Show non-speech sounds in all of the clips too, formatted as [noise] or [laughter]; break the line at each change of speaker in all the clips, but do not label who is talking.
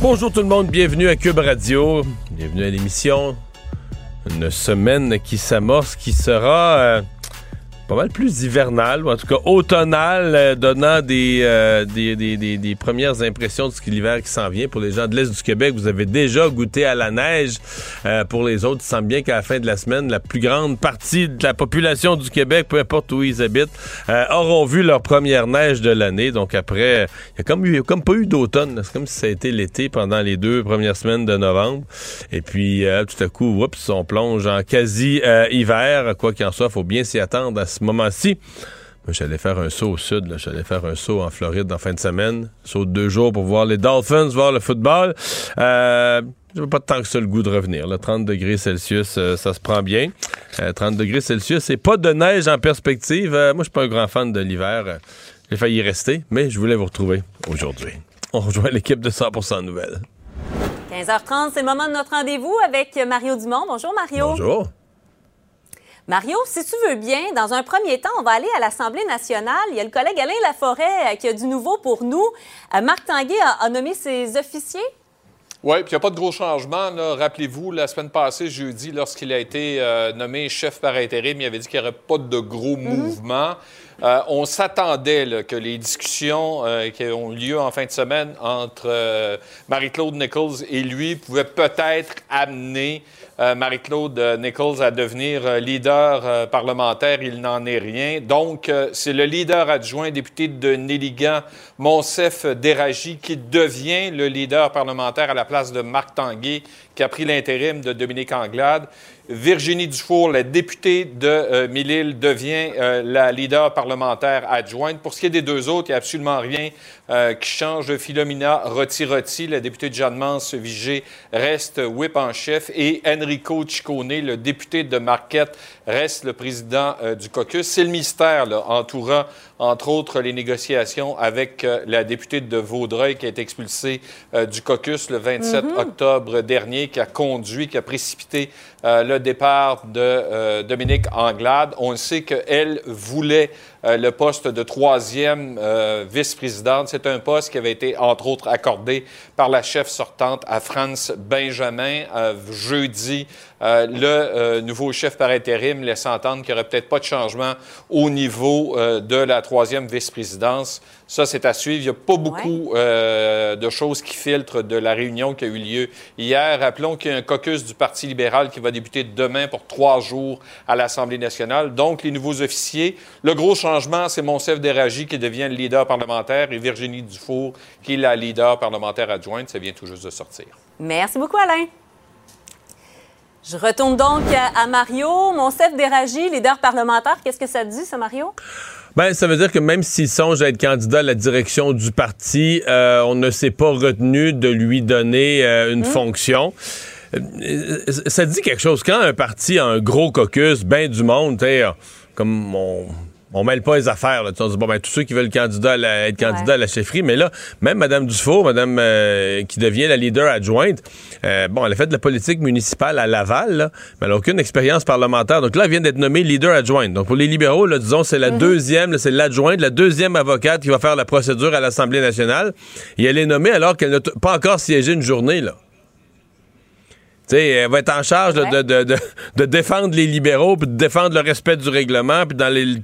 Bonjour tout le monde, bienvenue à Cube Radio. Bienvenue à l'émission. Une semaine qui s'amorce, qui sera euh, pas mal plus hivernal, ou en tout cas automnal, euh, donnant des, euh, des, des, des, des, premières impressions de ce que l'hiver qui s'en vient. Pour les gens de l'Est du Québec, vous avez déjà goûté à la neige. Euh, pour les autres, il semble bien qu'à la fin de la semaine, la plus grande partie de la population du Québec, peu importe où ils habitent, auront vu leur première neige de l'année. Donc après, il y a comme, comme pas eu d'automne. C'est comme si ça a été l'été pendant les deux premières semaines de novembre. Et puis, tout à coup, oups, on plonge en quasi-hiver. Quoi qu'il en soit, faut bien s'y attendre à ce moment-ci. J'allais faire un saut au sud, j'allais faire un saut en Floride en fin de semaine. Saut de deux jours pour voir les Dolphins, voir le football. Euh, j'ai pas tant que ça le goût de revenir. Là. 30 degrés Celsius, euh, ça se prend bien. 30 euh, degrés Celsius et pas de neige en perspective. Euh, moi, je suis pas un grand fan de l'hiver. J'ai failli y rester, mais je voulais vous retrouver aujourd'hui. On rejoint l'équipe de 100% Nouvelles.
15h30, c'est le moment de notre rendez-vous avec Mario Dumont. Bonjour Mario.
Bonjour.
Mario, si tu veux bien, dans un premier temps, on va aller à l'Assemblée nationale. Il y a le collègue Alain Laforêt euh, qui a du nouveau pour nous. Euh, Marc Tanguay a, nommé ses officiers.
Oui, puis il n'y a pas de gros changements. Rappelez-vous, la semaine passée, jeudi, lorsqu'il a été euh, nommé chef par intérim, il avait dit qu'il n'y aurait pas de gros mhm. mouvements. on s'attendait que les discussions qui ont lieu en fin de semaine entre Marie-Claude Nichols et lui pouvaient peut-être amener euh, Marie-Claude euh, Nichols à devenir euh, leader parlementaire. Il n'en est rien. Donc, c'est le leader adjoint député de Néligan, Monsef Déragi, qui devient le leader parlementaire à la place de Marc Tanguay, qui a pris l'intérim de Dominique Anglade. Virginie Dufour, la députée de euh, Mille-Îles, devient la leader parlementaire adjointe. Pour ce qui est des deux autres, il n'y a absolument rien euh, qui change. Philomena Roti-Roti, la députée de Jeanne-Mance Vigée, reste whip en chef. Et Enrico Ciccone, le député de Marquette, reste le président du caucus. C'est le mystère là, entourant, entre autres, les négociations avec la députée de Vaudreuil qui a été expulsée du caucus le 27 mm-hmm. octobre dernier, qui a conduit, qui a précipité le départ de euh, Dominique Anglade. On sait qu'elle voulait euh, le poste de troisième euh, vice-présidente. C'est un poste qui avait été, entre autres, accordé par la chef sortante à France Benjamin jeudi. Le nouveau chef par intérim laisse entendre qu'il n'y aurait peut-être pas de changement au niveau de la troisième vice-présidence. Ça, c'est à suivre. Il n'y a pas beaucoup euh, de choses qui filtrent de la réunion qui a eu lieu hier. Rappelons qu'il y a un caucus du Parti libéral qui va débuter demain pour trois jours à l'Assemblée nationale. Donc, les nouveaux officiers. Le gros changement, c'est Monsef Déragi qui devient le leader parlementaire et Virginie Dufour qui est la leader parlementaire adjointe. Ça vient tout juste de sortir.
Merci beaucoup, Alain. Je retourne donc à Mario. Monsef Déragi, leader parlementaire. Qu'est-ce que ça dit, ça, Mario?
Ben, ça veut dire que même s'il songe à être candidat à la direction du parti, euh, on ne s'est pas retenu de lui donner euh, une mmh. fonction. Euh, ça dit quelque chose. Quand un parti a un gros caucus, ben du monde, comme on on mêle pas les affaires. Là. On dit, bon, ben, tous ceux qui veulent candidat être candidat à la chefferie, mais là, même Mme Dufault, Mme euh, qui devient la leader adjointe, euh, bon, elle a fait de la politique municipale à Laval, mais elle n'a aucune expérience parlementaire. Donc là, elle vient d'être nommée leader adjointe. Donc pour les libéraux, là, disons, c'est la mm-hmm. deuxième, c'est l'adjointe, la deuxième avocate qui va faire la procédure à l'Assemblée nationale. Et elle est nommée alors qu'elle n'a pas encore siégé une journée, là. Sais, elle va être en charge de, de, de, de, défendre les libéraux, puis de défendre le respect du règlement, puis dans les,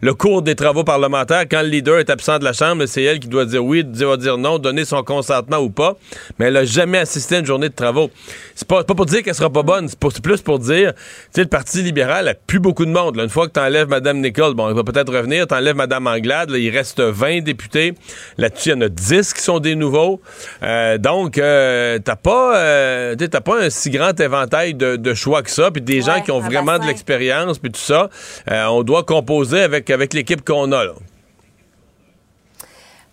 le cours des travaux parlementaires, quand le leader est absent de la Chambre, c'est elle qui doit dire oui, doit dire non, donner son consentement ou pas. Mais elle a jamais assisté à une journée de travaux. C'est pas, pas pour dire qu'elle sera pas bonne, c'est plus pour dire, tu sais, le Parti libéral a plus beaucoup de monde. Une fois que t'enlèves Mme Nicole, bon, elle va peut-être revenir, t'enlèves Mme Anglade, il reste 20 députés. Là-dessus, il y en a 10 qui sont des nouveaux. Euh, donc, euh, t'as pas, euh, t'as pas un si grand éventail de, choix que ça, puis des gens qui ont vraiment de l'expérience, puis tout ça. on doit composer avec, avec l'équipe qu'on a. Là.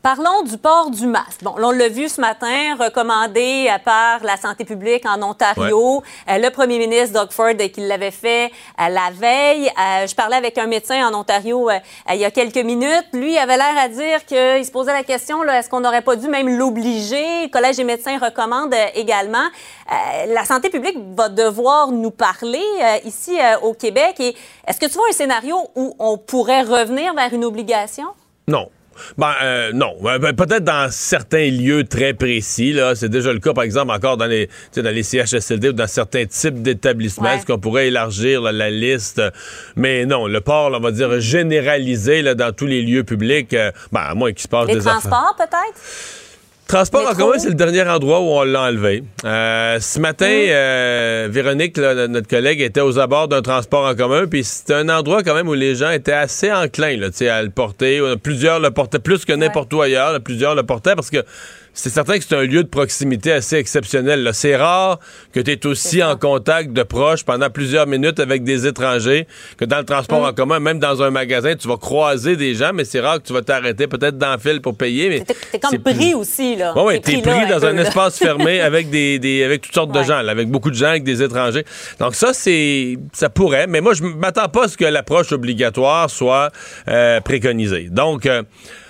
Parlons du port du masque. Bon, on l'a vu ce matin, recommandé par la santé publique en Ontario. Euh, le premier ministre Doug Ford qui l'avait fait euh, la veille. Euh, je parlais avec un médecin en Ontario il y a quelques minutes. Lui avait l'air à dire qu'il se posait la question est-ce qu'on n'aurait pas dû même l'obliger? Le Collège des médecins recommande également. la santé publique va devoir nous parler ici au Québec. Et est-ce que tu vois un scénario où on pourrait revenir vers une obligation?
Non. Ben, euh, non. Ben, ben, peut-être dans certains lieux très précis. Là, c'est déjà le cas, par exemple, encore dans les, dans les CHSLD ou dans certains types d'établissements. Est-ce qu'on pourrait élargir la liste? Mais non, le port, on va dire, généralisé là, dans tous les lieux publics. Euh, ben, à moins qu'il se passe
les
des
transports, peut-être?
Transport en commun, c'est le dernier endroit où on l'a enlevé. Euh, ce matin, mm. euh, Véronique, notre collègue, était aux abords d'un transport en commun, puis c'était un endroit quand même où les gens étaient assez enclins là, à le porter. Plusieurs le portaient plus que n'importe où ailleurs. Plusieurs le portaient parce que c'est certain que c'est un lieu de proximité assez exceptionnel. C'est rare que tu es aussi en contact de proches pendant plusieurs minutes avec des étrangers que dans le transport en mm. commun, même dans un magasin, tu vas croiser des gens, mais c'est rare que tu vas t'arrêter peut-être dans le fil pour payer. Mais
t'es comme pris aussi, là.
Oui, ouais, t'es pris, dans un espace fermé [laughs] avec des, avec toutes sortes de gens, avec beaucoup de gens, avec des étrangers. Donc ça, c'est ça pourrait, mais moi, je m'attends pas à ce que l'approche obligatoire soit euh, préconisée. Donc, euh,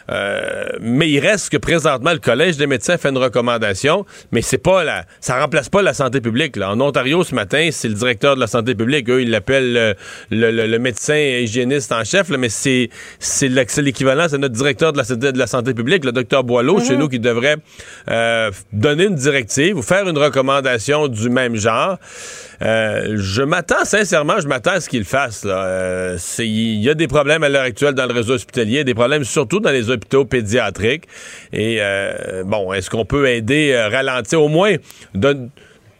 euh, mais il reste que présentement, le Collège des médecins fait une recommandation, mais c'est pas la, ça remplace pas la santé publique. Là. En Ontario, ce matin, c'est le directeur de la santé publique. Eux, ils l'appellent le, médecin hygiéniste en chef, mais c'est, c'est l'équivalent, c'est notre directeur de la, de la santé publique, le docteur Boileau, chez mhm. nous, qui devrait euh, donner une directive ou faire une recommandation du même genre. Euh, je m'attends, sincèrement, je m'attends à ce qu'il fasse. Il y a des problèmes à l'heure actuelle dans le réseau hospitalier, des problèmes surtout dans les hôpitaux pédiatriques. Et euh, bon, est-ce qu'on peut aider, à euh, ralentir au moins de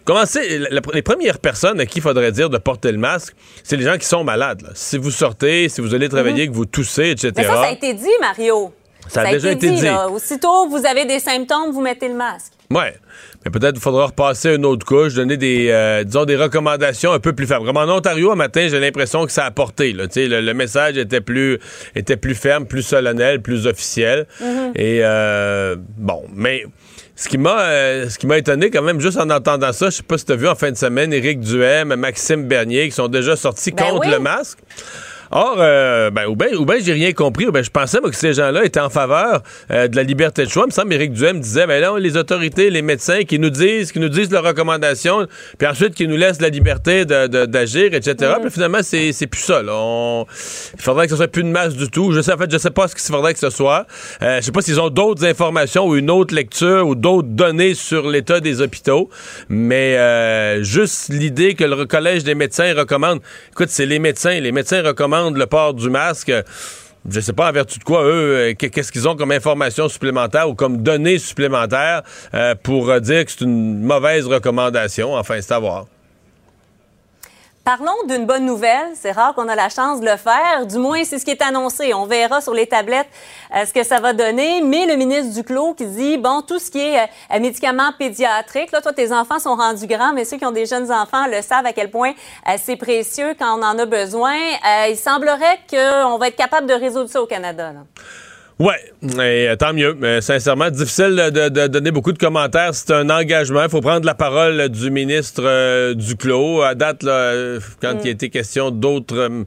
Commencez, les premières personnes à qui il faudrait dire de porter le masque, c'est les gens qui sont malades. Si vous sortez, si vous allez travailler, mhm. que vous toussez, etc.
Mais ça, ça a été dit, Mario.
Ça, a, déjà été, dit.
Aussitôt vous avez des symptômes, vous mettez le masque.
Oui. Mais peut-être qu'il faudra repasser une autre couche, donner des, euh, disons, des recommandations un peu plus fermes. Comme en Ontario, un matin, j'ai l'impression que ça a porté. Là. Le, le message était plus, était plus ferme, plus solennel, plus officiel. Mm-hmm. Et euh, bon, mais ce qui m'a euh, ce qui m'a étonné quand même juste en entendant ça, je sais pas si tu as vu en fin de semaine Éric Duhem, Maxime Bernier qui sont déjà sortis ben contre le masque. Or, euh, ben, ou bien, ou ben, j'ai rien compris. ben, je pensais moi, que ces gens-là étaient en faveur euh, de la liberté de choix. Il me semble Éric Duhem disait, ben là, les autorités, les médecins qui nous disent, qui nous disent leurs recommandations, puis ensuite qui nous laissent la liberté d'agir, etc. Mm. Puis finalement, c'est, c'est plus ça. Là. Il faudrait que ce soit plus de masse du tout. Je sais, en fait, je sais pas ce qu'il faudrait que ce soit. Euh, je sais pas s'ils ont d'autres informations ou une autre lecture ou d'autres données sur l'état des hôpitaux. Mais euh, juste l'idée que le collège des médecins recommande. Écoute, c'est les médecins. Les médecins recommandent le port du masque je sais pas en vertu de quoi eux, euh, qu'est-ce qu'ils ont comme information supplémentaire ou comme données supplémentaires euh, pour euh, dire que c'est une mauvaise recommandation. Enfin, c'est à voir.
Parlons d'une bonne nouvelle. C'est rare qu'on a la chance de le faire. Du moins, c'est ce qui est annoncé. On verra sur les tablettes euh, ce que ça va donner. Mais le ministre Duclos qui dit, bon, tout ce qui est euh, médicaments pédiatriques, là, toi, tes enfants sont rendus grands, mais ceux qui ont des jeunes enfants le savent à quel point euh, c'est précieux quand on en a besoin. il semblerait qu'on va être capable de résoudre ça au Canada. Là.
Ouais, et, euh, tant mieux. Mais sincèrement, difficile de, de, donner beaucoup de commentaires. C'est un engagement. Il faut prendre la parole du ministre euh, Duclos. À date, là, quand mm. il était question d'autres euh,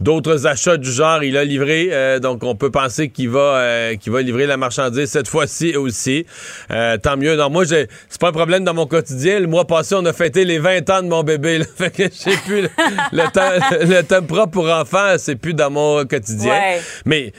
d'autres achats du genre, il a livré. Euh, donc, on peut penser qu'il va qu'il va livrer la marchandise cette fois-ci aussi. tant mieux. Non, moi, c'est pas un problème dans mon quotidien. Le mois passé, on a fêté les 20 ans de mon bébé. Là. [laughs] Fait que j'ai plus le, temps, le temps propre pour enfants, c'est plus dans mon quotidien. Mais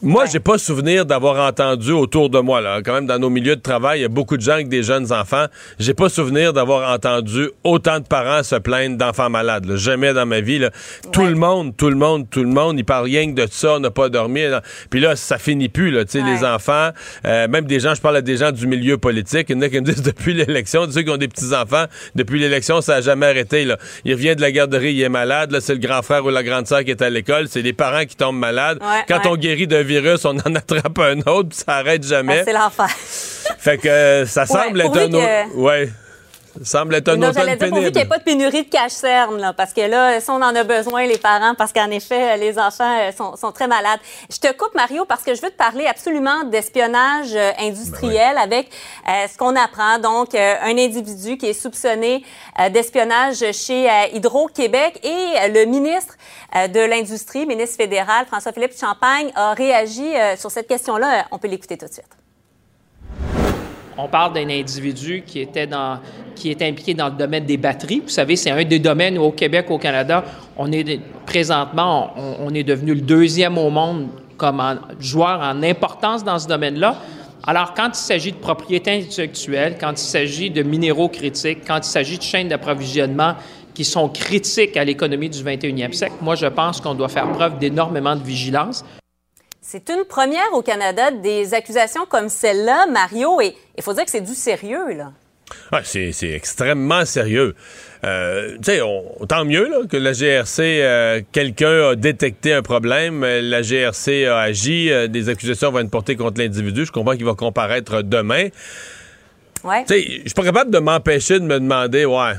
Moi, j'ai pas souvenir d'avoir entendu autour de moi, là, quand même dans nos milieux de travail, il y a beaucoup de gens avec des jeunes enfants. J'ai pas souvenir d'avoir entendu autant de parents se plaindre d'enfants malades. Jamais dans ma vie. Là. Tout le monde, tout le monde, tout le monde, ils parlent rien que de ça, on n'a pas dormi. Puis là, ça finit plus, là, tu sais, les enfants, euh, même des gens, je parle à des gens du milieu politique, il y en a qui me disent depuis l'élection, ceux qui ont des petits-enfants, depuis l'élection, ça a jamais arrêté, là. Il revient de la garderie, il est malade, là, c'est le grand frère ou la grande sœur qui est à l'école, c'est les parents qui tombent malades. Quand on guérit d'un virus, on en attrape un autre, puis ça arrête jamais.
Ah, c'est l'enfer. [laughs]
fait que euh, ça semble être un autre. Ouais. Ça semble être un
non,
automne
dire,
pénible.
Qu'il n'y ait pas de pénurie de cache-cerne, parce que là, si on en a besoin, les parents, parce qu'en effet, les enfants euh, sont, sont, très malades. Je te coupe, Mario, parce que je veux te parler absolument d'espionnage euh, industriel ben avec euh, ce qu'on apprend. Donc, euh, un individu qui est soupçonné euh, d'espionnage chez Hydro-Québec et le ministre de l'Industrie, ministre fédéral, François-Philippe Champagne, a réagi sur cette question-là. On peut l'écouter tout de suite.
On parle d'un individu qui était, dans, qui est impliqué dans le domaine des batteries. Vous savez, c'est un des domaines où au Québec, au Canada, on est présentement, on, est devenu le deuxième au monde comme joueur en importance dans ce domaine-là. Alors, quand il s'agit de propriété intellectuelle, quand il s'agit de minéraux critiques, quand il s'agit de chaînes d'approvisionnement qui sont critiques à l'économie du 21e siècle, moi, je pense qu'on doit faire preuve d'énormément de vigilance.
C'est une première au Canada des accusations comme celle-là, Mario, et il faut dire que c'est du sérieux, là.
Ouais, c'est extrêmement sérieux. Euh, tu sais, tant mieux là, que la GRC, euh, quelqu'un a détecté un problème, la GRC a agi, euh, des accusations vont être portées contre l'individu. Je comprends qu'il va comparaître demain.
Ouais.
Tu sais, je suis pas capable de m'empêcher de me demander, ouais,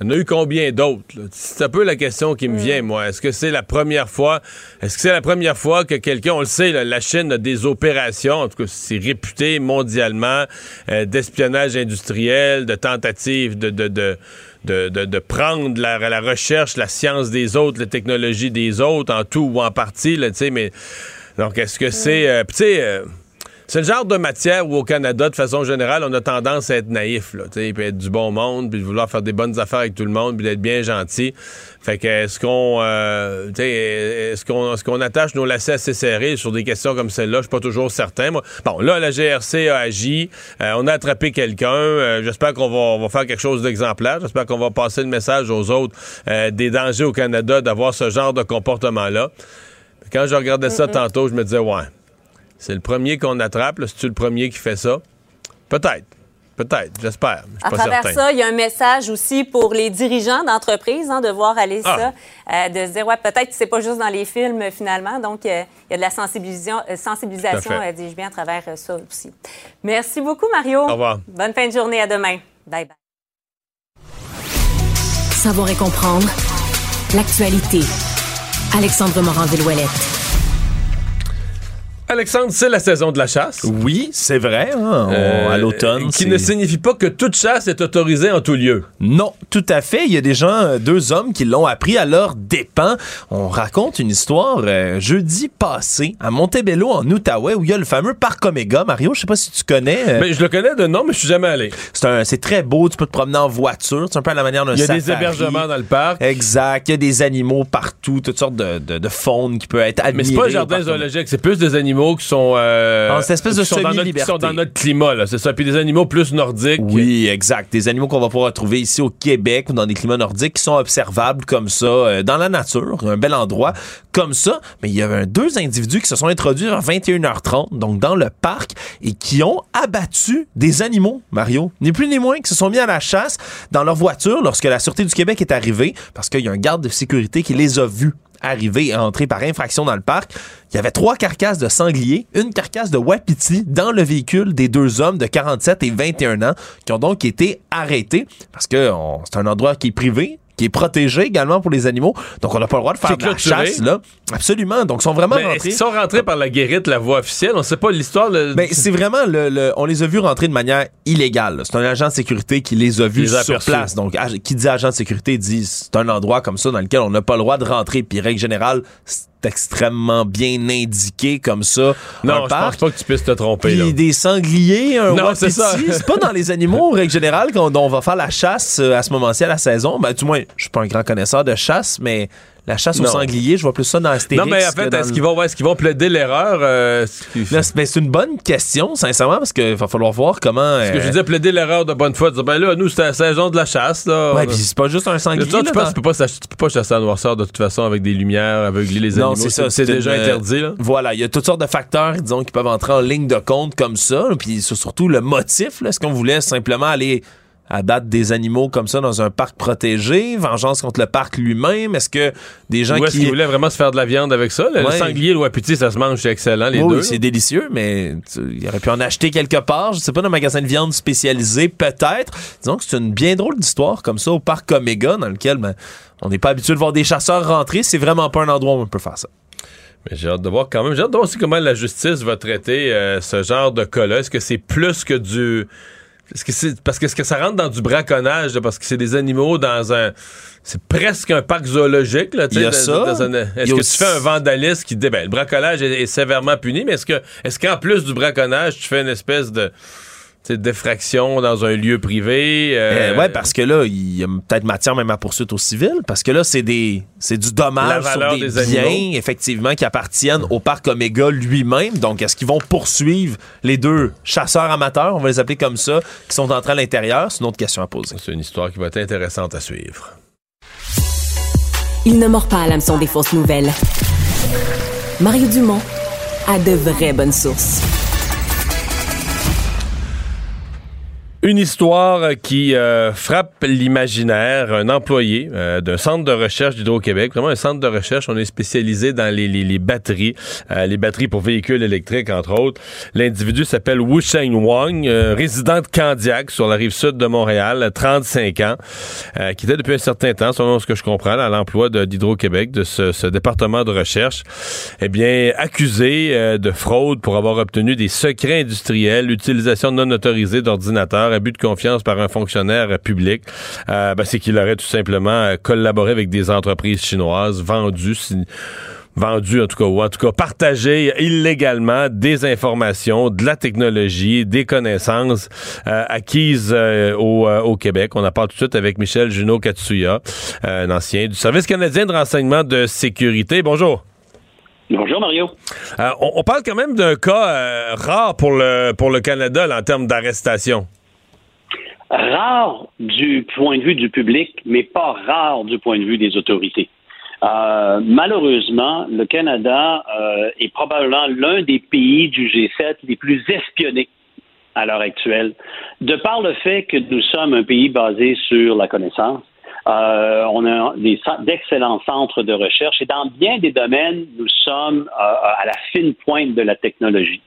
il y en a eu combien d'autres? C'est un peu la question qui me vient, moi. Est-ce que c'est la première fois? Est-ce que c'est la première fois que quelqu'un, on le sait, là, la Chine a des opérations, en tout cas, c'est réputé mondialement, euh, d'espionnage industriel, de tentatives de, de, de de, de, de, prendre la, la, recherche, la science des autres, la technologie des autres, en tout ou en partie, tu sais, mais... Donc, est-ce que c'est... Euh, tu sais... Euh, c'est le genre de matière où au Canada, de façon générale, on a tendance à être naïf, là, puis être du bon monde, puis de vouloir faire des bonnes affaires avec tout le monde, puis d'être bien gentil. Fait que est-ce qu'on euh, est-ce qu'on est-ce qu'on attache nos lacets assez serrés sur des questions comme celle-là? Je suis pas toujours certain. Moi. Bon, là, la GRC a agi. Euh, on a attrapé quelqu'un. Euh, j'espère qu'on va, on va faire quelque chose d'exemplaire. J'espère qu'on va passer le message aux autres des dangers au Canada d'avoir ce genre de comportement-là. Quand je regardais ça tantôt, je me disais, ouais. C'est le premier qu'on attrape. C'est-tu le premier qui fait ça? Peut-être. Peut-être, j'espère.
À travers
certain.
ça, il y a un message aussi pour les dirigeants d'entreprise, hein, de voir aller ah. ça, euh, de se dire, ouais, peut-être que c'est pas juste dans les films finalement. Donc, euh, il y a de la sensibilisation, euh, sensibilisation euh, dis-je bien, à travers ça aussi. Merci beaucoup, Mario.
Au revoir.
Bonne fin de journée. À demain. Bye bye.
Savoir et comprendre l'actualité. Alexandre Morand-Villouellette.
Alexandre, c'est la saison de la chasse.
Oui, c'est vrai, hein, euh, à l'automne.
Qui ne signifie pas que toute chasse est autorisée en tout lieu.
Non, tout à fait. Il y a des gens, deux hommes, qui l'ont appris à leur dépens. On raconte une histoire euh, jeudi passé à Montebello, en Outaouais, où il y a le fameux parc Omega. Mario, je sais pas si tu connais.
Euh, mais je le connais de nom, mais je suis jamais allé.
C'est très beau. Tu peux te promener en voiture. C'est un peu à la manière d'un
Il y a
safari.
des hébergements dans le parc.
Exact. Il y a des animaux partout, toutes sortes de, de, de faune qui peut être admirée.
Mais c'est pas un jardin zoologique, c'est plus des animaux qui sont euh,
cette espèce de
dans notre, qui sont dans notre climat là, c'est ça, puis des animaux plus nordiques.
Oui, exact, des animaux qu'on va pouvoir trouver ici au Québec ou dans des climats nordiques qui sont observables comme ça euh, dans la nature, un bel endroit comme ça, mais il y avait deux individus qui se sont introduits à 21h30 donc dans le parc et qui ont abattu des animaux, Mario, ni plus ni moins qui se sont mis à la chasse dans leur voiture lorsque la Sûreté du Québec est arrivée parce qu'il y a un garde de sécurité qui les a vus arriver et entrer par infraction dans le parc. Il y avait trois carcasses de sangliers, une carcasse de wapiti dans le véhicule des deux hommes de 47 et 21 ans qui ont donc été arrêtés parce que c'est un endroit qui est privé qui est protégé également pour les animaux. Donc, on n'a pas le droit de faire de la chasse, là. Absolument. Donc, ils sont vraiment
Mais
rentrés.
Ils sont rentrés par la guérite, la voie officielle? On sait pas l'histoire. Le...
Ben, c'est vraiment le, le, on les a vus rentrer de manière illégale. C'est un agent de sécurité qui les a vus
Les
sur
aperçus.
place. Donc, qui dit agent de sécurité dit c'est un endroit comme ça dans lequel on n'a pas le droit de rentrer. Puis, règle générale, c'est extrêmement bien indiqué comme ça.
non, je pense
parc.
pas que tu puisses te tromper. Là.
Des sangliers, un
Non, c'est ça.
c'est pas dans les animaux, règle générale, qu'on on va faire la chasse euh, à ce moment-ci à la saison. Ben, du moins, je suis pas un grand connaisseur de chasse, mais la chasse au
Non.
sanglier. Je vois plus ça dans Astérix.
Non, mais en fait, est-ce
le-
qu'ils vont, ouais, plaider l'erreur? euh, ce
Là, c'est c'est une bonne question, sincèrement, parce qu'il va falloir voir comment.
Parce que je
euh,
disais plaider l'erreur de bonne foi, dire, ben là, nous, c'était la saison de la chasse, là.
Ouais, puis c'est pas juste un sanglier.
Toi, tu,
là,
penses, tu, peux pas, chasser- tu peux pas chasser à noirceur de toute façon avec des lumières, aveugler les
Non,
animaux.
c'est ça.
C'est déjà
euh,
interdit, là.
Voilà, il y a toutes sortes de facteurs, disons, qui peuvent entrer en ligne de compte comme ça. Puis c'est surtout le motif. là. Est-ce qu'on voulait simplement aller abattre des animaux comme ça dans un parc protégé? Vengeance contre le parc lui-même? Est-ce que des gens
Ou
qui...
qu'ils voulaient vraiment se faire de la viande avec ça? Le,
Ouais.
sanglier et le wapiti, ça se mange, c'est excellent, les
oui,
deux.
c'est délicieux, mais il aurait pu en acheter quelque part. Je sais pas, dans un magasin de viande spécialisé, peut-être. Disons que c'est une bien drôle d'histoire comme ça au parc Omega, dans lequel ben, on n'est pas habitué de voir des chasseurs rentrer. C'est vraiment pas un endroit où on peut faire ça.
Mais j'ai hâte de voir quand même. J'ai hâte de voir aussi comment la justice va traiter euh, ce genre de cas-là. Est-ce que c'est plus que du. Est-ce que c'est parce que est-ce que ça rentre dans du braconnage là, parce que c'est des animaux dans un c'est presque un parc zoologique là, tu sais,
Il y a
dans-
ça.
dans un-
Il y
est-ce que
aussi-
tu fais un vandalisme qui dit ben le braconnage est, est sévèrement puni mais est-ce que est-ce qu'en plus du braconnage tu fais une espèce de d'effraction dans un lieu privé euh,
Euh, ouais, parce que là, il y a peut-être matière même à poursuite au civil, parce que là, c'est des c'est du dommage sur des,
des
biens,
animaux.
effectivement, qui appartiennent au parc Omega lui-même. Donc, est-ce qu'ils vont poursuivre les deux chasseurs amateurs, on va les appeler comme ça, qui sont entrés à l'intérieur? C'est une autre question à poser.
c'est une histoire qui va être intéressante à suivre.
Il ne mord pas à l'hameçon des fausses nouvelles. Mario Dumont a de vraies bonnes sources.
Une histoire qui euh, frappe l'imaginaire. Un employé euh, d'un centre de recherche d'Hydro-Québec, vraiment un centre de recherche, on est spécialisé dans les, les- les batteries, euh, les batteries pour véhicules électriques, entre autres. L'individu s'appelle Wu Sheng Wang, euh, résident de Candiac, sur la rive sud de Montréal, 35 ans, euh, qui était depuis un certain temps, selon ce que je comprends, à l'emploi d'Hydro-Québec, de ce, ce département de recherche, eh bien, accusé euh, de fraude pour avoir obtenu des secrets industriels, utilisation non autorisée d'ordinateurs, abus de confiance par un fonctionnaire public. Euh, ben, c'est qu'il aurait tout simplement euh, collaboré avec des entreprises chinoises, vendu, si- vendu en tout cas, ou en tout cas partagé illégalement des informations, de la technologie, des connaissances euh, acquises euh, au, euh, au Québec. On en parle tout de suite avec Michel Junot Katsuya, un ancien du Service canadien de renseignement de sécurité. Bonjour.
Bonjour Mario.
On, on parle quand même d'un cas rare pour le, pour le Canada là, en termes d'arrestation.
Rare du point de vue du public, mais pas rare du point de vue des autorités. Euh, malheureusement, le Canada euh, est probablement l'un des pays du G7 les plus espionnés à l'heure actuelle, de par le fait que nous sommes un pays basé sur la connaissance. Euh, on a d'excellents centres de recherche et dans bien des domaines, nous sommes à la fine pointe de la technologie.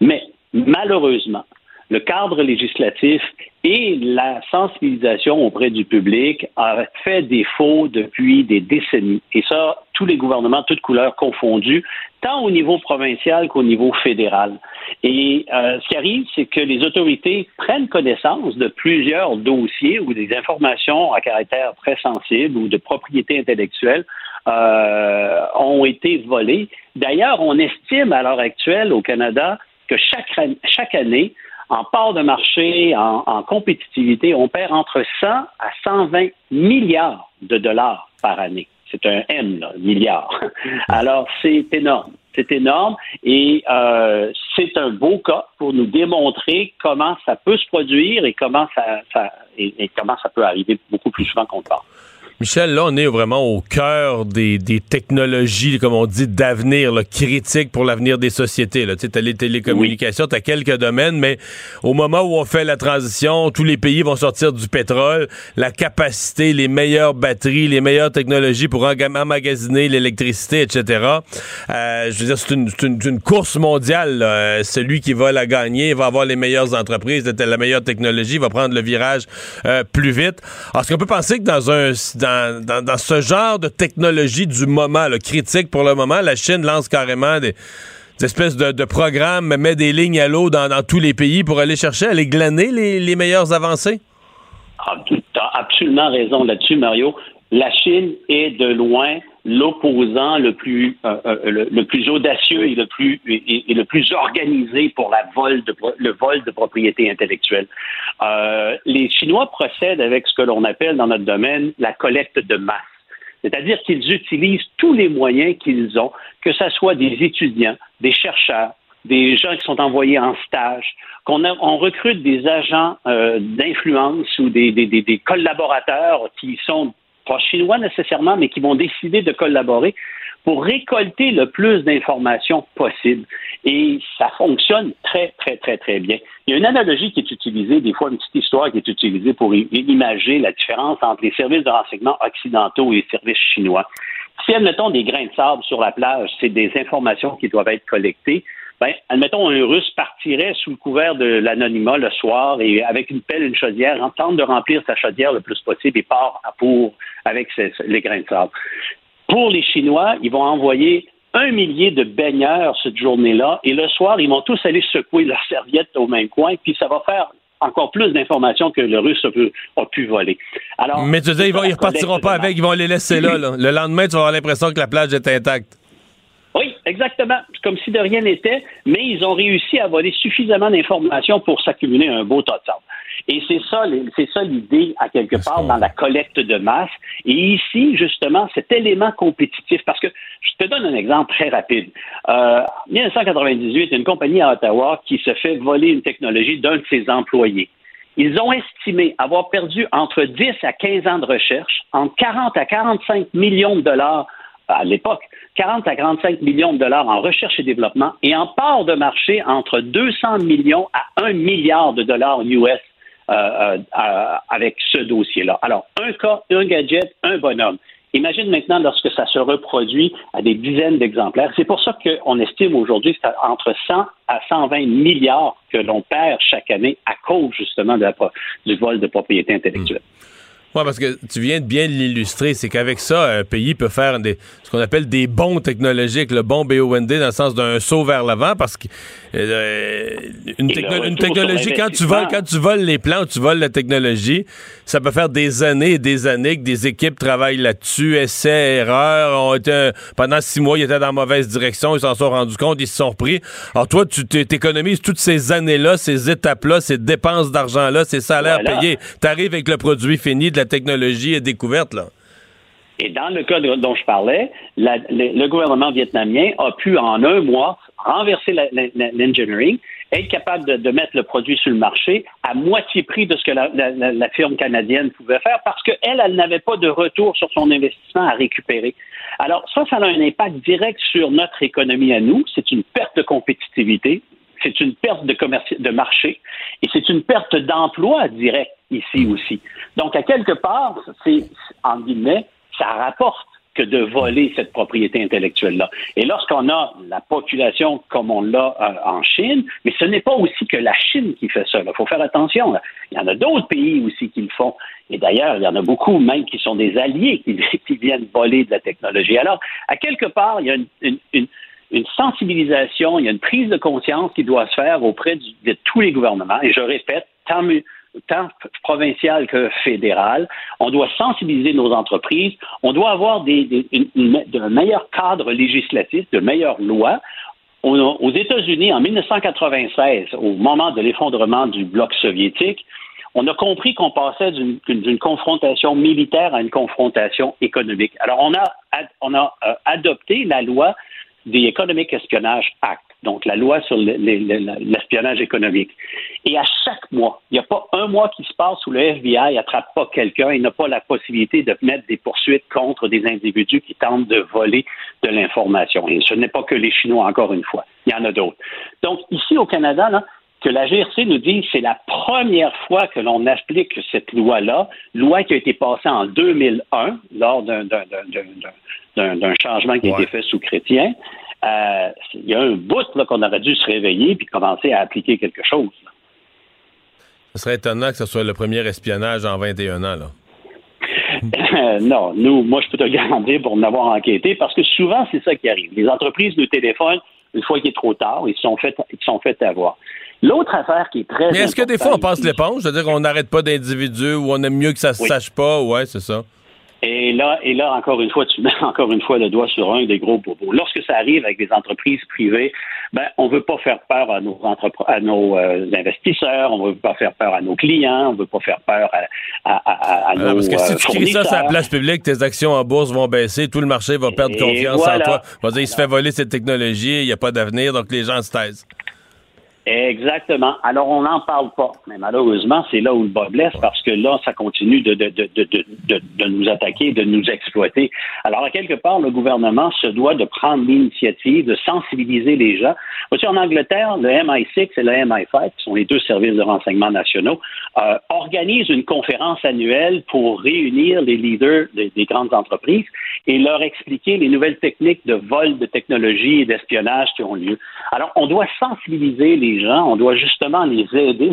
Mais malheureusement, le cadre législatif et la sensibilisation auprès du public a fait défaut depuis des décennies. Et ça, tous les gouvernements, toutes couleurs confondues, tant au niveau provincial qu'au niveau fédéral. Et euh, ce qui arrive, c'est que les autorités prennent connaissance de plusieurs dossiers ou des informations à caractère très sensible ou de propriété intellectuelle euh, ont été volées. D'ailleurs, on estime à l'heure actuelle au Canada que chaque, chaque année, en part de marché, en, en, compétitivité, on perd entre 100 à 120 milliards de dollars par année. C'est un M, là, milliard. [laughs] Alors, c'est énorme. C'est énorme et euh, c'est un beau cas pour nous démontrer comment ça peut se produire et comment ça, ça et, et comment ça peut arriver beaucoup plus souvent qu'on le pense.
Michel, là, on est vraiment au cœur des, des technologies, comme on dit, d'avenir, critiques pour l'avenir des sociétés. Tu as les télécommunications, tu as quelques domaines, mais au moment où on fait la transition, tous les pays vont sortir du pétrole, la capacité, les meilleures batteries, les meilleures technologies pour emmagasiner l'électricité, etc. Euh, je veux dire, c'est une, une, une, course mondiale. Là. Celui qui va la gagner va avoir les meilleures entreprises, la meilleure technologie, va prendre le virage euh, plus vite. Alors, est-ce qu'on peut penser que dans un... Dans, dans, ce genre de technologie du moment, là, critique pour le moment, la Chine lance carrément des, espèces de, programmes, met des lignes à l'eau dans, tous les pays pour aller chercher, aller glaner les, les meilleures avancées?
Ah, tu as absolument raison là-dessus, Mario. La Chine est de loin l'opposant le plus euh, euh, le, plus audacieux et le plus organisé pour le vol de propriété intellectuelle. Euh, les Chinois procèdent avec ce que l'on appelle dans notre domaine la collecte de masse. C'est-à-dire qu'ils utilisent tous les moyens qu'ils ont, que ce soit des étudiants, des chercheurs, des gens qui sont envoyés en stage, qu'on on recrute des agents d'influence ou des, collaborateurs qui sont pas chinois nécessairement, mais qui vont décider de collaborer pour récolter le plus d'informations possible. Et ça fonctionne très, très, très, très bien. Il y a une analogie qui est utilisée, des fois une petite histoire qui est utilisée pour imager la différence entre les services de renseignement occidentaux et les services chinois. Si, admettons, des grains de sable sur la plage, c'est des informations qui doivent être collectées, ben, admettons, un Russe partirait sous le couvert de l'anonymat le soir et avec une pelle, une chaudière, tente de remplir sa chaudière le plus possible et part à pour avec les grains de sable. Pour les Chinois, ils vont envoyer un millier de baigneurs cette journée-là et le soir, ils vont tous aller secouer leur [laughs] serviette au même coin, puis ça va faire encore plus d'informations que le russe a pu, voler.
Alors, Mais tu dis, ils ne repartiront pas avec, ils vont les laisser là, là. Le lendemain, tu vas avoir l'impression que la plage est intacte.
Oui, exactement. Comme si de rien n'était, mais ils ont réussi à voler suffisamment d'informations pour s'accumuler un beau tas de sable. Et c'est ça, c'est ça l'idée à quelque part dans la collecte de masse. Et ici, justement, cet élément compétitif, parce que je te donne un exemple très rapide. Euh, en 1998, il y a une compagnie à Ottawa qui se fait voler une technologie d'un de ses employés. Ils ont estimé avoir perdu entre 10 à 15 ans de recherche, entre 40 à 45 millions de dollars à l'époque, 40 à 45 millions de dollars en recherche et développement et en part de marché entre 200 millions à 1 milliard de dollars US euh, euh, avec ce dossier-là. Alors, un cas, un gadget, un bonhomme. Imagine maintenant lorsque ça se reproduit à des dizaines d'exemplaires. C'est pour ça qu'on estime aujourd'hui entre 100 à 120 milliards que l'on perd chaque année à cause justement du vol de propriété intellectuelle.
Oui, parce que tu viens de bien l'illustrer, c'est qu'avec ça, un pays peut faire des, ce qu'on appelle des bons technologiques, le bon BOND dans le sens d'un saut vers l'avant, parce que euh, une, technologie, quand tu voles, quand tu voles les plans, tu voles la technologie, ça peut faire des années et des années que des équipes travaillent là-dessus, essais, erreurs, ont été pendant six mois, ils étaient dans la mauvaise direction, ils s'en sont rendus compte, ils se sont repris. Alors toi, tu t'économises toutes ces années-là, ces étapes-là, ces dépenses d'argent-là, ces salaires payés. Tu arrives avec le produit fini de la technologie est découverte, là.
Et dans le cas dont je parlais, le, gouvernement vietnamien a pu en un mois renverser l'engineering, être capable de, mettre le produit sur le marché à moitié prix de ce que la, firme canadienne pouvait faire parce qu'elle, elle, n'avait pas de retour sur son investissement à récupérer. Alors ça, ça a un impact direct sur notre économie à nous. C'est une perte de compétitivité, c'est une perte de, de marché et c'est une perte d'emploi direct ici aussi. Donc, à quelque part, c'est, en guillemets, ça rapporte que de voler cette propriété intellectuelle-là. Et lorsqu'on a la population comme on l'a euh, en Chine, mais ce n'est pas aussi que la Chine qui fait ça. Il faut faire attention. Il y en a d'autres pays aussi qui le font. Et d'ailleurs, il y en a beaucoup même qui sont des alliés qui, [laughs] viennent voler de la technologie. Alors, à quelque part, il y a une, une sensibilisation, il y a une prise de conscience qui doit se faire auprès de tous les gouvernements. Et je répète, tant provincial que fédéral. On doit sensibiliser nos entreprises. On doit avoir des, des un meilleur cadre législatif, de meilleures lois. aux États-Unis, en 1996, au moment de l'effondrement du bloc soviétique, on a compris qu'on passait d'une confrontation militaire à une confrontation économique. Alors, on a, on a euh, adopté la loi The Economic Espionage Act, donc la loi sur l'espionnage économique. Et à chaque mois, il n'y a pas un mois qui se passe où le FBI n'attrape pas quelqu'un et n'a pas la possibilité de mettre des poursuites contre des individus qui tentent de voler de l'information. Et ce n'est pas que les Chinois, encore une fois. Il y en a d'autres. Donc, ici au Canada, là, que la GRC nous dit que c'est la première fois que l'on applique cette loi-là, loi qui a été passée en 2001 lors d'un d'un changement qui a été fait sous chrétien, euh, il y a un bout qu'on aurait dû se réveiller puis commencer à appliquer quelque chose.
Ce serait étonnant que ce soit le premier espionnage en 21 ans, là.
non, nous, moi, je peux te garantir pour en avoir enquêté, parce que souvent, c'est ça qui arrive. Les entreprises nous téléphonent une fois qu'il est trop tard, ils sont fait, ils sont fait avoir. L'autre affaire qui est très.
Mais est-ce que des fois on passe l'éponge? C'est-à-dire qu'on n'arrête pas d'individus ou on aime mieux que ça se sache pas? Ouais, c'est ça.
Et là, et là, encore une fois, tu mets [laughs] encore une fois le doigt sur un des gros bobos. Lorsque ça arrive avec des entreprises privées, ben, on veut pas faire peur à nos, à nos euh, investisseurs, on veut pas faire peur à nos clients, on veut pas faire peur à, à, à, à nos
Parce que si tu cries ça sur la place publique, tes actions en bourse vont baisser, tout le marché va perdre
Et
confiance
voilà.
en toi. On va dire, il se fait voler cette technologie, il n'y a pas d'avenir, donc les gens se taisent.
Exactement. Alors, on n'en parle pas. Mais malheureusement, c'est là où le bas blesse parce que là, ça continue de, de, de, de, de, nous attaquer, de nous exploiter. Alors, à quelque part, le gouvernement se doit de prendre l'initiative, de sensibiliser les gens. Voici, en Angleterre, le MI6 et le MI5, qui sont les deux services de renseignement nationaux, euh, organisent une conférence annuelle pour réunir les leaders des, des grandes entreprises et leur expliquer les nouvelles techniques de vol de technologie et d'espionnage qui ont lieu. Alors, on doit sensibiliser les gens, on doit justement les aider.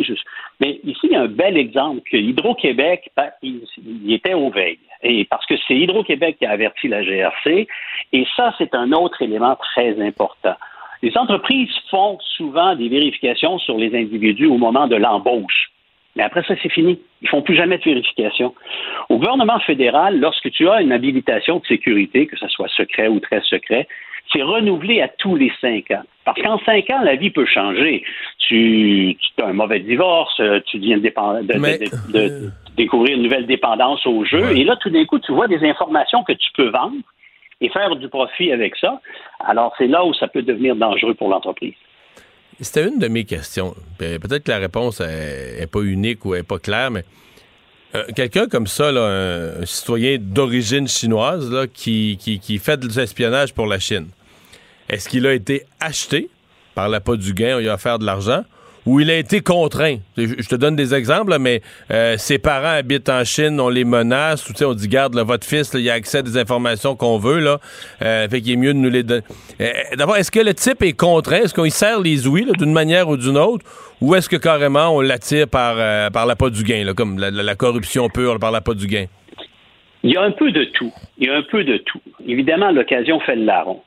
Mais ici, il y a un bel exemple que Hydro-Québec, il, il était aux veilles. Et parce que c'est Hydro-Québec qui a averti la GRC. Et ça, c'est un autre élément très important. Les entreprises font souvent des vérifications sur les individus au moment de l'embauche. Mais après ça, c'est fini. Ils font plus jamais de vérification. Au gouvernement fédéral, lorsque tu as une habilitation de sécurité, que ce soit secret ou très secret, c'est renouvelé à tous les cinq ans. Parce qu'en cinq ans, la vie peut changer. Tu, tu as un mauvais divorce, euh, tu viens de, de- de-
Mais-
de- de découvrir une nouvelle dépendance au jeu,
Ouais.
et là, tout d'un coup, tu vois des informations que tu peux vendre et faire du profit avec ça. Alors, c'est là où ça peut devenir dangereux pour l'entreprise.
C'était une de mes questions. Pe- Peut-être que la réponse n'est pas unique ou n'est pas claire, mais euh, quelqu'un comme ça, un, citoyen d'origine chinoise là, qui, qui, qui fait de l'espionnage pour la Chine, est-ce qu'il a été acheté par l'appât du gain, on lui a offert de l'argent, ou il a été contraint? Je te donne des exemples, mais euh, ses parents habitent en Chine, on les menace, ou on dit, garde, là, votre fils, là, il a accès à des informations qu'on veut, là, euh, fait qu'il est mieux de nous les donner. Euh, D'abord, est-ce que le type est contraint? Est-ce qu'on y serre les ouïes, d'une manière ou d'une autre? Ou est-ce que carrément on l'attire par, euh, par l'appât du gain, là, comme la, la- la corruption pure par l'appât du gain?
Il y a un peu de tout. Il y a un peu de tout. Évidemment, l'occasion fait le larron.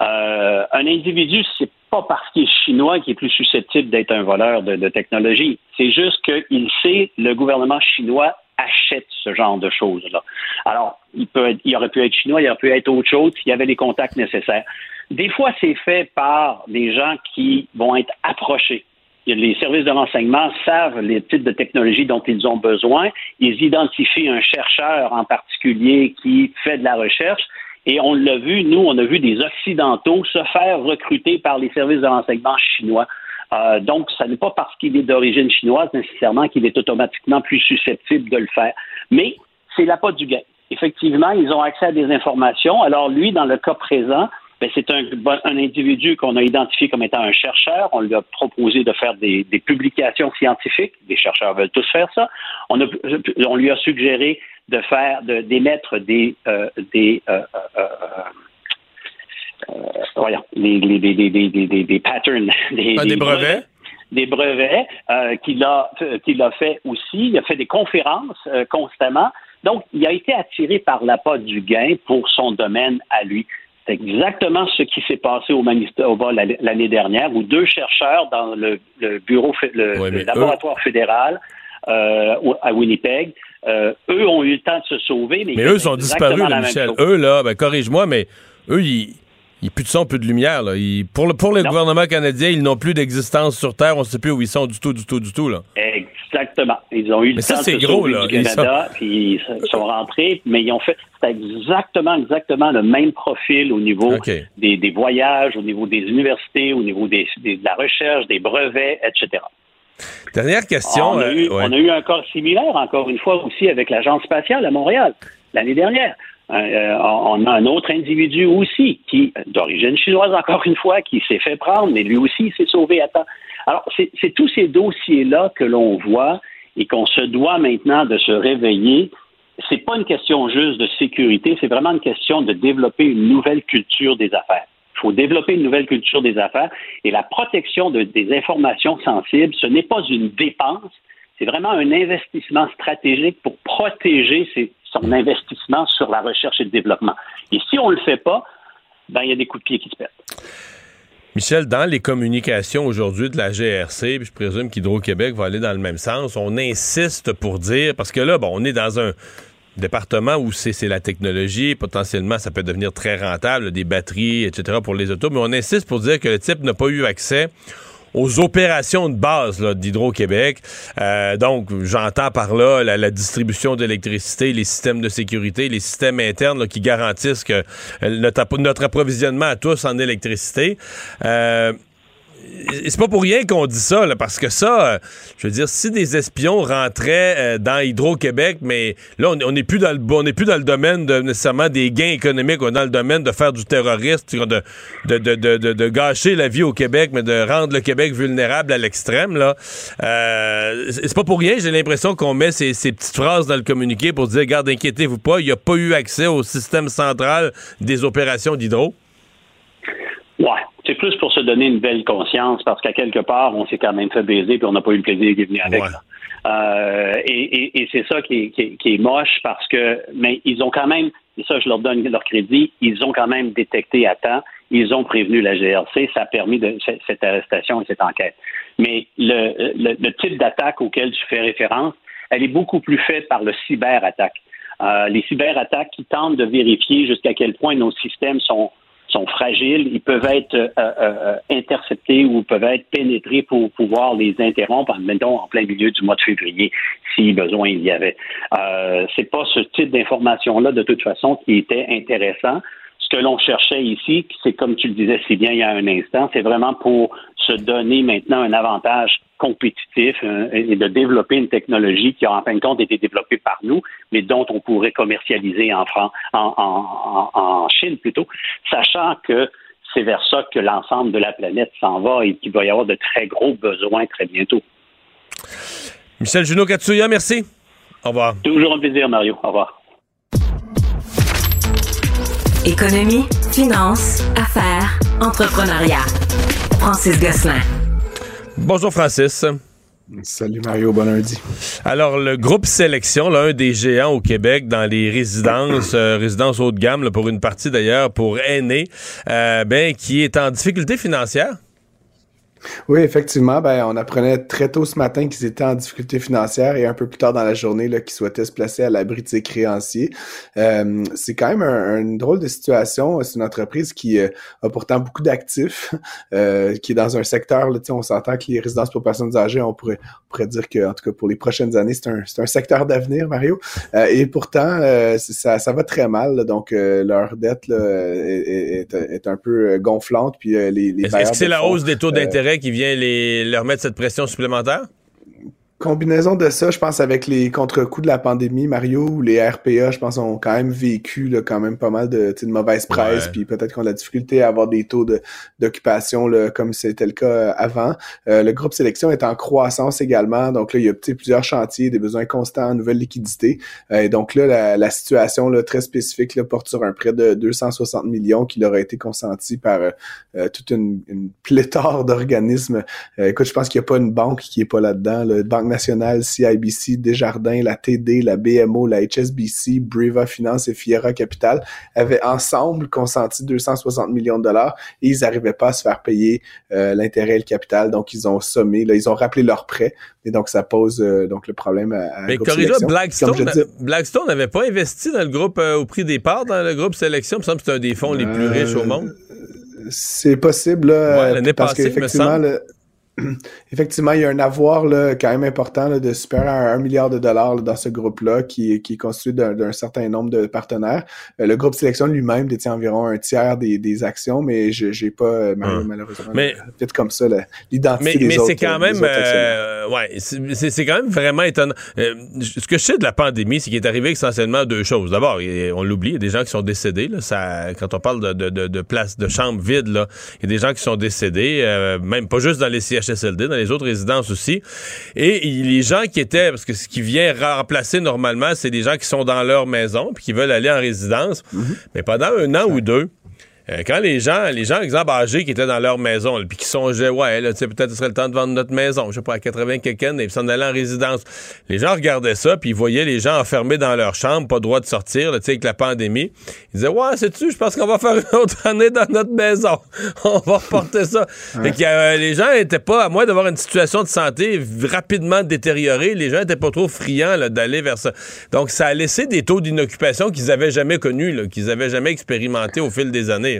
Euh, un individu, c'est pas parce qu'il est chinois qu'il est plus susceptible d'être un voleur de, technologie. C'est juste qu'il sait, le gouvernement chinois achète ce genre de choses-là. Alors, il, peut il aurait pu être chinois, il aurait pu être autre chose s'il y avait les contacts nécessaires. Des fois, c'est fait par des gens qui vont être approchés. Les services de renseignement savent les types de technologies dont ils ont besoin. Ils identifient un chercheur en particulier qui fait de la recherche. Et on l'a vu, nous, on a vu des Occidentaux se faire recruter par les services de renseignement chinois. Euh, donc, ça n'est pas parce qu'il est d'origine chinoise nécessairement qu'il est automatiquement plus susceptible de le faire. Mais c'est la pas du gain. Effectivement, ils ont accès à des informations. Alors, lui, dans le cas présent, c'est un, un individu qu'on a identifié comme étant un chercheur. On lui a proposé de faire des, des publications scientifiques. Les chercheurs veulent tous faire ça. On, a- on lui a suggéré de faire, de- d'émettre des, euh, des, euh, euh, euh, euh, voyons, des- des- des- des- des- des patterns, [laughs] des,
brevets?
des brevets euh, qu'il a qu'il a fait aussi. Il a fait des conférences euh, constamment. Donc, il a été attiré par l'appât du gain pour son domaine à lui. C'est exactement ce qui s'est passé au Manitoba l'année dernière, où deux chercheurs dans le, le bureau, le,
Ouais,
le
mais
laboratoire fédéral euh, à Winnipeg, euh, eux ont eu le temps de se sauver. Mais,
Mais
ils
eux sont disparus, là, Michel. Eux, là, ben, corrige-moi, mais eux, ils. Il n'y a plus de son, plus de lumière. Là. Pour le, pour le
Non.
gouvernement canadien, ils n'ont plus d'existence sur Terre. On ne sait plus où ils sont du tout, du tout, du tout. Là.
Exactement. Ils ont eu
Mais
le
ça,
temps de
gros, là.
du
Ils
Canada, puis ils sont rentrés, mais ils ont fait exactement, exactement le même profil au niveau des, des voyages, au niveau des universités, au niveau des, des- de la recherche, des brevets, etc.
Dernière question.
on, a
euh,
eu,
ouais.
on a eu un cas similaire, encore une fois, aussi avec l'Agence spatiale à Montréal, l'année dernière. Euh, euh, on a un autre individu aussi, qui, d'origine chinoise, encore une fois, qui s'est fait prendre, mais lui aussi s'est sauvé à temps. Alors, c'est tous ces dossiers-là que l'on voit et qu'on se doit maintenant de se réveiller. C'est pas une question juste de sécurité, c'est vraiment une question de développer une nouvelle culture des affaires. Il faut développer une nouvelle culture des affaires et la protection de- des informations sensibles, ce n'est pas une dépense, c'est vraiment un investissement stratégique pour protéger ses- son investissement sur la recherche et le développement. Et si on ne le fait pas, ben, il y a des coups de pied qui se perdent.
Michel, dans les communications aujourd'hui de la GRC, puis je présume qu'Hydro-Québec va aller dans le même sens, on insiste pour dire, parce que là, bon, on est dans un départements où c'est la technologie, potentiellement, ça peut devenir très rentable, des batteries, etc. pour les autos, mais on insiste pour dire que le type n'a pas eu accès aux opérations de base d'Hydro-Québec. Euh, donc, j'entends par là la, distribution d'électricité, les systèmes de sécurité, les systèmes internes qui garantissent que euh, notre, notre, approvisionnement à tous en électricité. Euh, c'est pas pour rien qu'on dit ça, parce que ça, euh, je veux dire, si des espions rentraient euh, dans Hydro-Québec, mais là, on n'est plus dans le on plus dans le domaine de nécessairement des gains économiques, on est dans le domaine de faire du terrorisme, de, de, de, de, gâcher la vie au Québec, mais de rendre le Québec vulnérable à l'extrême, là. Euh, c'est pas pour rien, j'ai l'impression qu'on met ces, ces, petites phrases dans le communiqué pour dire, garde, inquiétez-vous pas, il n'y a pas eu accès au système central des opérations d'hydro.
Ouais, c'est plus pour se donner une belle conscience parce qu'à quelque part, on s'est quand même fait baiser puis on n'a pas eu le plaisir de venir avec. Euh, et, c'est ça qui est, moche parce que, mais ils ont quand même, et ça je leur donne leur crédit, ils ont quand même détecté à temps, ils ont prévenu la GRC, ça a permis de, cette arrestation et cette enquête. Mais le, le, type d'attaque auquel tu fais référence, elle est beaucoup plus faite par le cyberattaque. Euh, les cyberattaques qui tentent de vérifier jusqu'à quel point nos systèmes sont sont fragiles, ils peuvent être euh, euh, interceptés ou peuvent être pénétrés pour pouvoir les interrompre, mettons, en plein milieu du mois de février, si besoin il y avait. Euh, c'est pas ce type d'information-là, de toute façon, qui était intéressant. Ce que l'on cherchait ici, c'est comme tu le disais si bien il y a un instant, c'est vraiment pour se donner maintenant un avantage compétitif et de développer une technologie qui a en fin de compte été développée par nous, mais dont on pourrait commercialiser en, France, en, Chine plutôt, sachant que c'est vers ça que l'ensemble de la planète s'en va et qu'il va y avoir de très gros besoins très bientôt.
Michel Junot Katsuya, merci. Au revoir.
Toujours un plaisir, Mario. Au revoir.
Économie, finance, affaires, entrepreneuriat. Francis Gosselin.
Bonjour Francis.
Salut Mario, bon lundi.
Alors, le groupe Sélection, l'un des géants au Québec dans les résidences, euh, résidences haut de gamme, pour une partie d'ailleurs, pour aînés, euh, ben, qui est en difficulté financière.
Oui, effectivement, ben, on apprenait très tôt ce matin qu'ils étaient en difficulté financière et un peu plus tard dans la journée là, qu'ils souhaitaient se placer à l'abri de ses créanciers. Euh, c'est quand même une drôle de situation. C'est une entreprise qui euh, a pourtant beaucoup d'actifs, [laughs] euh, qui est dans un secteur, là, on s'entend que les résidences pour personnes âgées, on pourrait, on pourrait dire que, en tout cas pour les prochaines années, c'est un, un, secteur d'avenir, Mario. et pourtant, ça, ça va très mal. donc, leur dette là, est, est, est, un peu gonflante. Puis les, les
Est-ce que c'est la hausse des taux d'intérêt qui vient les, leur mettre cette pression supplémentaire?
Combinaison de ça, je pense, avec les contre-coups de la pandémie, Mario, ou les RPA, je pense, ont quand même vécu là, quand même pas mal de, de mauvaise presse, puis peut-être qu'on a de la difficulté à avoir des taux d'occupation comme c'était le cas euh, avant. Euh, le groupe sélection est en croissance également, donc là, il y a plusieurs chantiers, des besoins constants nouvelle liquidité. Euh, et donc là, la, la situation là, très spécifique là, porte sur un prêt de 260 millions qui leur a été consenti par toute une, une pléthore d'organismes. écoute, je pense qu'il n'y a pas une banque qui est pas là-dedans. La Banque nationale, CIBC, Desjardins, la TD, la BMO, la HSBC, Briva Finance et Fiera Capital avaient ensemble consenti 260 millions de dollars et ils n'arrivaient pas à se faire payer euh, l'intérêt et le capital. Donc, ils ont sommé, là, ils ont rappelé leurs prêts et donc ça pose euh, donc le problème à,
Mais Blackstone, Blackstone n'avait pas investi dans le groupe euh, au prix des parts dans le groupe Sélection. Il me semble que c'est un des fonds les plus riches au monde.
C'est possible, là, parce qu'effectivement, [clears throat] effectivement, il y a un avoir là, quand même important là, de super à un milliard de dollars dans ce groupe-là qui, qui est constitué d'un certain nombre de partenaires. Euh, le groupe Sélection lui-même détient environ un tiers des, des actions, mais je n'ai pas euh, hum. malheureusement mais, peut-être comme ça l'identité des
mais
autres.
Mais c'est quand même euh, ouais, c'est quand même vraiment étonnant. ce que je sais de la pandémie, c'est qu'il est arrivé essentiellement deux choses. D'abord, on l'oublie, il y a des gens qui sont décédés. Là, ça, quand on parle de, de, de, de places, de chambres vides, il y a des gens qui sont décédés, même pas juste dans les CHSLD, dans les autres résidences aussi. Et les gens qui étaient, parce que ce qui vient remplacer normalement, c'est des gens qui sont dans leur maison puis qui veulent aller en résidence. Mhm. Mais pendant un an ou deux, quand les gens, les gens, exemple, âgés qui étaient dans leur maison, puis qui songeaient, ouais, là, peut-être ce serait le temps de vendre notre maison, je sais pas, à 80 quelqu'un, et puis s'en aller en résidence. Les gens regardaient ça, puis ils voyaient les gens enfermés dans leur chambre, pas droit de sortir, tu sais, avec la pandémie. Ils disaient, ouais, c'est-tu, je pense qu'on va faire une autre année dans notre maison. [laughs] On va reporter ça. Fait que euh, les gens étaient pas, à moins d'avoir une situation de santé rapidement détériorée, les gens étaient pas trop friands d'aller vers ça. Donc, ça a laissé des taux d'inoccupation qu'ils avaient jamais connus, qu'ils avaient jamais expérimenté au fil des années.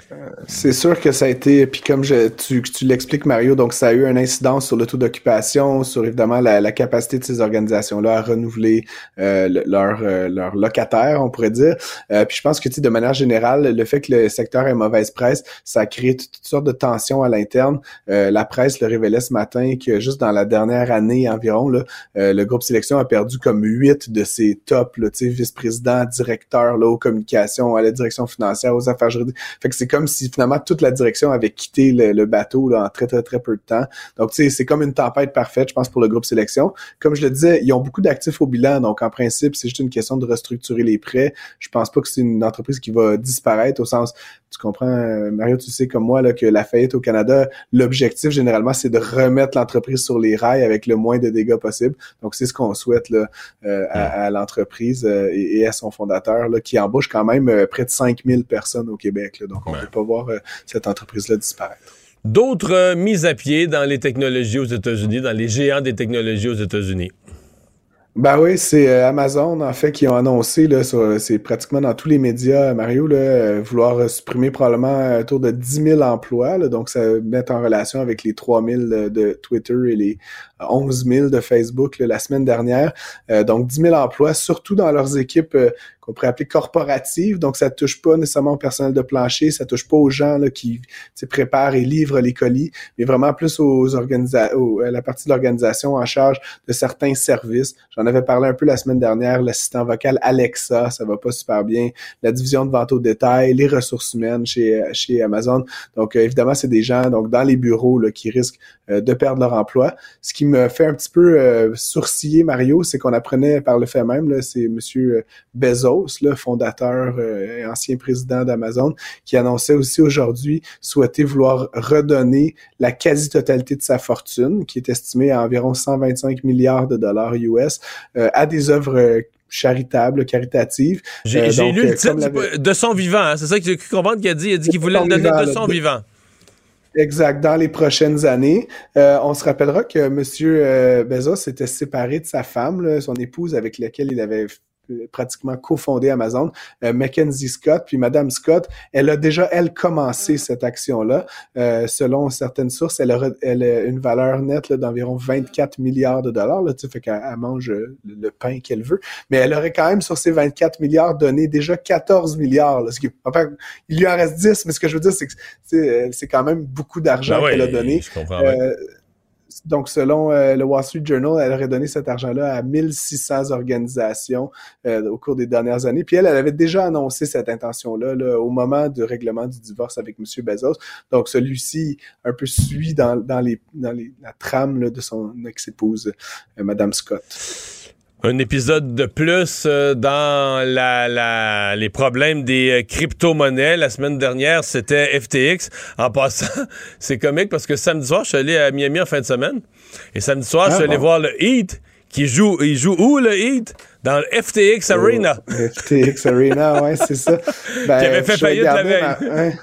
C'est sûr que ça a été, puis comme je, tu, tu l'expliques, Mario, donc ça a eu un incidence sur le taux d'occupation, sur évidemment la, capacité de ces organisations-là à renouveler euh, leur, euh, leur locataire, on pourrait dire. Euh, puis je pense que tu de manière générale, le fait que le secteur ait mauvaise presse, ça a créé toutes, sortes de tensions à l'interne. la presse le révélait ce matin que juste dans la dernière année environ, là, le groupe Sélection a perdu comme huit de ses tops, vice-présidents, directeurs là, aux communications, à la direction financière, aux affaires juridiques. Fait que c'est comme si finalement toute la direction avait quitté le, bateau là, en très, très, très peu de temps. Donc, tu c'est comme une tempête parfaite, je pense, pour le groupe sélection. Comme je le disais, ils ont beaucoup d'actifs au bilan, donc en principe, c'est juste une question de restructurer les prêts. Je pense pas que c'est une entreprise qui va disparaître au sens, tu comprends, euh, Mario, tu sais comme moi là, que la faillite au Canada, l'objectif généralement, c'est de remettre l'entreprise sur les rails avec le moins de dégâts possible. Donc, c'est ce qu'on souhaite là, euh, à, l'entreprise euh, et, à son fondateur là, qui embauche quand même près de 5000 personnes au Québec. Là. Donc, on pas voir cette entreprise-là disparaître.
D'autres mises à pied dans les technologies aux États-Unis, dans les géants des technologies aux États-Unis.
Ben oui, c'est euh, Amazon, en fait, qui ont annoncé, là, c'est pratiquement dans tous les médias, Mario, là, vouloir supprimer probablement autour de 10 000 emplois. donc, ça met en relation avec les 3 000 de Twitter et les 11 000 de Facebook la semaine dernière. donc, 10 000 emplois, surtout dans leurs équipes qu'on pourrait appeler corporative. Donc, ça touche pas nécessairement au personnel de plancher, ça touche pas aux gens là, qui préparent et livrent les colis, mais vraiment plus aux organisations, à la partie de l'organisation en charge de certains services. J'en avais parlé un peu la semaine dernière, l'assistant vocal Alexa, ça va pas super bien, la division de vente au détail, les ressources humaines chez, chez Amazon. Donc, euh, évidemment, c'est des gens donc dans les bureaux là, qui risquent euh, de perdre leur emploi. Ce qui me fait un petit peu euh, sourciller, Mario, c'est qu'on apprenait par le fait même, c'est Monsieur Bezos le fondateur euh, et ancien président d'Amazon, qui annonçait aussi aujourd'hui souhaiter vouloir redonner la quasi-totalité de sa fortune, qui est estimée à environ 125 milliards de dollars US, euh, à des œuvres charitables, caritatives.
J'ai euh, lu le titre de son vivant, hein. c'est ça que j'ai cru comprendre qu'il a dit? Il a dit qu'il voulait le donner de son vivant.
Exact. Dans les prochaines années, on se rappellera que M. Bezos s'était séparé de sa femme, son épouse avec laquelle il avait pratiquement cofondé Amazon, euh, Mackenzie Scott. Puis Madame Scott, elle a déjà, elle, commencé cette action-là. Euh, selon certaines sources, elle a, elle a une valeur nette d'environ 24 milliards de dollars. Là, fait qu'elle mange le, pain qu'elle veut. Mais elle aurait quand même, sur ces 24 milliards, donné déjà 14 milliards. Là, ce qui, enfin, il lui en reste 10, mais ce que je veux dire, c'est que c'est quand même beaucoup d'argent ben qu'elle a donné. Je comprends, donc, selon euh, le Wall Street Journal, elle aurait donné cet argent-là à 1600 organisations euh, au cours des dernières années. Puis elle, elle avait déjà annoncé cette intention-là au moment du règlement du divorce avec M. Bezos. Donc, celui-ci un peu suit dans, les, la trame de son ex-épouse, euh, Mme Scott.
Un épisode de plus euh, dans la, les problèmes des euh, crypto-monnaies. La semaine dernière, c'était FTX. En passant, [laughs] c'est comique parce que samedi soir, je suis allé à Miami en fin de semaine. Et samedi soir, je suis ah, allé voir le Heat qui joue. Il joue où le Heat? Dans le FTX Arena.
FTX Arena, ouais, c'est ça.
Ben, [laughs] qui avait fait faillite la veille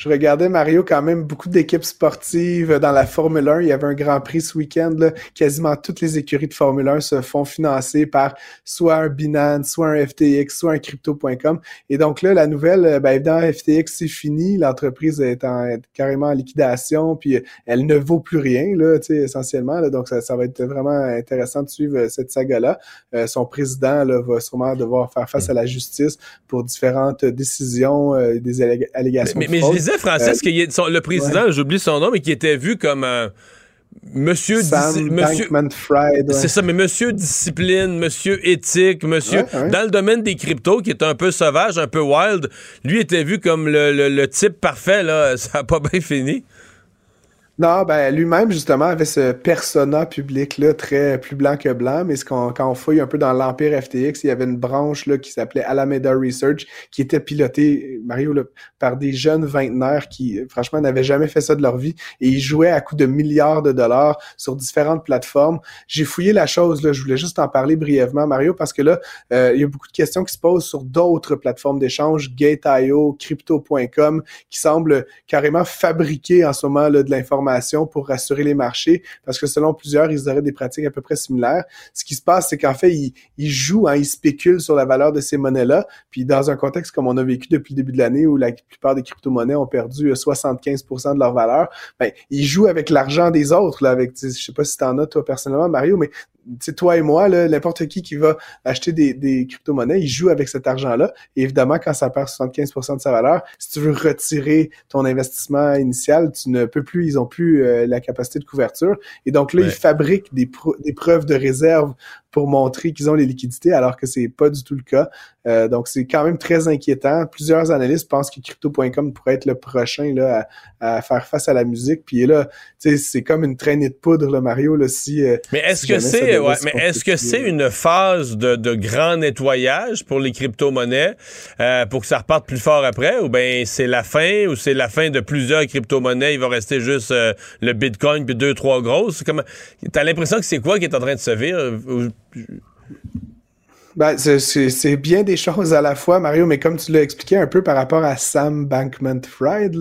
je regardais Mario quand même beaucoup d'équipes sportives dans la Formule 1. Il y avait un Grand Prix ce week-end. Quasiment toutes les écuries de Formule 1 se font financer par soit un Binance, soit un FTX, soit un crypto.com. Et donc là, la nouvelle, euh, ben, évidemment, FTX, c'est fini. L'entreprise est, en, carrément en liquidation, puis elle ne vaut plus rien, là, essentiellement. donc, ça, ça, va être vraiment intéressant de suivre euh, cette saga-là. Euh, son président là, va sûrement devoir faire face à la justice pour différentes décisions, des allégations
mais, mais, de Francis, euh, le président, j'oublie son nom, mais qui était vu comme Monsieur, monsieur c'est ça, mais Monsieur discipline, Monsieur éthique, Monsieur dans le domaine des cryptos qui est un peu sauvage, un peu wild, lui était vu comme le, type parfait là. [laughs] Ça a pas bien fini.
Non, ben lui-même, justement, avait ce persona public-là, très plus blanc que blanc, mais ce quand on fouille un peu dans l'Empire FTX, il y avait une branche là, qui s'appelait Alameda Research, qui était pilotée, Mario, par des jeunes vingtenaires qui, franchement, n'avaient jamais fait ça de leur vie, et ils jouaient à coups de milliards de dollars sur différentes plateformes. J'ai fouillé la chose, là, je voulais juste en parler brièvement, Mario, parce que là, euh, il y a beaucoup de questions qui se posent sur d'autres plateformes d'échange, Gate.io, Crypto.com, qui semblent carrément fabriquer en ce moment là, de l'information pour rassurer les marchés, parce que selon plusieurs, ils auraient des pratiques à peu près similaires. Ce qui se passe, c'est qu'en fait, ils, jouent, hein, ils spéculent sur la valeur de ces monnaies-là. Puis dans un contexte comme on a vécu depuis le début de l'année, où la plupart des crypto-monnaies ont perdu 75% euh, de leur valeur, ben, ils jouent avec l'argent des autres. Là, avec, je sais pas si tu en as toi personnellement, Mario, mais toi et moi, n'importe qui qui va acheter des, des crypto-monnaies, il joue avec cet argent-là. Et évidemment, quand ça perd 75% de sa valeur, si tu veux retirer ton investissement initial, tu ne peux plus, ils ont plus euh, la capacité de couverture. Et donc là, ils fabriquent des, des preuves de réserve pour montrer qu'ils ont les liquidités, alors que c'est pas du tout le cas. Euh, donc, c'est quand même très inquiétant. Plusieurs analystes pensent que crypto.com pourrait être le prochain là, à, faire face à la musique. Puis là, c'est comme une traînée de poudre, là, Mario. Là, si,
euh, mais est-ce que c'est ouais, mais est-ce que c'est une phase de, de, grand nettoyage pour les crypto-monnaies euh, pour que ça reparte plus fort après? Ou bien c'est la fin ou c'est la fin de plusieurs crypto-monnaies? Il va rester juste le Bitcoin puis deux, trois grosses? Comme... T'as l'impression que c'est quoi qui est en train de se vire?
Ben, c'est bien des choses à la fois, Mario, mais comme tu l'as expliqué un peu par rapport à Sam Bankman-Fried,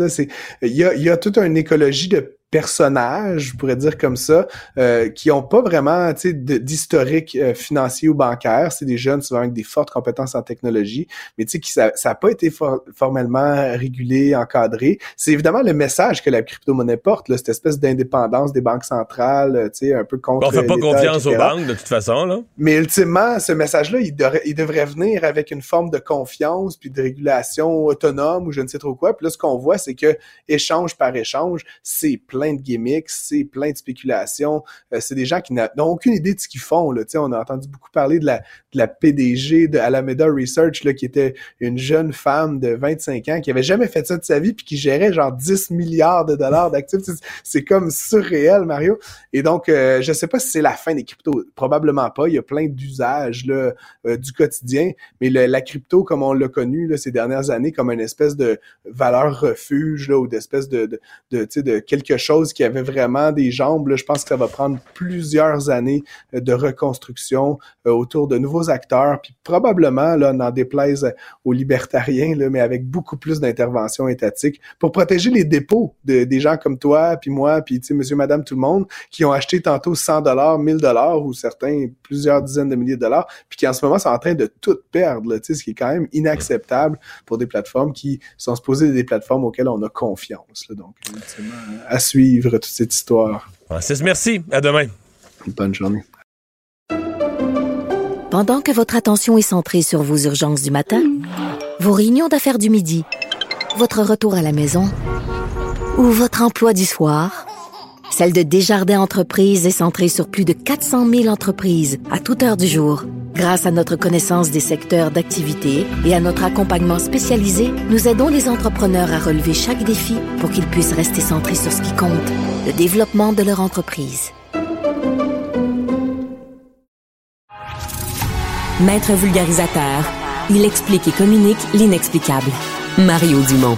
il y a, y a toute une écologie de personnages, je pourrais dire comme ça, euh, qui ont pas vraiment d'historique euh, financier ou bancaire. C'est des jeunes souvent avec des fortes compétences en technologie, mais tu sais, qui ça n'a pas été formellement régulé, encadré. C'est évidemment le message que la crypto-monnaie porte, là, cette espèce d'indépendance des banques centrales, euh, tu sais, un peu contre.
On fait pas confiance aux banques de toute façon, là.
Mais ultimement, ce message-là, il, devrait, il devrait venir avec une forme de confiance puis de régulation autonome ou je ne sais trop quoi. Puis là, ce qu'on voit, c'est que échange par échange, c'est plein plein de gimmicks, c'est plein de spéculations. Euh, c'est des gens qui n'ont aucune idée de ce qu'ils font. Là. On a entendu beaucoup parler de la, de la PDG de Alameda Research, là, qui était une jeune femme de 25 ans qui avait jamais fait ça de sa vie puis qui gérait genre 10 milliards de dollars d'actifs. C'est comme surréel, Mario. Et donc, euh, je sais pas si c'est la fin des cryptos. Probablement pas. Il y a plein d'usages là, euh, du quotidien. Mais la crypto, comme on l'a connu là, ces dernières années, comme une espèce de valeur refuge là, ou d'espèce de, de, de, de quelque chose chose qui avait vraiment des jambes. je pense que ça va prendre plusieurs années euh, de reconstruction euh, autour de nouveaux acteurs, puis probablement, là, n'en déplaise aux libertariens, là, mais avec beaucoup plus d'intervention étatique pour protéger les dépôts de, des gens comme toi, puis moi, puis monsieur, madame, tout le monde, qui ont acheté tantôt 100 dollars, 1000 dollars ou certains plusieurs dizaines de milliers de dollars, puis qui en ce moment sont en train de tout perdre, là, ce qui est quand même inacceptable pour des plateformes qui sont supposées des plateformes auxquelles on a confiance. Là, donc, à suivre suivre toute cette histoire.
Francis, merci. À demain.
Bonne journée.
Pendant que votre attention est centrée sur vos urgences du matin, vos réunions d'affaires du midi, votre retour à la maison ou votre emploi du soir, celle de Desjardins Entreprises est centrée sur plus de 400 000 entreprises à toute heure du jour. Grâce à notre connaissance des secteurs d'activité et à notre accompagnement spécialisé, nous aidons les entrepreneurs à relever chaque défi pour qu'ils puissent rester centrés sur ce qui compte, le développement de leur entreprise.
Maître vulgarisateur, il explique et communique l'inexplicable. Mario Dumont.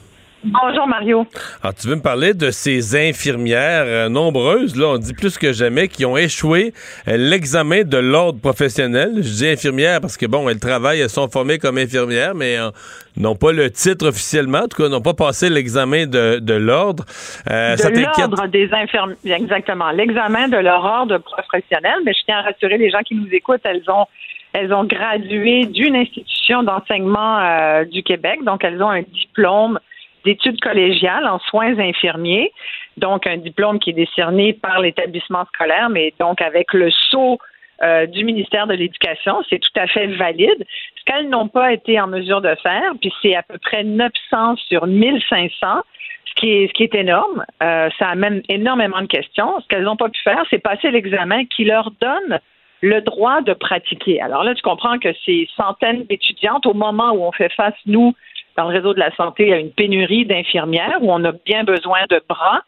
Bonjour Mario.
Alors, tu veux me parler de ces infirmières euh, nombreuses, là, on dit plus que jamais, qui ont échoué euh, l'examen de l'ordre professionnel? Je dis infirmières parce que, bon, elles travaillent, elles sont formées comme infirmières, mais euh, n'ont pas le titre officiellement, en tout cas, n'ont pas passé l'examen de, de l'ordre.
de l'ordre des infirmières, exactement. L'examen de leur ordre professionnel, mais je tiens à rassurer les gens qui nous écoutent, elles ont elles ont gradué d'une institution d'enseignement du Québec, donc elles ont un diplôme d'études collégiales en soins infirmiers, donc un diplôme qui est décerné par l'établissement scolaire, mais donc avec le sceau euh, du ministère de l'Éducation. C'est tout à fait valide. Ce qu'elles n'ont pas été en mesure de faire, puis c'est à peu près 900 sur 1500, ce qui est, énorme. Euh, ça amène énormément de questions. Ce qu'elles n'ont pas pu faire, c'est passer l'examen qui leur donne le droit de pratiquer. Alors là, tu comprends que ces centaines d'étudiantes, au moment où on fait face, nous, dans le réseau de la santé, à une pénurie d'infirmières, où on a bien besoin de bras,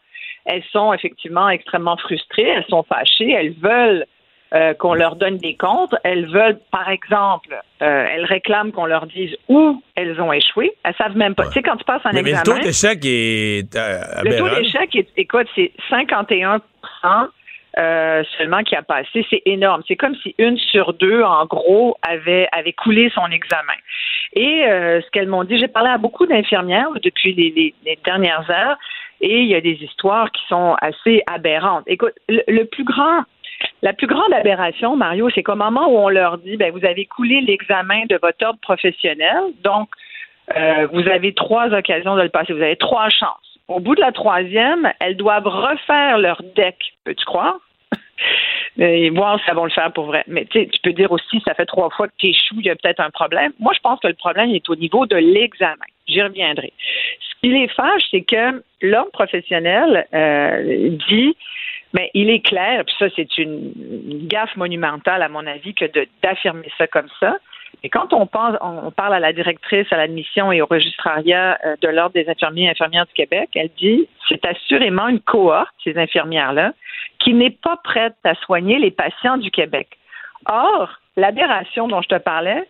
elles sont effectivement extrêmement frustrées, elles sont fâchées, elles veulent euh, qu'on leur donne des comptes. Elles veulent, par exemple, euh, elles réclament qu'on leur dise où elles ont échoué. Elles savent même pas. Tu sais, quand tu passes un examen...
Mais le taux d'échec est
euh, Le taux d'échec, est, écoute, c'est 51 seulement qui a passé. C'est énorme. C'est comme si une sur deux, en gros, avait, avait coulé son examen. Et ce qu'elles m'ont dit, j'ai parlé à beaucoup d'infirmières depuis les, dernières heures, et il y a des histoires qui sont assez aberrantes. Écoute, le plus grand la plus grande aberration, Mario, c'est qu'au moment où on leur dit, ben, vous avez coulé l'examen de votre ordre professionnel, donc euh, vous avez trois occasions de le passer, vous avez trois chances. Au bout de la troisième, elles doivent refaire leur deck, peux-tu croire? Et voir si elles vont le faire pour vrai. Mais tu peux dire aussi, ça fait trois fois que tu échoues, il y a peut-être un problème. Moi, je pense que le problème est au niveau de l'examen. J'y reviendrai. Ce qui les fâche, c'est que l'ordre professionnel euh, dit mais il est clair, puis ça, c'est une, gaffe monumentale, à mon avis, que d'affirmer ça comme ça. Et quand on, pense, on parle à la directrice à l'admission et au registrariat euh, de l'Ordre des infirmiers et infirmières du Québec, elle dit c'est assurément une cohorte, ces infirmières-là, qui n'est pas prête à soigner les patients du Québec. Or, l'aberration dont je te parlais,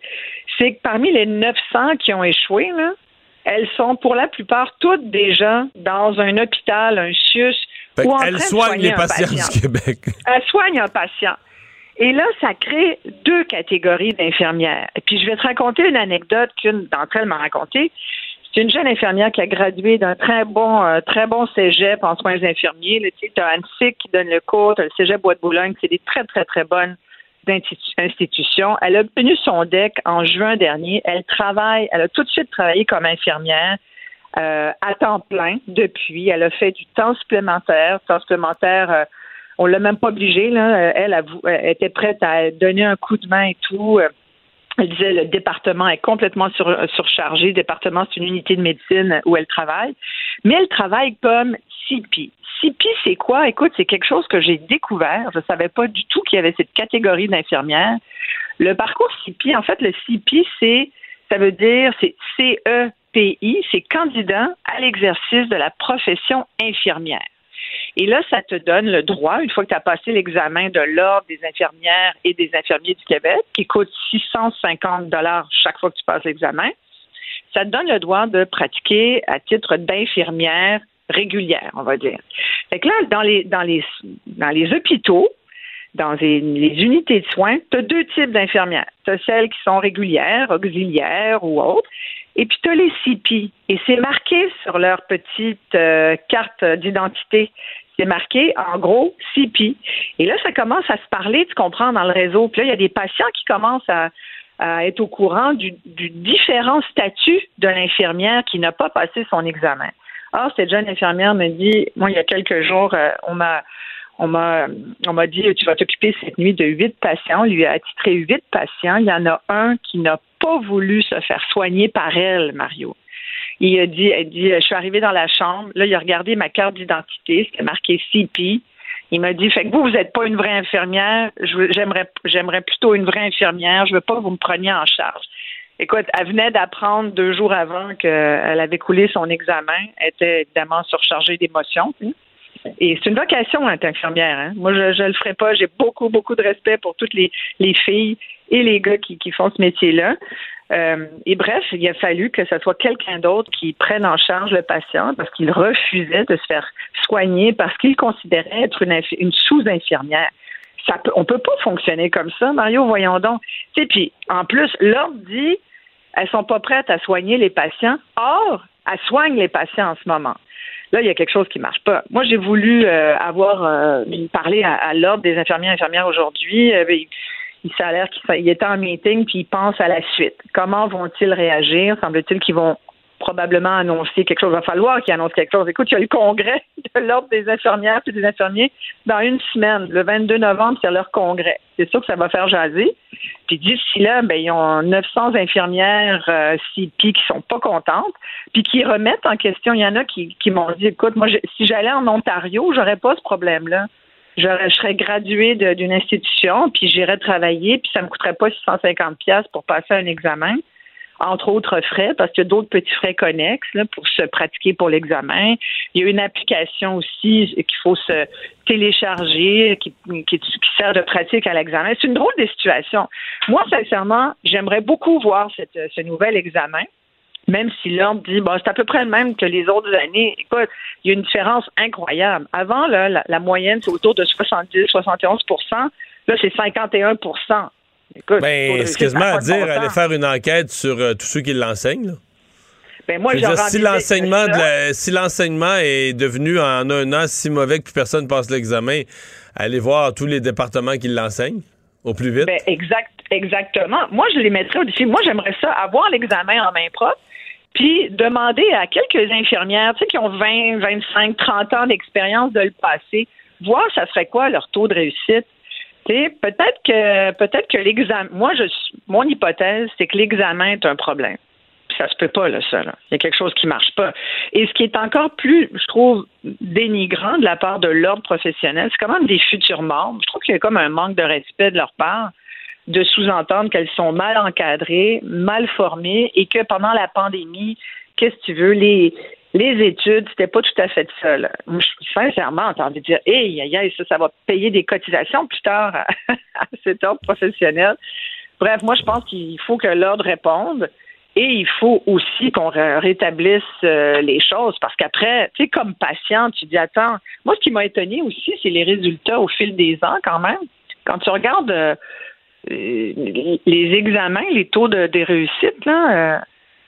c'est que parmi les 900 qui ont échoué, là, elles sont pour la plupart toutes déjà dans un hôpital, un CIUS,
elle soigne les patients du Québec.
Elle soigne un patient. Et là, ça crée deux catégories d'infirmières. Puis, je vais te raconter une anecdote qu'une d'entre elles m'a racontée. C'est une jeune infirmière qui a gradué d'un très bon, euh, très bon cégep en soins infirmiers. Tu as Annecy qui donne le cours, le cégep Bois-de-Boulogne, c'est des très, très, très bonnes institutions. Elle a obtenu son DEC en juin dernier. Elle travaille, elle a tout de suite travaillé comme infirmière. Euh, à temps plein depuis. Elle a fait du temps supplémentaire, temps supplémentaire. Euh, on l'a même pas obligée. Là. Elle, était prête à donner un coup de main et tout. Elle disait le département est complètement surchargé. Le département, c'est une unité de médecine où elle travaille. Mais elle travaille comme CP. CP, c'est quoi? Écoute, c'est quelque chose que j'ai découvert. Je ne savais pas du tout qu'il y avait cette catégorie d'infirmières. Le parcours CP, en fait, le CP, c'est, ça veut dire, c'est CE c'est candidat à l'exercice de la profession infirmière. Et là, ça te donne le droit, une fois que tu as passé l'examen de l'Ordre des infirmières et des infirmiers du Québec, qui coûte 650 dollars chaque fois que tu passes l'examen, ça te donne le droit de pratiquer à titre d'infirmière régulière, on va dire. Fait que là, dans les, dans les, hôpitaux, dans les, les unités de soins, tu as deux types d'infirmières. Tu as celles qui sont régulières, auxiliaires ou autres, et puis, tu as les CP. Et c'est marqué sur leur petite euh, carte d'identité. C'est marqué, en gros, CP. Et là, ça commence à se parler, tu comprends, dans le réseau. Puis là, il y a des patients qui commencent à, être au courant du, différent statut de l'infirmière qui n'a pas passé son examen. Or, cette jeune infirmière me dit, moi, il y a quelques jours, euh, on m'a on m'a on m'a dit tu vas t'occuper cette nuit de huit patients. On lui a attitré huit patients. Il y en a un qui n'a pas voulu se faire soigner par elle, Mario. Il a dit, elle dit, je suis arrivée dans la chambre. Là, il a regardé ma carte d'identité, c'était marqué CP. Il m'a dit, fait que vous, vous n'êtes pas une vraie infirmière. J'aimerais, j'aimerais plutôt une vraie infirmière. Je veux pas que vous me preniez en charge. Écoute, elle venait d'apprendre deux jours avant qu'elle avait coulé son examen. Elle était évidemment surchargée d'émotions. Et c'est une vocation être infirmière. Hein. Moi, je ne le ferai pas. J'ai beaucoup, beaucoup de respect pour toutes les, les filles et les gars qui, font ce métier-là. Euh, et bref, il a fallu que ce soit quelqu'un d'autre qui prenne en charge le patient parce qu'il refusait de se faire soigner parce qu'il considérait être une, une sous-infirmière. Ça peut, on peut pas fonctionner comme ça, Mario, voyons donc. Et puis, en plus, l'ordre dit elles sont pas prêtes à soigner les patients. Or, elles soignent les patients en ce moment. Là, il y a quelque chose qui marche pas. Moi, j'ai voulu euh, avoir euh, parler à, l'ordre des infirmiers et infirmières aujourd'hui. Euh, ben, il, l'air qu'il est en meeting puis il pense à la suite. Comment vont-ils réagir? Semble-t-il qu'ils vont probablement annoncer quelque chose. Il va falloir qu'il annonce quelque chose. Écoute, il y a le congrès [laughs] de l'Ordre des infirmières et des infirmiers dans une semaine. Le 22 novembre, c'est leur congrès. C'est sûr que ça va faire jaser. Puis d'ici là, ben, ils ont 900 infirmières euh, CP qui sont pas contentes, puis qui remettent en question. Il y en a qui, qui m'ont dit, écoute, moi, si j'allais en Ontario, j'aurais pas ce problème-là. Je, serais graduée d'une institution, puis j'irais travailler, puis ça me coûterait pas 650 pièces pour passer un examen entre autres frais, parce qu'il y a d'autres petits frais connexes pour se pratiquer pour l'examen. Il y a une application aussi qu'il faut se télécharger, qui, sert de pratique à l'examen. C'est une drôle de situation. Moi, sincèrement, j'aimerais beaucoup voir ce nouvel examen même si l'ordre dit bon, c'est à peu près le même que les autres années. Écoute, il y a une différence incroyable. Avant, là, la, moyenne, c'est autour de 70-71% Là, c'est 51
ben, excuse-moi à dire, aller faire une enquête sur euh, tous ceux qui l'enseignent.
Ben moi,
si l'enseignement si l'enseignement est devenu en un an si mauvais que plus personne passe l'examen, allez voir tous les départements qui l'enseignent au plus vite.
Ben, exact, exactement. Moi, je les mettrais au défi. Moi, j'aimerais ça, avoir l'examen en main propre, puis demander à quelques infirmières, tu sais, qui ont 20, 25, 30 ans d'expérience de le passer, voir ça serait quoi leur taux de réussite peut-être que peut-être que l'examen. Moi, je mon hypothèse, c'est que l'examen est un problème. ça se peut pas là, ça. Il y a quelque chose qui marche pas. Et ce qui est encore plus, je trouve, dénigrant de la part de l'ordre professionnel, c'est quand même des futurs membres. Je trouve qu'il y a comme un manque de respect de leur part de sous-entendre qu'elles sont mal encadrées, mal formées et que pendant la pandémie, qu'est-ce que tu veux, les, les études, c'était pas tout à fait ça. Là. Sincèrement, j'ai envie de dire, hey, aïe, ça, ça va payer des cotisations plus tard [laughs] à, cet ordre professionnel. Bref, moi, je pense qu'il faut que l'ordre réponde. Et il faut aussi qu'on rétablisse euh, les choses parce qu'après, tu sais, comme patient, tu dis attends. Moi, ce qui m'a étonné aussi, c'est les résultats au fil des ans quand même. Quand tu regardes euh, les examens, les taux de, des réussites, là, euh,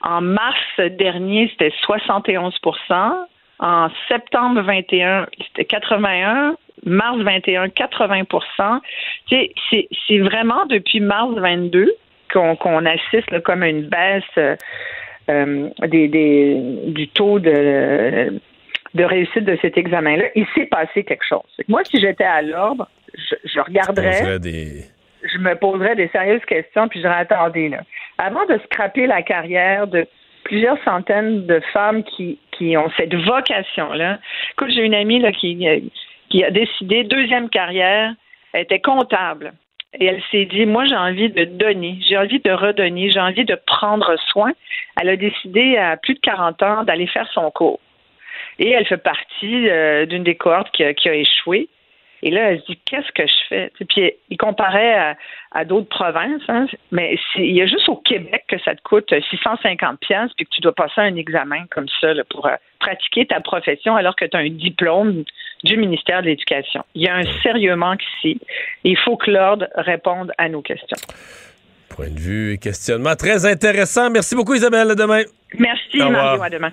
en mars dernier, c'était 71% En septembre 21, c'était 81. Mars 21, 80% C'est vraiment depuis mars 22 qu'on assiste comme à une baisse euh, euh, du taux de, de réussite de cet examen-là. Il s'est passé quelque chose. Moi, si j'étais à l'ordre, je, regarderais je me poserais des sérieuses questions, puis je dirais, attendez, là, avant de scraper la carrière de plusieurs centaines de femmes qui, qui ont cette vocation-là. Écoute, j'ai une amie là, qui, qui a décidé, deuxième carrière, elle était comptable. Et elle s'est dit, moi, j'ai envie de donner, j'ai envie de redonner, j'ai envie de prendre soin. Elle a décidé, à plus de 40 ans, d'aller faire son cours. Et elle fait partie euh, d'une des cohortes qui a échoué. Et là, elle se dit qu'est-ce que je fais? Puis il comparait à, d'autres provinces, hein, mais il y a juste au Québec que ça te coûte 650 pièces puis que tu dois passer un examen comme ça pour euh, pratiquer ta profession alors que tu as un diplôme du ministère de l'Éducation. Il y a un sérieux manque ici. il faut que l'ordre réponde à nos questions.
Point de vue et questionnement très intéressant. Merci beaucoup Isabelle. À demain.
Merci Mario. À demain.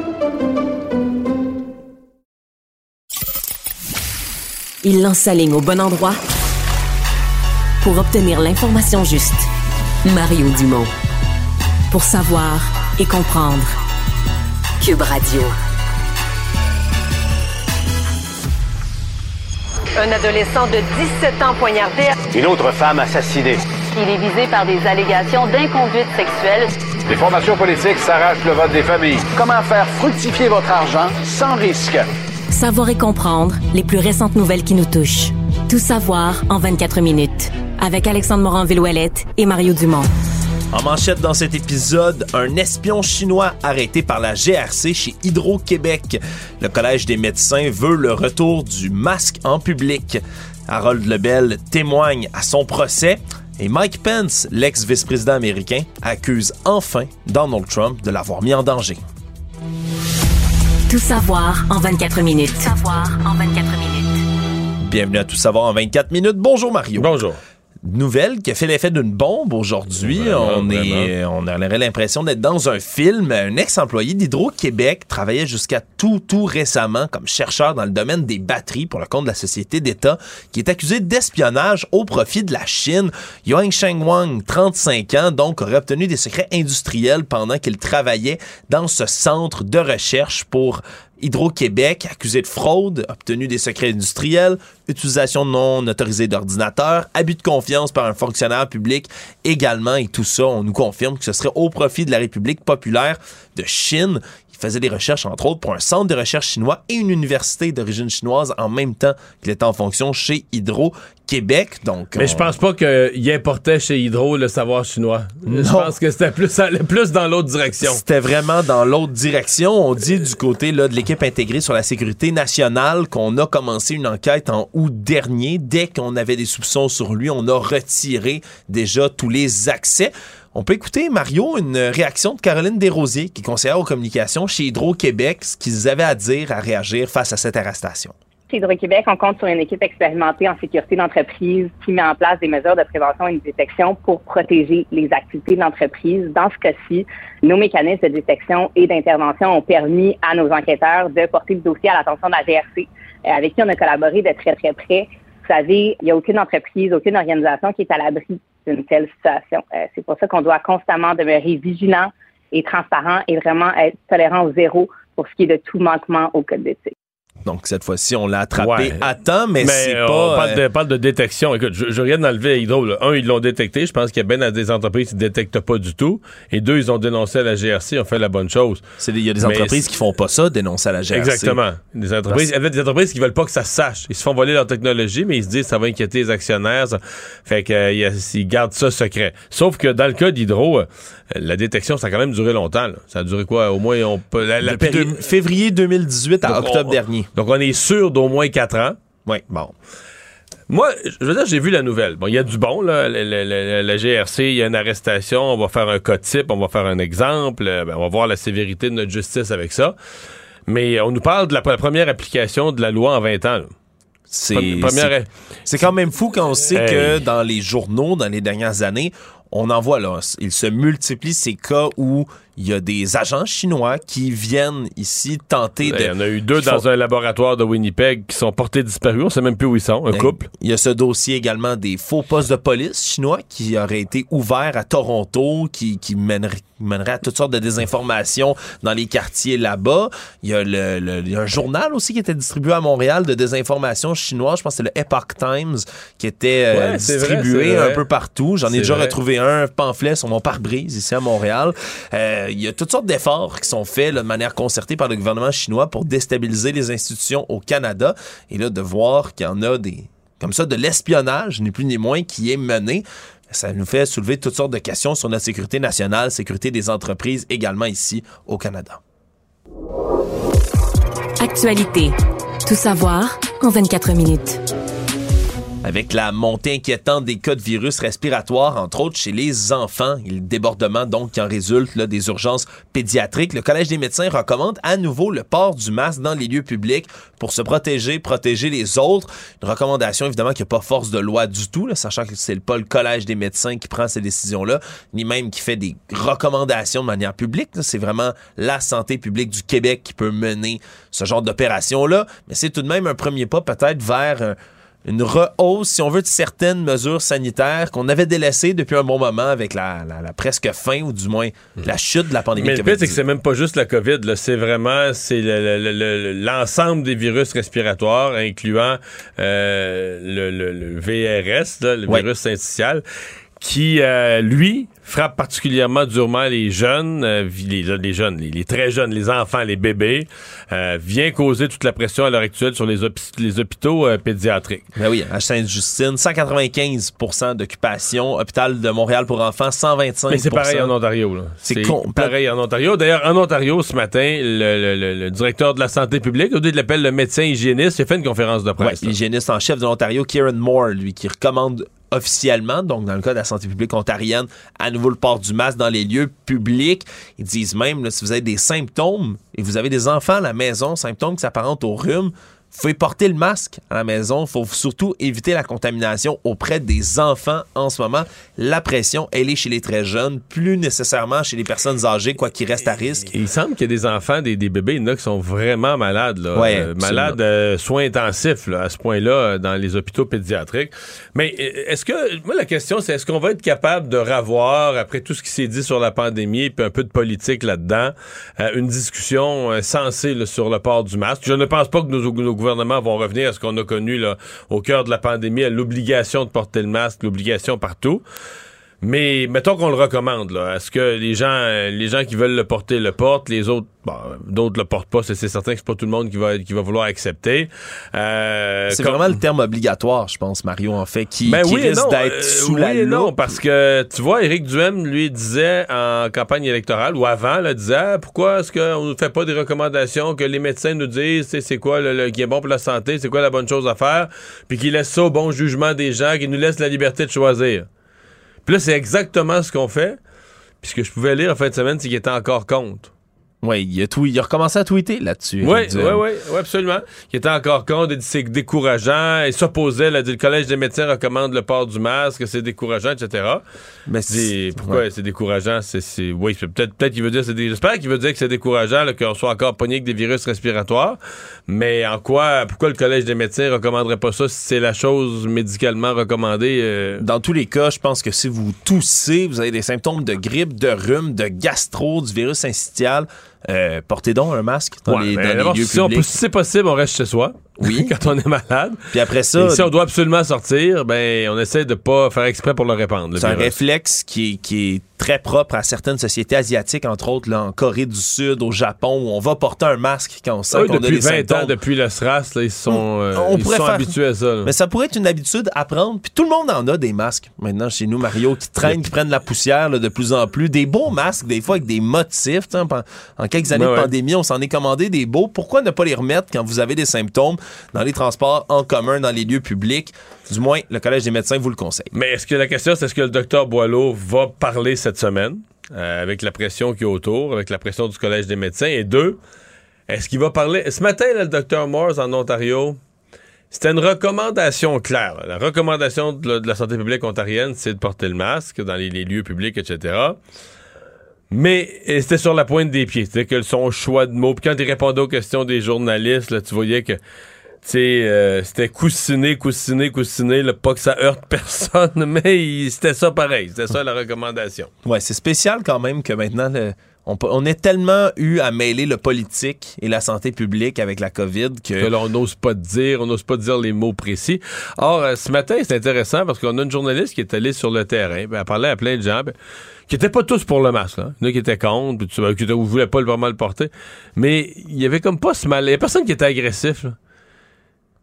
Il lance sa ligne au bon endroit pour obtenir l'information juste. Mario Dumont. Pour savoir et comprendre. Cube Radio.
Un adolescent de 17 ans poignardé.
Une autre femme assassinée.
Il est visé par des allégations d'inconduite sexuelle.
Les formations politiques s'arrachent le vote des familles.
Comment faire fructifier votre argent sans risque?
Savoir et comprendre les plus récentes nouvelles qui nous touchent. Tout savoir en 24 minutes. Avec Alexandre Morin-Villouellette et Mario Dumont.
En manchette dans cet épisode, un espion chinois arrêté par la GRC chez Hydro-Québec. Le Collège des médecins veut le retour du masque en public. Harold Lebel témoigne à son procès. Et Mike Pence, l'ex-vice-président américain, accuse enfin Donald Trump de l'avoir mis en danger.
Tout savoir en 24 minutes. Tout savoir en 24 minutes.
Bienvenue à Tout savoir en 24 minutes. Bonjour Mario.
Bonjour.
Nouvelle qui a fait l'effet d'une bombe aujourd'hui. On, est, on aurait l'impression d'être dans un film. Un ex-employé d'Hydro-Québec travaillait jusqu'à tout, tout récemment comme chercheur dans le domaine des batteries pour le compte de la société d'État qui est accusé d'espionnage au profit de la Chine. Yang Sheng Wang, 35 ans, donc aurait obtenu des secrets industriels pendant qu'il travaillait dans ce centre de recherche pour Hydro-Québec, accusé de fraude, obtenu des secrets industriels, utilisation non autorisée d'ordinateurs, abus de confiance par un fonctionnaire public également, et tout ça, on nous confirme que ce serait au profit de la République populaire de Chine. Faisait des recherches, entre autres, pour un centre de recherche chinois et une université d'origine chinoise en même temps qu'il était en fonction chez Hydro Québec. Donc,
Mais je pense pas qu'il importait chez Hydro le savoir chinois. Je pense que c'était plus, plus dans l'autre direction.
C'était vraiment dans l'autre direction. On dit du côté là, de l'équipe intégrée sur la sécurité nationale qu'on a commencé une enquête en août dernier. Dès qu'on avait des soupçons sur lui, on a retiré déjà tous les accès. On peut écouter, Mario, une réaction de Caroline Desrosiers, qui est conseillère aux communications chez Hydro-Québec, ce qu'ils avaient à dire, à réagir face à cette arrestation.
Chez Hydro-Québec, on compte sur une équipe expérimentée en sécurité d'entreprise qui met en place des mesures de prévention et de détection pour protéger les activités de l'entreprise. Dans ce cas-ci, nos mécanismes de détection et d'intervention ont permis à nos enquêteurs de porter le dossier à l'attention de la GRC, euh, avec qui on a collaboré de très, très près. Vous savez, il n'y a aucune entreprise, aucune organisation qui est à l'abri d'une telle situation. Euh, c'est pour ça qu'on doit constamment demeurer vigilant et transparent et vraiment être tolérant au zéro pour ce qui est de tout manquement au code d'éthique.
Donc, cette fois-ci, on l'a attrapé à temps, mais, c'est
on
pas...
parle, de, parle de détection. Écoute, je, je regarde d'enlever à Hydro. Là. Un, ils l'ont détecté. Je pense qu'il y a bien des entreprises qui ne détectent pas du tout. Et deux, ils ont dénoncé à la GRC. Ils ont fait la bonne chose.
Il y a des entreprises qui font pas ça, dénoncer à la GRC.
Exactement. Des entreprises, il y a des entreprises qui veulent pas que ça se sache. Ils se font voler leur technologie, mais ils se disent que ça va inquiéter les actionnaires. Ça. Fait qu'ils gardent ça secret. Sauf que dans le cas d'Hydro, la détection, ça a quand même duré longtemps. Là. Ça a duré quoi? Au moins, on peut... La, la
Depuis de, février 2018 à
Donc,
octobre
on-
dernier.
Donc, on est sûr d'au moins 4 ans.
Oui, bon.
Moi, je veux dire, j'ai vu la nouvelle. Bon, il y a du bon, là. La, la- la- la GRC, il y a une arrestation. On va faire un cas type, on va faire un exemple. euh, ben, on va voir la sévérité de notre justice avec ça. Mais on nous parle de la, première application de la loi en 20 ans. là.
C'est
Pre- première-
c'est- c'est quand même fou quand on sait
Hey.
que dans les journaux, dans les dernières années, on en voit là, il se multiplie ces cas où il y a des agents chinois qui viennent ici tenter de...
Il y en a eu deux
font-
dans un laboratoire de Winnipeg qui sont portés disparus. On sait même plus où ils sont. Un
Ben,
couple.
Il y a ce dossier également des faux postes de police chinois qui auraient été ouverts à Toronto, qui, qui mèneraient, mèneraient à toutes sortes de désinformations dans les quartiers là-bas. Il y, a le, le- il y a un journal aussi qui était distribué à Montréal de désinformation chinoise. Je pense que c'est le Epoch Times qui était euh,
Ouais,
distribué
vrai.
un peu partout. J'en ai déjà
vrai.
retrouvé un pamphlet sur mon pare-brise ici à Montréal. Euh, il y a toutes sortes d'efforts qui sont faits de manière concertée par le gouvernement chinois pour déstabiliser les institutions au Canada. Et là, de voir qu'il y en a des comme ça de l'espionnage, ni plus ni moins, qui est mené. Ça nous fait soulever toutes sortes de questions sur notre sécurité nationale, sécurité des entreprises également ici au Canada.
Actualité. Tout savoir en 24 minutes.
Avec la montée inquiétante des cas de virus respiratoires, entre autres chez les enfants, et le débordement donc qui en résulte là, des urgences pédiatriques, le Collège des médecins recommande à nouveau le port du masque dans les lieux publics pour se protéger, protéger les autres. Une recommandation évidemment qui n'a pas force de loi du tout, là, sachant que c'est pas le Collège des médecins qui prend ces décisions-là, ni même qui fait des recommandations de manière publique. C'est vraiment la santé publique du Québec qui peut mener ce genre d'opération-là. Mais c'est tout de même un premier pas peut-être vers... un- une rehausse, si on veut, de certaines mesures sanitaires qu'on avait délaissées depuis un bon moment avec la, la- la presque fin ou du moins la chute de la pandémie
Mais le pire, c'est que
COVID-19.
c'est même pas juste la COVID. C'est vraiment c'est le- le- le- l'ensemble des virus respiratoires, incluant euh, le, le- le VRS, là, le
Ouais.
virus syncytial, qui, euh, lui, frappe particulièrement durement les jeunes, euh, les, les jeunes, les, les très jeunes, les enfants, les bébés, euh, vient causer toute la pression à l'heure actuelle sur les, hôpi- les hôpitaux euh, pédiatriques.
Ben oui, à Sainte-Justine, 195% d'occupation. Hôpital de Montréal pour enfants, 125%
Mais c'est pareil en Ontario. là.
C'est
pareil en Ontario. D'ailleurs, en Ontario, ce matin, le, le- le- le directeur de la santé publique, au lieu de l'appeler le médecin hygiéniste, il a fait une conférence de
Ouais,
presse. là.
l'hygiéniste en chef de l'Ontario, Kieran Moore, lui, qui recommande officiellement, donc dans le cas de la santé publique ontarienne, à nouveau le port du masque dans les lieux publics. Ils disent même, si vous avez des symptômes et vous avez des enfants à la maison, symptômes qui s'apparentent au rhume, vous pouvez porter le masque à la maison. Il faut surtout éviter la contamination auprès des enfants en ce moment. La pression, elle est chez les très jeunes, plus nécessairement chez les personnes âgées, quoi qu'ils restent à risque.
il semble qu'il y a des enfants, des, des bébés, il y en a qui sont vraiment malades. Là.
Ouais,
Euh, malades, euh, soins intensifs là, à ce point-là dans les hôpitaux pédiatriques. Mais euh, est-ce que, moi la question c'est est-ce qu'on va être capable de ravoir, après tout ce qui s'est dit sur la pandémie, puis un peu de politique là-dedans, euh, une discussion sensée là, sur le port du masque? Je ne pense pas que nos, nos gouvernements vont revenir à ce qu'on a connu là, au cœur de la pandémie, à l'obligation de porter le masque, l'obligation partout. Mais mettons qu'on le recommande, là. Est-ce que les gens, euh, les gens qui veulent le porter le portent, les autres, bon, d'autres le portent pas. C'est certain que c'est pas tout le monde qui va, qui va vouloir accepter. Euh,
C'est
comme-
vraiment le terme obligatoire, je pense, Mario, en fait, qui,
Ben
qui
oui
risque d'être
euh,
sous
oui
la
et non, parce que tu vois, Éric Duhem lui disait en campagne électorale ou avant, là, disait Ah, pourquoi est-ce qu'on ne fait pas des recommandations que les médecins nous disent, c'est c'est quoi le, le- qui est bon pour la santé, c'est quoi la bonne chose à faire, puis qu'ils laissent ça au bon jugement des gens, qu'ils nous laissent la liberté de choisir? Puis là, c'est exactement ce qu'on fait. Puis ce que je pouvais lire en fin de semaine, c'est qu'il était encore contre.
Oui, il a, tweet- il a recommencé à tweeter là-dessus.
Oui, oui, oui, oui, absolument. Il était encore contre, il dit c'est décourageant, il s'opposait, il a dit le Collège des médecins recommande le port du masque, c'est décourageant, etc.
Mais
Dis, pourquoi
ouais.
c'est décourageant? C'est, c'est- oui, c'est peut-être, peut-être qu'il veut dire, c'est des- j'espère qu'il veut dire que c'est décourageant, là, qu'on soit encore pogné avec des virus respiratoires. Mais en quoi, pourquoi le Collège des médecins recommanderait pas ça si c'est la chose médicalement recommandée? euh?
Dans tous les cas, je pense que si vous toussez, vous avez des symptômes de grippe, de rhume, de gastro, du virus syncytial, euh, portez donc un masque dans
Ouais,
les, dans les lieux
si, on peut-
publics.
si c'est possible, on reste chez soi. [laughs]
Oui.
Quand on est malade.
Puis après ça,
Et si on doit absolument sortir, ben, on essaie de pas faire exprès pour le répandre.
c'est un réflexe qui est, qui est très propre à certaines sociétés asiatiques, entre autres là, en Corée du Sud, au Japon, où on va porter un masque quand on sent
Oui,
qu'on a
depuis
des
20
symptômes.
ans, depuis le SRAS, là, ils sont, euh,
On
ils sont
faire-
habitués à ça. là.
Mais ça pourrait être une habitude à prendre. Puis tout le monde en a des masques. Maintenant, chez nous, Mario, qui traînent, qui prennent la poussière là, de plus en plus. Des beaux masques, des fois avec des motifs. En, en quelques années de pandémie, on s'en est commandé des beaux. Pourquoi ne pas les remettre quand vous avez des symptômes? Dans les transports en commun, dans les lieux publics? Du moins, le Collège des médecins vous le conseille.
Mais est-ce que la question, c'est est-ce que le docteur Boileau va parler cette semaine euh, avec la pression qui est autour, avec la pression du Collège des médecins? Et deux, est-ce qu'il va parler... Ce matin, le docteur Morse en Ontario, c'était une recommandation claire. La recommandation de la, santé publique ontarienne, c'est de porter le masque dans les, lieux publics, etc. Mais c'était sur la pointe des pieds. C'est-à-dire que son choix de mots. Puis quand il répondait aux questions des journalistes, tu voyais que euh, c'était coussiné, coussiné, coussiné, là, pas que ça heurte [laughs] personne, mais c'était ça pareil. C'était ça la recommandation.
Ouais, c'est spécial quand même que maintenant, le- on, on ait tellement eu à mêler le politique et la santé publique avec la COVID que...
Que là, on n'ose pas dire, on n'ose pas dire les mots précis. Or, euh, ce matin, c'est intéressant parce qu'on a une journaliste qui est allée sur le terrain, ben, elle parlait à plein de gens, ben, qui étaient pas tous pour le masque. Là. Il y en a qui étaient contre, puis tu vois, qui ne voulaient pas le- vraiment le porter. Mais il y avait comme pas ce mal. Il y a personne qui était agressif. Là.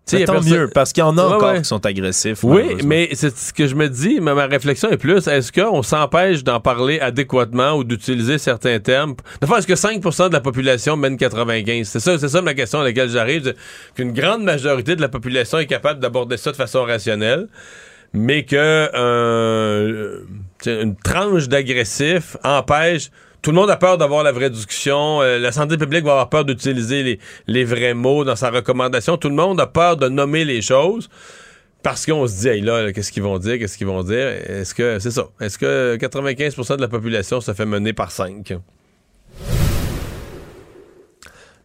Tu sais, il y a
tant
personne-
mieux, parce qu'il y en a
Ouais,
encore
ouais.
qui sont agressifs.
Oui, mais c'est ce que je me dis, mais ma réflexion est plus, est-ce qu'on s'empêche d'en parler adéquatement ou d'utiliser certains termes? Est-ce que 5% de la population mène 95? C'est ça, c'est ça ma question à laquelle j'arrive, qu'une grande majorité de la population est capable d'aborder ça de façon rationnelle, mais que euh, une tranche d'agressifs empêche tout le monde a peur d'avoir la vraie discussion. Euh, la santé publique va avoir peur d'utiliser les, les vrais mots dans sa recommandation. Tout le monde a peur de nommer les choses parce qu'on se dit, hey, là, qu'est-ce qu'ils vont dire, qu'est-ce qu'ils vont dire? Est-ce que, c'est ça, est-ce que 95% de la population se fait mener par 5?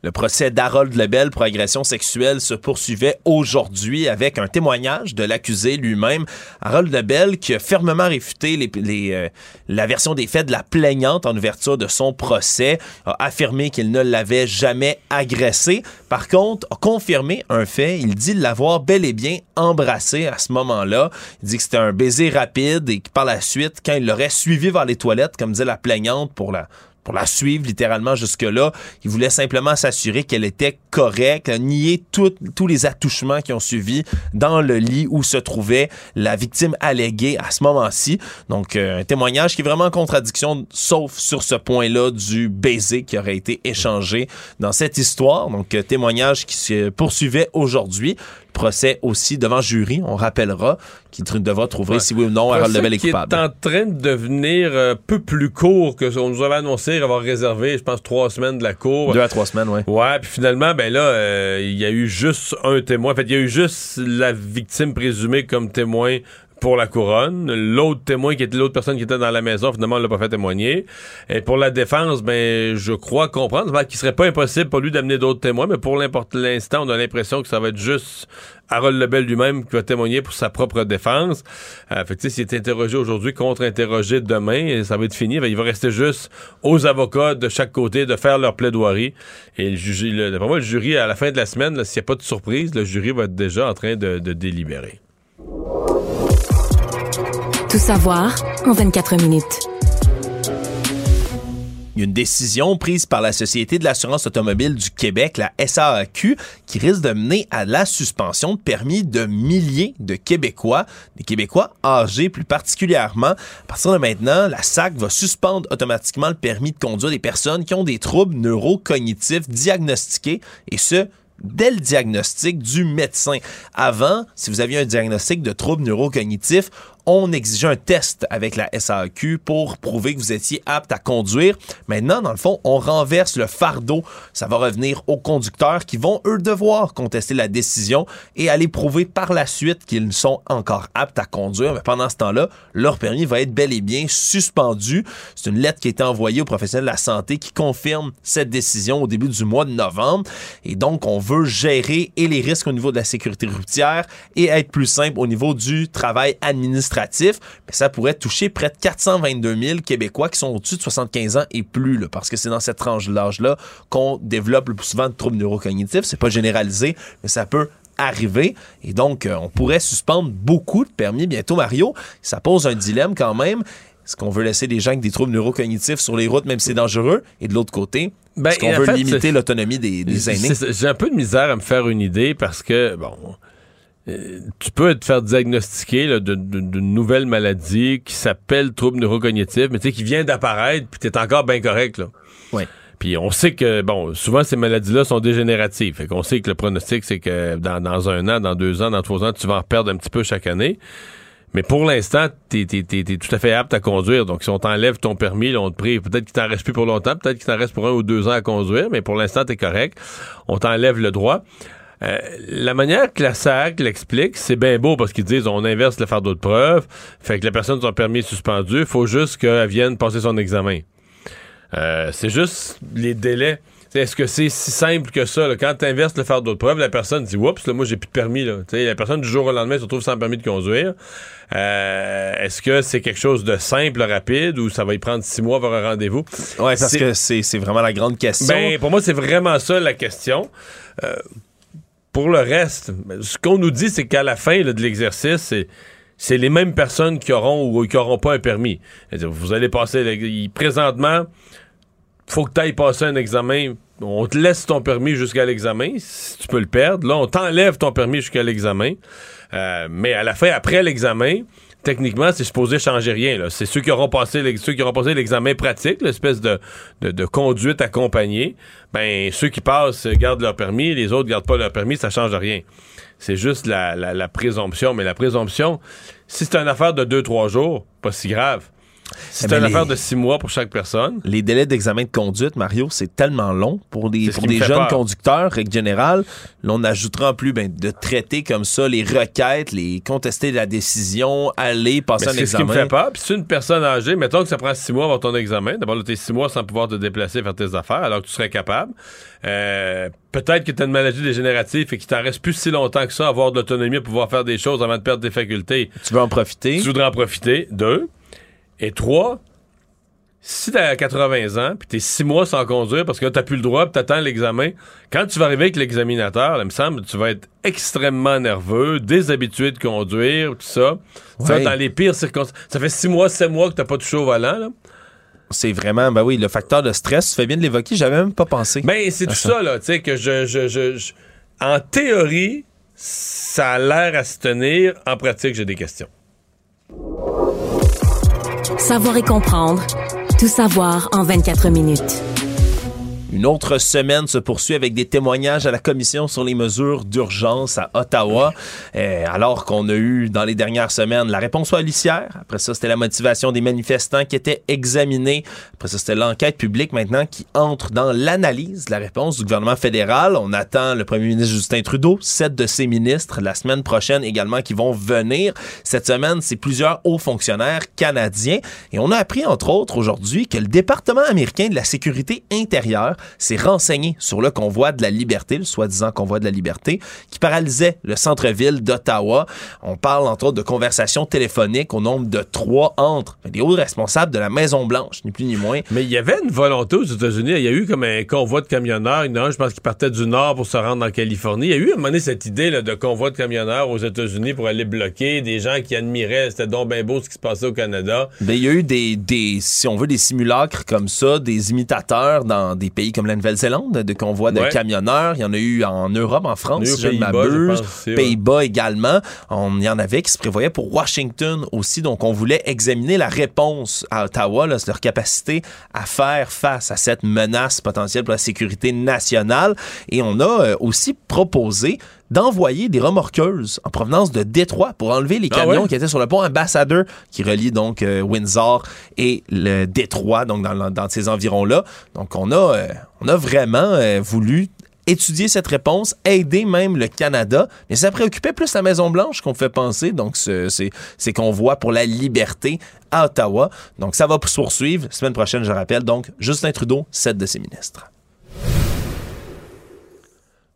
Le procès d'Harold Lebel pour agression sexuelle se poursuivait aujourd'hui avec un témoignage de l'accusé lui-même. Harold Lebel qui a fermement réfuté les, les, euh, la version des faits de la plaignante en ouverture de son procès, a affirmé qu'il ne l'avait jamais agressé. Par contre, a confirmé un fait. Il dit l'avoir bel et bien embrassé à ce moment-là. Il dit que c'était un baiser rapide et que par la suite, quand il l'aurait suivi vers les toilettes, comme disait la plaignante pour la pour la suivre littéralement jusque-là. Il voulait simplement s'assurer qu'elle était correcte, nier tout- tous les attouchements qui ont suivi dans le lit où se trouvait la victime alléguée à ce moment-ci. Donc, euh, un témoignage qui est vraiment en contradiction, sauf sur ce point-là du baiser qui aurait été échangé dans cette histoire. Donc, euh, témoignage qui se poursuivait aujourd'hui. Procès aussi devant jury, on rappellera, qui tr- devra trouver
Ouais.
si oui ou non Harold Lebel est
qui
coupable.
est en train de devenir un peu plus court que ce qu'on nous avait annoncé avoir réservé, je pense, trois semaines de la cour.
Deux à trois semaines, oui.
Ouais, puis finalement, ben là, euh, il y a eu juste un témoin. En fait, il y a eu juste la victime présumée comme témoin pour la couronne. L'autre témoin, qui était l'autre personne qui était dans la maison, finalement, l'a pas fait témoigner. Et pour la défense, ben, je crois comprendre qu'il serait pas impossible pour lui d'amener d'autres témoins, mais pour l'instant, on a l'impression que ça va être juste Harold Lebel lui-même qui va témoigner pour sa propre défense. Euh, fait que, s'il est interrogé aujourd'hui, contre-interrogé demain, ça va être fini. Ben, il va rester juste aux avocats de chaque côté de faire leur plaidoirie. Et le jury, le, moi, le jury, à la fin de la semaine, s'il n'y a pas de surprise, le jury va être déjà en train de délibérer.
Tout savoir en 24 minutes.
Une décision prise par la Société de l'assurance automobile du Québec, la SAAQ, qui risque de mener à la suspension de permis de milliers de Québécois, des Québécois âgés plus particulièrement. À partir de maintenant, la SAC va suspendre automatiquement le permis de conduire des personnes qui ont des troubles neurocognitifs diagnostiqués, et ce, dès le diagnostic du médecin. Avant, si vous aviez un diagnostic de trouble neurocognitif, on exigeait un test avec la SAQ pour prouver que vous étiez apte à conduire. Maintenant, dans le fond, on renverse le fardeau. Ça va revenir aux conducteurs qui vont, eux, devoir contester la décision et aller prouver par la suite qu'ils sont encore aptes à conduire. Mais pendant ce temps-là, leur permis va être bel et bien suspendu. C'est une lettre qui a été envoyée aux professionnels de la santé qui confirme cette décision au début du mois de novembre. Et donc, on veut gérer et les risques au niveau de la sécurité routière et être plus simple au niveau du travail administratif. Mais ça pourrait toucher près de 422 000 Québécois qui sont au-dessus de 75 ans et plus, là, parce que c'est dans cette tranche d'âge-là qu'on développe le plus souvent de troubles neurocognitifs. C'est pas généralisé, mais ça peut arriver. Et donc, euh, on pourrait suspendre beaucoup de permis bientôt, Mario. Ça pose un dilemme quand même. Est-ce qu'on veut laisser des gens avec des troubles neurocognitifs sur les routes, même si c'est dangereux? Et de l'autre côté,
Ben,
est-ce qu'on veut
fait,
limiter l'autonomie des, des aînés?
J'ai un peu de misère à me faire une idée parce que, bon, tu peux te faire diagnostiquer d'une nouvelle maladie qui s'appelle trouble neurocognitif, mais tu sais, qui vient d'apparaître, puis t'es encore bien correct, là.
Ouais.
Puis on sait que, bon, souvent ces maladies-là sont dégénératives. Fait qu'on sait que le pronostic, c'est que dans, dans un an, dans deux ans, dans trois ans, tu vas en perdre un petit peu chaque année. Mais pour l'instant, t'es, t'es tout à fait apte à conduire. Donc, si on t'enlève ton permis, là, on te prive. Peut-être qu'il t'en reste plus pour longtemps, peut-être qu'il t'en reste pour un ou deux ans à conduire, mais pour l'instant, t'es correct. On t'enlève le droit. Euh, la manière que la SAC l'explique, c'est bien beau parce qu'ils disent on inverse le fardeau de preuve. Fait que la personne son permis est suspendu. faut juste qu'elle vienne passer son examen. Euh, c'est juste les délais. Est-ce que c'est si simple que ça? là? Quand tu inverses le fardeau de preuve, la personne dit Oups, là, moi j'ai plus de permis. Là. T'sais, la personne du jour au lendemain se retrouve sans permis de conduire. Euh, Est-ce que c'est quelque chose de simple, rapide, ou ça va y prendre six mois avoir un rendez-vous?
Ouais, parce
C'est-
que c'est c'est vraiment la grande question.
Ben, pour moi, c'est vraiment ça la question. Euh, pour le reste, ce qu'on nous dit, c'est qu'à la fin là, de l'exercice, c'est c'est les mêmes personnes qui auront ou qui auront pas un permis. Vous allez passer présentement, faut que tu ailles passer un examen. On te laisse ton permis jusqu'à l'examen, si tu peux le perdre. Là, on t'enlève ton permis jusqu'à l'examen. Euh, mais à la fin, après l'examen, techniquement, c'est supposé changer rien. C'est ceux qui auront passé qui auront passé l'examen pratique, l'espèce de, conduite accompagnée. Ben, ceux qui passent gardent leur permis, les autres gardent pas leur permis, ça change rien. C'est juste la, la, la présomption. Mais la présomption, si c'est une affaire de 2-3 jours, pas si grave. Si
Eh
c'est
ben,
une
les-
affaire de 6 mois pour chaque personne,
Les délais d'examen de conduite, Mario, c'est tellement long pour des,
C'est
pour des jeunes
peur.
conducteurs, règle générale. Là, on ajoutera en plus ben, de traiter comme ça les requêtes, les contester la décision, aller passer un
c'est ce qui
examen.
me fait peur. Puis c'est une personne âgée, mettons que ça prend six mois avant ton examen. D'abord, là, t'es six mois sans pouvoir te déplacer, faire tes affaires, alors que tu serais capable. Euh, Peut-être que tu as une maladie dégénérative et qu'il t'en reste plus si longtemps que ça, avoir de l'autonomie, pouvoir faire des choses avant de perdre tes facultés.
Tu veux en profiter?
Tu voudrais en profiter. Deux. Et trois, si t'as 80 ans, puis t'es six mois sans conduire parce que t'as plus le droit, puis t'attends l'examen, quand tu vas arriver avec l'examinateur, là, il me semble que tu vas être extrêmement nerveux, déshabitué de conduire, tout ça. Ça,
Ouais.
dans les pires circonstances. Ça fait six mois, sept mois que t'as pas touché au volant, là.
c'est vraiment, ben oui, le facteur de stress. Tu fais bien de l'évoquer, j'avais même pas pensé.
Ben, c'est tout ça, là, tu sais, que je, je, je, je- En théorie, ça a l'air à se tenir. En pratique, j'ai des questions.
Savoir et comprendre. Tout savoir en 24 minutes.
Une autre semaine se poursuit avec des témoignages à la commission sur les mesures d'urgence à Ottawa, Euh, alors qu'on a eu dans les dernières semaines la réponse policière. Après ça, c'était la motivation des manifestants qui était examinée. Après ça, c'était l'enquête publique maintenant qui entre dans l'analyse de la réponse du gouvernement fédéral. On attend le premier ministre Justin Trudeau, sept de ses ministres la semaine prochaine également qui vont venir. Cette semaine, c'est plusieurs hauts fonctionnaires canadiens. Et on a appris, entre autres, aujourd'hui que le département américain de la sécurité intérieure s'est renseigné sur le convoi de la liberté, le soi-disant convoi de la liberté, qui paralysait le centre-ville d'Ottawa. On parle, entre autres, de conversations téléphoniques au nombre de trois entre les hauts responsables de la Maison-Blanche, ni plus ni moins.
Mais il y avait une volonté aux États-Unis. Il y a eu comme un convoi de camionneurs. Il y en a un, je pense, qui partait du nord pour se rendre en Californie. Il y a eu à un moment donné cette idée là, de convoi de camionneurs aux États-Unis pour aller bloquer des gens qui admiraient. C'était donc bien beau ce qui se passait au Canada.
Ben, il y a eu des, des, si on veut, des simulacres comme ça, des imitateurs dans des pays comme la Nouvelle-Zélande, de convois de
Ouais.
camionneurs. Il y en a eu en Europe, en France, si je ne m'abuse. Pays-Bas également. On, il y en avait qui se prévoyaient pour Washington aussi. Donc, on voulait examiner la réponse à Ottawa, là, leur capacité à faire face à cette menace potentielle pour la sécurité nationale. Et on a euh, aussi proposé d'envoyer des remorqueuses en provenance de Détroit pour enlever les
Ah
camions
ouais?
qui étaient sur le pont Ambassador qui relie donc euh, Windsor et le Détroit, donc dans, dans ces environs-là. Donc on a, euh, on a vraiment euh, voulu étudier cette réponse, aider même le Canada, mais ça préoccupait plus la Maison-Blanche qu'on fait penser, donc ce- c'est ces convois pour la liberté à Ottawa. Donc ça va se poursuivre. Semaine prochaine, je rappelle, donc Justin Trudeau, sept de ses ministres.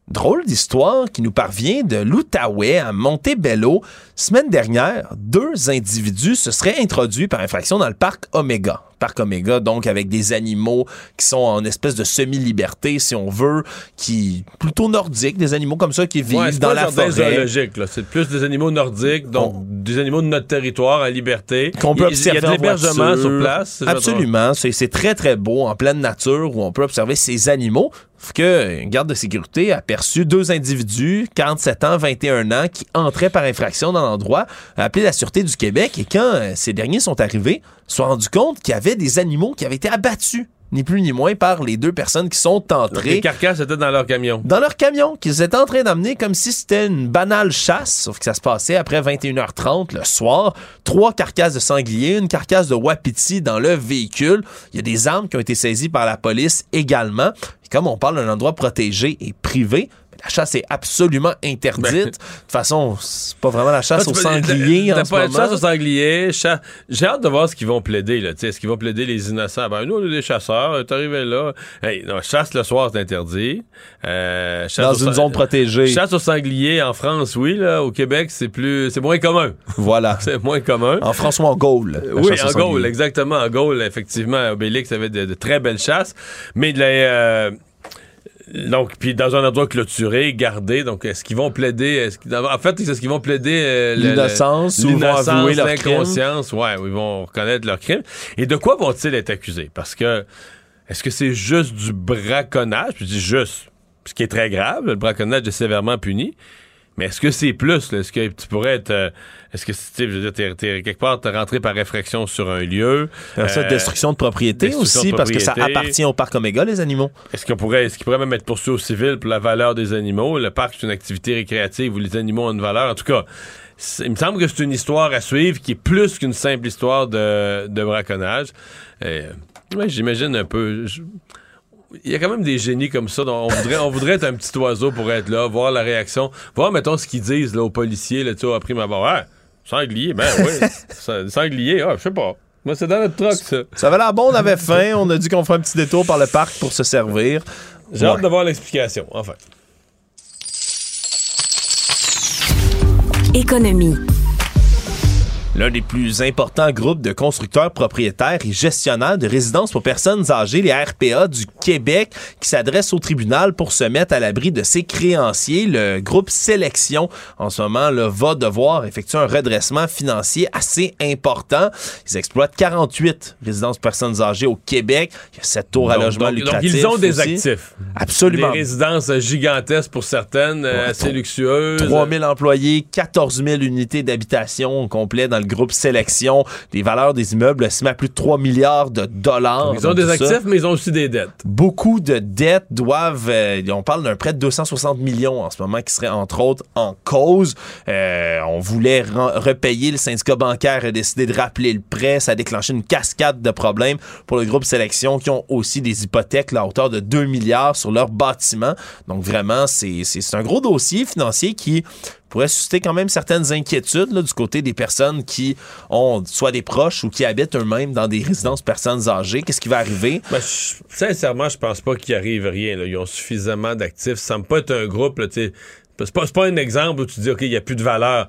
Drôle d'histoire qui nous parvient de l'Outaouais à Montebello. Semaine dernière, deux individus se seraient introduits par infraction dans le parc Omega. Parc Omega, donc avec des animaux qui sont en espèce de semi-liberté, si on veut, qui plutôt nordiques, des animaux comme ça qui vivent
Ouais, c'est
dans
pas
la forêt.
zoologique, là. C'est plus des animaux nordiques, donc des animaux de notre territoire à liberté.
qu'on peut
Il-
observer
Il y a de l'hébergement sur place.
Absolument. C'est c'est très, très beau en pleine nature où on peut observer ces animaux. Que une garde de sécurité a aperçu deux individus, 47 ans, 21 ans, qui entraient par infraction dans l'endroit, appelé la Sûreté du Québec et quand euh, ces derniers sont arrivés, se sont rendus compte qu'il y avait des animaux qui avaient été abattus, ni plus ni moins, par les deux personnes qui sont
Les
entrées
carcasses étaient dans leur camion.
dans leur camion qu'ils étaient en train d'amener comme si c'était une banale chasse, sauf que ça se passait après 21h30 le soir. Trois carcasses de sanglier, une carcasse de wapiti dans le véhicule. Il y a des armes qui ont été saisies par la police également. Et comme on parle d'un endroit protégé et privé, la chasse est absolument interdite.
Ben-
de toute façon, c'est pas vraiment la chasse
Ah,
au
tu peux-
sanglier
t'as
en ce
pas
moment.
chasse au sanglier. cha- J'ai hâte de voir ce qu'ils vont plaider. Là. Est-ce qu'ils vont plaider les innocents? Ben, nous, on est des chasseurs. T'es arrivé là. Hey, non, chasse le soir, c'est interdit. Euh,
Dans une
sang-
zone protégée.
Chasse au sanglier en France, oui. Là. Au Québec, c'est plus, c'est moins commun.
Voilà. [laughs]
C'est moins commun.
En France ou en Gaule.
Oui, en. Gaule, exactement. En Gaule, effectivement, Obélix avait de, de très belles chasses. Mais de la, euh, donc, puis dans un endroit clôturé, gardé. Donc, est-ce qu'ils vont plaider est-ce qu'ils- En fait, est-ce qu'ils vont plaider euh,
L'innocence ou avouer leur
l'inconscience, ouais, ou ils vont reconnaître leur crime. Et de quoi vont-ils être accusés? Parce que est-ce que c'est juste du braconnage? Je dis juste, ce qui est très grave. Le braconnage est sévèrement puni. Mais est-ce que c'est plus? là? Est-ce que tu pourrais être. euh, est-ce que, tu sais, je veux dire, t'es, t'es- quelque part, t'es rentré par effraction sur un lieu?
Après ça,
euh,
destruction de propriété
destruction
aussi,
de
parce que ça appartient au parc Omega, les animaux.
Est-ce qu'on pourrait, est-ce qu'il pourrait même être poursuivi au civil pour la valeur des animaux? Le parc, c'est une activité récréative où les animaux ont une valeur. En tout cas, il me semble que c'est une histoire à suivre qui est plus qu'une simple histoire de, de braconnage. Euh, ouais, j'imagine un peu. je- il y a quand même des génies comme ça. dont on, voudrait, on voudrait être un petit oiseau pour être là, voir la réaction, voir, mettons, ce qu'ils disent là, aux policiers, là, tu sais, après ma barre. Ah, sanglier, ben oui. [laughs] Sa- sanglier, ah, je sais pas. Moi, c'est dans notre truck, ça.
Ça avait l'air bon, on avait faim, on a dit qu'on ferait un petit détour par le parc pour se servir.
J'ai
Ouais.
hâte de voir l'explication, enfin.
Économie.
L'un des plus importants groupes de constructeurs propriétaires et gestionnaires de résidences pour personnes âgées, les RPA du Québec, qui s'adresse au tribunal pour se mettre à l'abri de ses créanciers. Le groupe Sélection, en ce moment, là, va devoir effectuer un redressement financier assez important. Ils exploitent 48 résidences pour personnes âgées au Québec. Il y a 7 tours à logement
donc,
lucratif.
Donc, ils ont des
aussi.
actifs.
Absolument.
Des résidences gigantesques pour certaines, assez luxueuses.
3000 employés, 14 000 unités d'habitation complet dans le groupe Sélection. Des valeurs des immeubles estimées à plus de 3 milliards de dollars.
Ils ont des
ça.
actifs, mais ils ont aussi des dettes.
Beaucoup de dettes doivent. euh, on parle d'un prêt de 260 millions en ce moment qui serait entre autres en cause. Euh, on voulait repayer. Le syndicat bancaire a décidé de rappeler le prêt. Ça a déclenché une cascade de problèmes pour le groupe Sélection qui ont aussi des hypothèques à hauteur de 2 milliards sur leur bâtiment. Donc vraiment, c'est un gros dossier financier qui pourrait susciter quand même certaines inquiétudes là, du côté des personnes qui ont soit des proches ou qui habitent eux-mêmes dans des résidences personnes âgées. Qu'est-ce qui va arriver?
Ben, je- sincèrement, je pense pas qu'il arrive rien. là. Ils ont suffisamment d'actifs. Ça semble pas être un groupe. C'est pas, pas un exemple où tu dis, OK, il n'y a plus de valeur.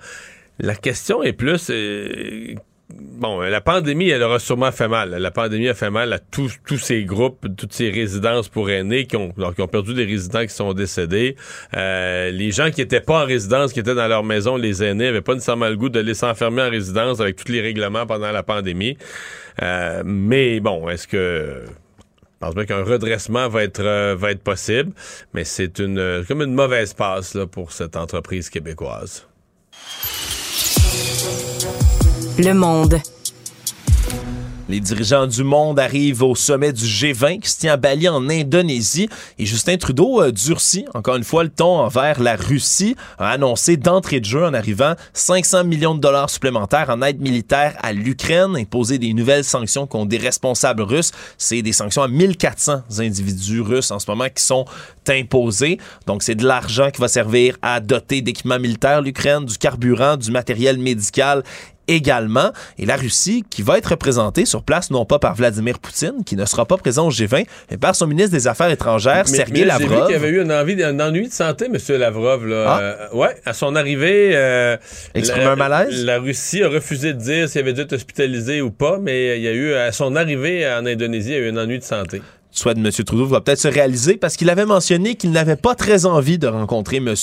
La question est plus. euh, bon, la pandémie, elle aura sûrement fait mal. La pandémie a fait mal à tous, tous ces groupes, toutes ces résidences pour aînés qui ont, qui ont perdu des résidents qui sont décédés. Euh, les gens qui étaient pas en résidence, qui étaient dans leur maison, les aînés, n'avaient pas nécessairement le goût de les s'enfermer en résidence avec tous les règlements pendant la pandémie. Euh, mais bon, est-ce que pense bien qu'un redressement va être, euh, va être possible, mais c'est une euh, comme une mauvaise passe là, pour cette entreprise québécoise.
Le monde.
Les dirigeants du monde arrivent au sommet du G20 qui se tient à Bali en Indonésie et Justin Trudeau a durci encore une fois le ton envers la Russie, a annoncé d'entrée de jeu en arrivant 500 millions de dollars supplémentaires en aide militaire à l'Ukraine, imposer des nouvelles sanctions contre des responsables russes. C'est des sanctions à 1400 individus russes en ce moment qui sont imposées. Donc c'est de l'argent qui va servir à doter d'équipements militaires l'Ukraine, du carburant, du matériel médical également. Et la Russie, qui va être représentée sur place, non pas par Vladimir Poutine, qui ne sera pas présent au G20, mais par son ministre des Affaires étrangères,
Mais-
Sergei
mais là, J'ai vu
Lavrov.
qu'il avait eu un, envie, un ennui de santé, M. Lavrov. Là.
Ah.
Euh, ouais, à son arrivée, euh, la,
un malaise?
La Russie a refusé de dire s'il avait dû être hospitalisé ou pas, mais il y a eu, à son arrivée en Indonésie, il y a eu un ennui de santé.
Soit de M. Trudeau va peut-être se réaliser parce qu'il avait mentionné qu'il n'avait pas très envie de rencontrer M.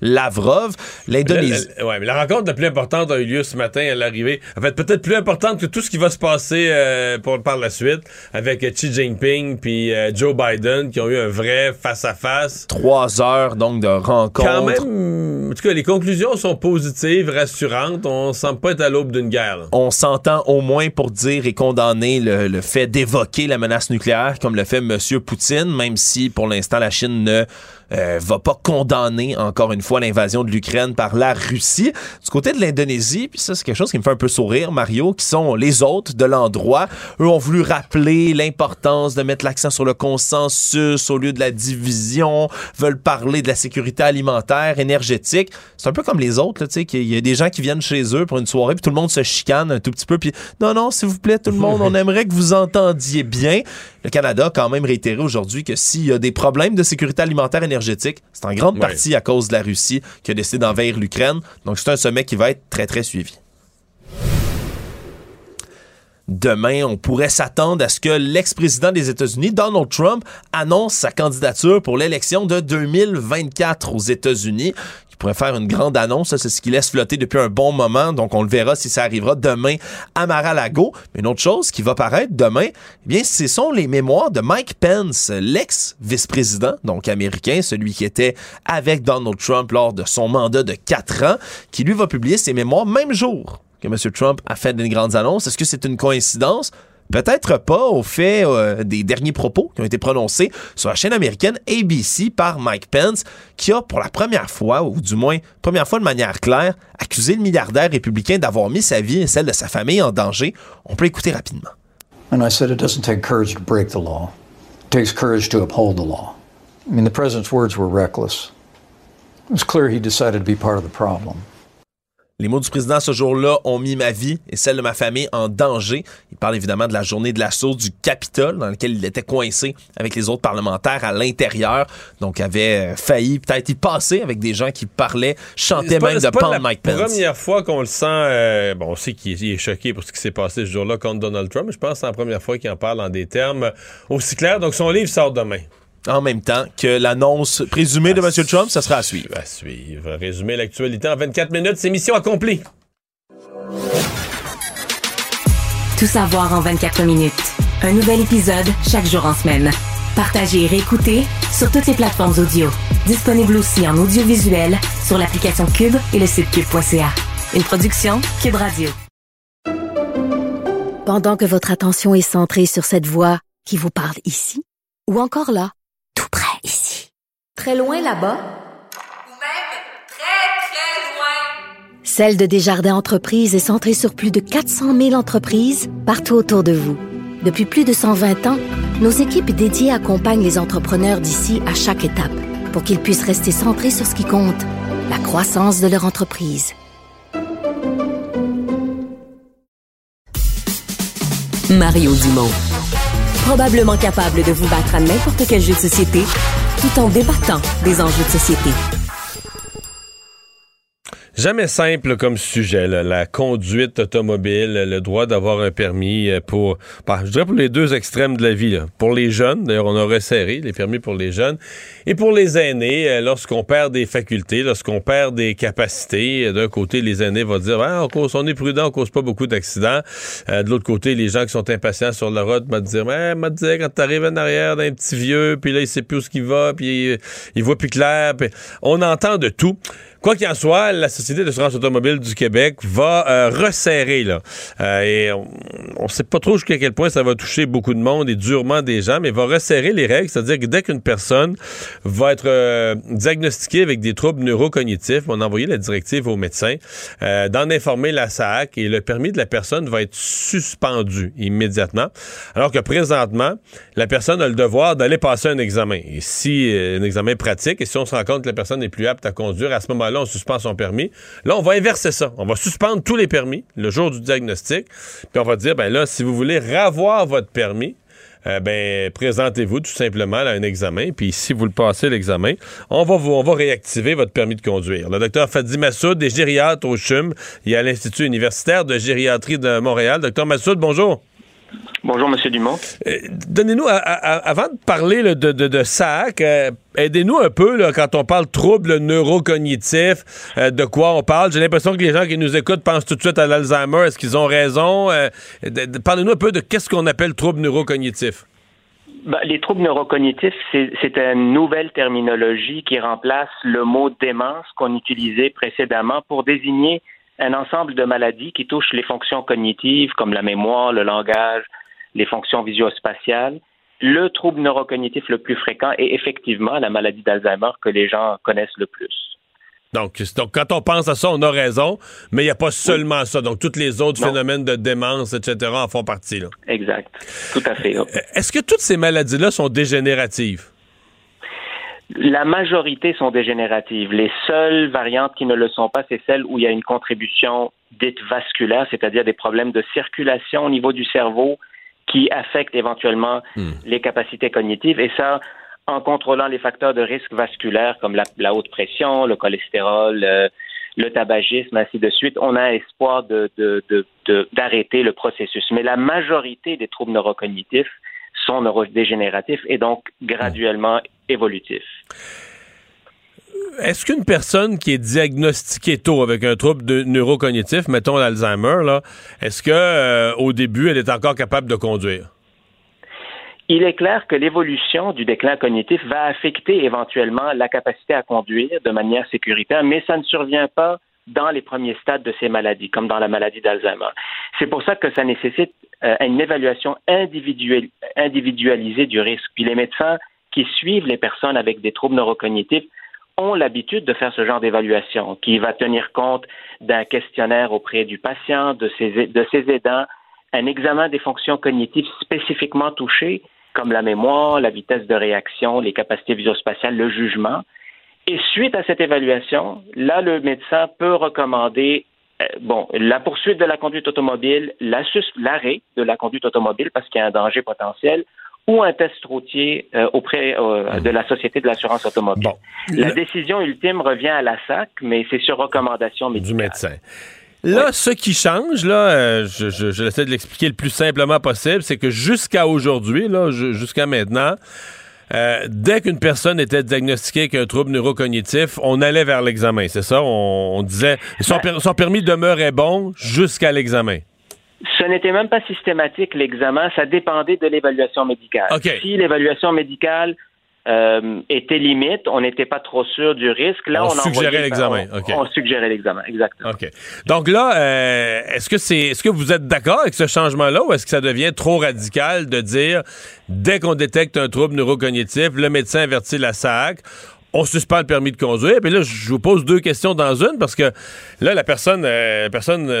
Lavrov. L'Indonésie.
Ouais, mais la rencontre la plus importante a eu lieu ce matin à l'arrivée. En fait, peut-être plus importante que tout ce qui va se passer euh, pour, par la suite avec Xi Jinping puis euh, Joe Biden qui ont eu un vrai face-à-face.
Trois heures donc de rencontre.
Quand même, en tout cas, les conclusions sont positives, rassurantes. On semble pas être à l'aube d'une guerre. là.
on s'entend au moins pour dire et condamner le, le fait d'évoquer la menace nucléaire comme le fait M. Poutine, même si pour l'instant la Chine ne euh, va pas condamner encore une fois l'invasion de l'Ukraine par la Russie. Du côté de l'Indonésie, puis ça c'est quelque chose qui me fait un peu sourire, Mario, qui sont les hôtes de l'endroit. Eux ont voulu rappeler l'importance de mettre l'accent sur le consensus au lieu de la division, veulent parler de la sécurité alimentaire, énergétique. C'est un peu comme les autres, tu sais, qu'il y a des gens qui viennent chez eux pour une soirée, puis tout le monde se chicane un tout petit peu, puis non, non, s'il vous plaît, tout le monde, on aimerait que vous entendiez bien. Le Canada a quand même réitéré aujourd'hui que s'il y a des problèmes de sécurité alimentaire énergétique, c'est en grande
Ouais.
partie à cause de la Russie qui a décidé d'envahir l'Ukraine. Donc c'est un sommet qui va être très, très suivi. Demain, on pourrait s'attendre à ce que l'ex-président des États-Unis, Donald Trump, annonce sa candidature pour l'élection de 2024 aux États-Unis. Pourrait faire une grande annonce, c'est ce qu'il laisse flotter depuis un bon moment, donc on le verra si ça arrivera demain à Mar-a-Lago. Mais une autre chose qui va paraître demain, eh bien, ce sont les mémoires de Mike Pence, l'ex-vice-président, donc américain, celui qui était avec Donald Trump lors de son mandat de quatre ans, qui lui va publier ses mémoires même jour que M. Trump a fait des grandes annonces. Est-ce que c'est une coïncidence? Peut-être pas au fait euh, des derniers propos qui ont été prononcés sur la chaîne américaine ABC par Mike Pence, qui a pour la première fois, ou du moins première fois de manière claire, accusé le milliardaire républicain d'avoir mis sa vie et celle de sa famille en danger. On peut écouter rapidement.
And I said it doesn't take courage to break the law. It takes courage to uphold the law. I mean, the president's words were reckless. It was clear he decided to be part of the problem.
Les mots du président ce jour-là ont mis ma vie et celle de ma famille en danger. Il parle évidemment de la journée de l'assaut du Capitole dans laquelle il était coincé avec les autres parlementaires à l'intérieur. Donc avait failli peut-être y passer avec des gens qui parlaient, chantaient même de Paul Mike Pence.
C'est la première fois qu'on le sent. Euh, bon, on sait qu'il est choqué pour ce qui s'est passé ce jour-là contre Donald Trump. Je pense que c'est la première fois qu'il en parle en des termes aussi clairs. Donc son livre sort demain
en même temps que l'annonce présumée de M. Trump, ça sera à suivre.
À suivre. Résumer l'actualité en 24 minutes, c'est mission accomplie.
Tout savoir en 24 minutes. Un nouvel épisode chaque jour en semaine. Partagez et réécoutez sur toutes les plateformes audio. Disponible aussi en audiovisuel sur l'application Cube et le site cube.ca. Une production Cube Radio.
Pendant que votre attention est centrée sur cette voix qui vous parle ici, ou encore là. Très loin là-bas?
Ou même très, très loin.
Celle de Desjardins Entreprises est centrée sur plus de 400 000 entreprises partout autour de vous. Depuis plus de 120 ans, nos équipes dédiées accompagnent les entrepreneurs d'ici à chaque étape pour qu'ils puissent rester centrés sur ce qui compte, la croissance de leur entreprise.
Mario Dumont. Probablement capable de vous battre à n'importe quel jeu de société tout en débattant des enjeux de société.
Jamais simple comme sujet, la conduite automobile, le droit d'avoir un permis euh, pour, bah, je dirais pour les deux extrêmes de la vie. Pour les jeunes, d'ailleurs, on a resserré les permis pour les jeunes, et pour les aînés, euh, lorsqu'on perd des facultés, lorsqu'on perd des capacités, euh, d'un côté, les aînés vont dire, ah, on, cause, on est prudent, on cause pas beaucoup d'accidents. de l'autre côté, les gens qui sont impatients sur la route vont dire, eh, m'a dit, quand t'arrives en arrière d'un petit vieux, puis là, il sait plus où ce qu'il va, puis il, il voit plus clair, puis on entend de tout. Quoi qu'il en soit, la Société d'assurance automobile du Québec va euh, resserrer, là. Euh, et on ne sait pas trop jusqu'à quel point ça va toucher beaucoup de monde et durement des gens, mais va resserrer les règles, c'est-à-dire que dès qu'une personne va être euh, diagnostiquée avec des troubles neurocognitifs, on a envoyé la directive au médecin d'en informer la SAC et le permis de la personne va être suspendu immédiatement. Alors que présentement, la personne a le devoir d'aller passer un examen. Et si un examen pratique, et si on se rend compte que la personne n'est plus apte à conduire, à ce là, on suspend son permis. Là, on va inverser ça. On va suspendre tous les permis le jour du diagnostic. Puis on va dire, ben là, si vous voulez ravoir votre permis, euh, ben, présentez-vous tout simplement à un examen. Puis si vous le passez l'examen, on va réactiver votre permis de conduire. Le docteur Fadi Massoud est gériatre au CHUM et à l'Institut universitaire de gériatrie de Montréal. Docteur Massoud, bonjour.
Bonjour, M. Dumont.
Euh, donnez-nous, avant de parler de, de, SAC, euh, aidez-nous un peu quand on parle troubles neurocognitifs, euh, de quoi on parle? J'ai l'impression que les gens qui nous écoutent pensent tout de suite à l'Alzheimer. Est-ce qu'ils ont raison? Parlez-nous un peu de qu'est-ce qu'on appelle troubles neurocognitifs.
Ben, les troubles neurocognitifs, c'est une nouvelle terminologie qui remplace le mot démence qu'on utilisait précédemment pour désigner un ensemble de maladies qui touchent les fonctions cognitives comme la mémoire, le langage, les fonctions visuospatiales. Le trouble neurocognitif le plus fréquent est effectivement la maladie d'Alzheimer que les gens connaissent le plus.
Donc, donc, quand on pense à ça, on a raison, mais il n'y a pas seulement ça. Donc, tous les autres phénomènes de démence, etc., en font partie. Là.
Exact. Tout à fait.
Est-ce que toutes ces maladies-là sont dégénératives?
La majorité sont dégénératives. Les seules variantes qui ne le sont pas, c'est celles où il y a une contribution dite vasculaire, c'est-à-dire des problèmes de circulation au niveau du cerveau qui affectent éventuellement hmm. les capacités cognitives. Et ça, en contrôlant les facteurs de risque vasculaire comme la, haute pression, le cholestérol, euh, le tabagisme, ainsi de suite, on a espoir d'arrêter le processus. Mais la majorité des troubles neurocognitifs sont neurodégénératifs et donc graduellement évolutifs.
Est-ce qu'une personne qui est diagnostiquée tôt avec un trouble de neurocognitif, mettons l'Alzheimer, est-ce que euh, au début elle est encore capable de conduire?
Il est clair que l'évolution du déclin cognitif va affecter éventuellement la capacité à conduire de manière sécuritaire, mais ça ne survient pas dans les premiers stades de ces maladies, comme dans la maladie d'Alzheimer. C'est pour ça que ça nécessite euh, une évaluation individualisée du risque. Puis les médecins qui suivent les personnes avec des troubles neurocognitifs ont l'habitude de faire ce genre d'évaluation, qui va tenir compte d'un questionnaire auprès du patient, de ses, de ses aidants, un examen des fonctions cognitives spécifiquement touchées, comme la mémoire, la vitesse de réaction, les capacités visuospatiales, le jugement. Et suite à cette évaluation, là, le médecin peut recommander euh, bon, la poursuite de la conduite automobile, l'arrêt de la conduite automobile parce qu'il y a un danger potentiel, ou un test routier euh, auprès euh, de la Société de l'assurance automobile. la
le-
décision ultime revient à la SAC, mais c'est sur recommandation médicale.
Du médecin. Là, ce qui change, là, euh, je, je, je essaie de l'expliquer le plus simplement possible, c'est que jusqu'à aujourd'hui, là, ju- jusqu'à maintenant, euh, dès qu'une personne était diagnostiquée avec un trouble neurocognitif, on allait vers l'examen, c'est ça? On, on disait, son,
Ben-
per- son permis demeurait bon jusqu'à l'examen.
Ce n'était même pas systématique, l'examen. Ça dépendait de l'évaluation médicale.
OK.
Si l'évaluation médicale euh, était limite, on n'était pas trop sûr du risque. Là,
On
on,
suggérait
envoyait-
l'examen.
On,
OK.
on suggérait l'examen, exactement.
OK. Donc là, euh, est-ce que c'est est-ce que vous êtes d'accord avec ce changement-là ou est-ce que ça devient trop radical de dire dès qu'on détecte un trouble neurocognitif, le médecin avertit la SAC, on suspend le permis de conduire. Puis là, je vous pose deux questions dans une parce que là, la personne, euh,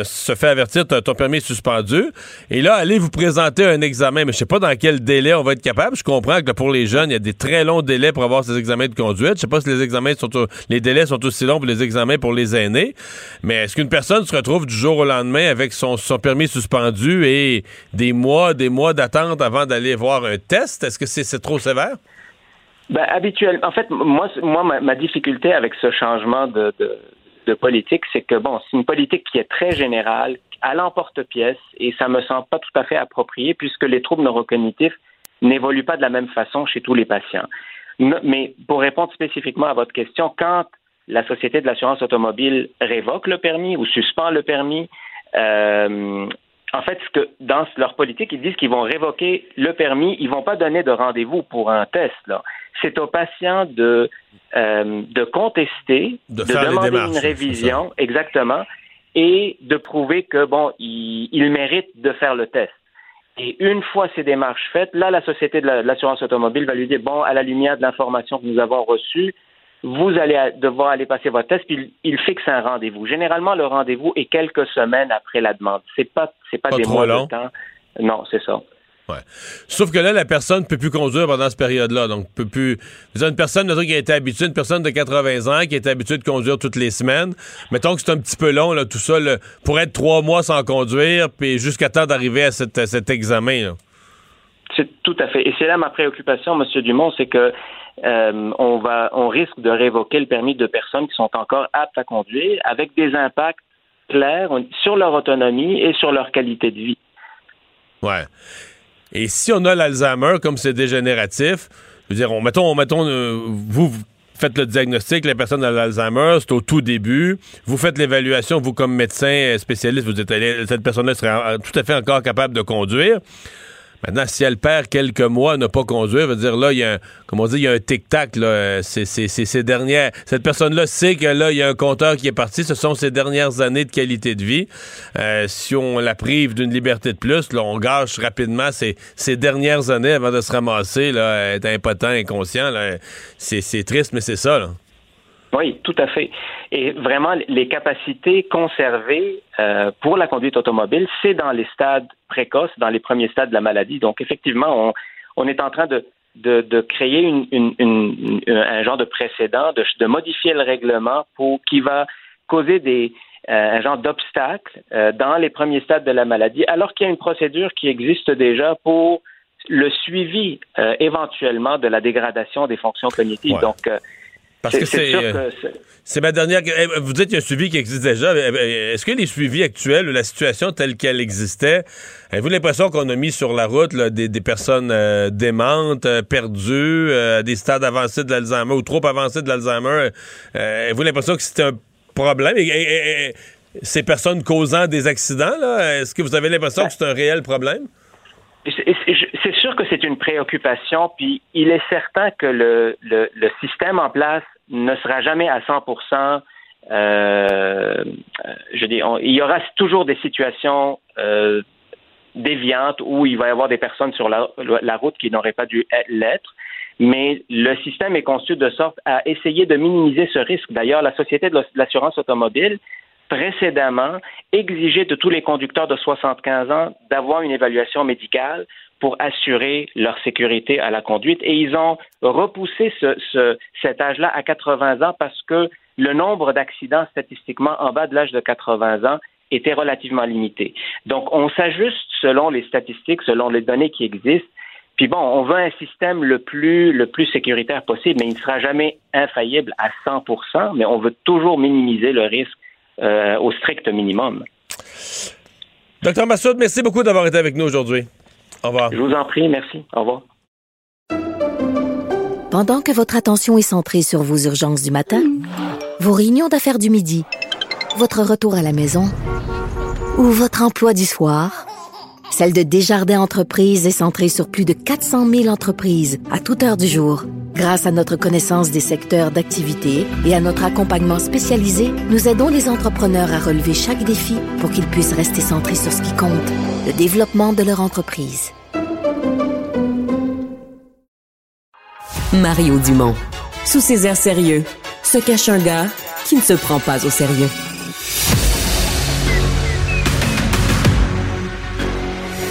se fait avertir ton permis est suspendu. Et là, allez vous présenter un examen. Mais je sais pas dans quel délai on va être capable. Je comprends que pour les jeunes, il y a des très longs délais pour avoir ces examens de conduite. Je sais pas si les examens sont les délais sont aussi longs pour les examens pour les aînés. Mais est-ce qu'une personne se retrouve du jour au lendemain avec son, permis suspendu et des mois, des mois d'attente avant d'aller voir un test? Est-ce que c'est trop sévère?
Ben, habituellement, en fait, moi, moi ma, difficulté avec ce changement de, de, politique, c'est que, bon, c'est une politique qui est très générale, à l'emporte-pièce, et ça me semble pas tout à fait approprié puisque les troubles neurocognitifs n'évoluent pas de la même façon chez tous les patients. Mais pour répondre spécifiquement à votre question, quand la Société de l'assurance automobile révoque le permis ou suspend le permis, euh, en fait, ce que dans leur politique, ils disent qu'ils vont révoquer le permis, ils vont pas donner de rendez-vous pour un test. Là, c'est au patient de euh, de contester,
De
demander une révision, exactement, et de prouver que bon, il, il mérite de faire le test. Et une fois ces démarches faites, là, la Société de la- de l'assurance automobile va lui dire, bon, à la lumière de l'information que nous avons reçue, vous allez devoir aller passer votre test, puis il, il fixe un rendez-vous. Généralement, le rendez-vous est quelques semaines après la demande. C'est pas, c'est pas,
Pas
des mois
long.
de temps. Non, c'est ça.
Ouais. Sauf que là, la personne ne peut plus conduire pendant cette période-là. Donc, peut plus. Vous avez une personne mettons, qui a été habituée, une personne de 80 ans qui est habituée de conduire toutes les semaines. Mettons que c'est un petit peu long, là, tout ça, là, pour être trois mois sans conduire, puis jusqu'à temps d'arriver à, cette- à cet examen. Là.
C'est tout à fait. Et c'est là ma préoccupation, Monsieur Dumont, c'est que euh, on va, on risque de révoquer le permis de personnes qui sont encore aptes à conduire, avec des impacts clairs sur leur autonomie et sur leur qualité de vie.
Ouais. Et si on a l'Alzheimer, comme c'est dégénératif, je veux dire, on, mettons, mettons euh, vous, faites le diagnostic, la personne a l'Alzheimer, c'est au tout début. Vous faites l'évaluation, vous, comme médecin spécialiste, vous dites, allez, cette personne-là serait tout à fait encore capable de conduire. Maintenant, si elle perd quelques mois à ne pas conduire, veut dire là, il y a un, comme on dit, il y a un tic-tac, C'est, ces dernières. Cette personne-là sait que là, il y a un compteur qui est parti. Ce sont ses dernières années de qualité de vie. Euh, si on la prive d'une liberté de plus, là, on gâche rapidement ses, ses dernières années avant de se ramasser, là, être impotent, inconscient. C'est, c'est triste, mais c'est ça.
Oui, tout à fait. Et vraiment, les capacités conservées euh, pour la conduite automobile, c'est dans les stades précoces, dans les premiers stades de la maladie. Donc, effectivement, on, on est en train de, de, de créer une, une, une- un genre de précédent, de, de modifier le règlement pour qui va causer des euh, un genre d'obstacle euh, dans les premiers stades de la maladie, alors qu'il y a une procédure qui existe déjà pour le suivi euh, éventuellement de la dégradation des fonctions cognitives.
Ouais.
Donc, euh,
Parce que c'est.
sûr
euh,
que c'est-
C'est ma dernière. eh, Vous dites qu'il y a un suivi qui existe déjà. Eh, eh, Est-ce que les suivis actuels ou la situation telle qu'elle existait, avez-vous l'impression qu'on a mis sur la route là, des, des personnes euh, démentes, euh, perdues, euh, à des stades avancés de l'Alzheimer ou trop avancés de l'Alzheimer? Euh, avez-vous l'impression que c'était un problème? Et, et- et- et ces personnes causant des accidents, là, est-ce que vous avez l'impression que c'est un réel problème?
C'est- sûr que c'est une préoccupation, puis il est certain que le, système en place ne sera jamais à 100 euh, je dis, il y aura toujours des situations euh, déviantes où il va y avoir des personnes sur la, la route qui n'auraient pas dû être- l'être, mais le système est conçu de sorte à essayer de minimiser ce risque. D'ailleurs, la Société de l'assurance automobile précédemment exigeait de tous les conducteurs de 75 ans d'avoir une évaluation médicale pour assurer leur sécurité à la conduite. Et ils ont repoussé ce, ce- cet âge-là à 80 ans parce que le nombre d'accidents statistiquement en bas de l'âge de 80 ans était relativement limité. Donc, on s'ajuste selon les statistiques, selon les données qui existent. Puis bon, on veut un système le plus, le plus sécuritaire possible, mais il ne sera jamais infaillible à 100 mais on veut toujours minimiser le risque euh, au strict minimum.
Docteur Massoud, merci beaucoup d'avoir été avec nous aujourd'hui. Au revoir.
Je vous en prie, merci. Au revoir.
Pendant que votre attention est centrée sur vos urgences du matin, vos réunions d'affaires du midi, votre retour à la maison ou votre emploi du soir, celle de Desjardins Entreprises est centrée sur plus de 400 000 entreprises à toute heure du jour. Grâce à notre connaissance des secteurs d'activité et à notre accompagnement spécialisé, nous aidons les entrepreneurs à relever chaque défi pour qu'ils puissent rester centrés sur ce qui compte, le développement de leur entreprise.
Mario Dumont. Sous ses airs sérieux, se cache un gars qui ne se prend pas au sérieux.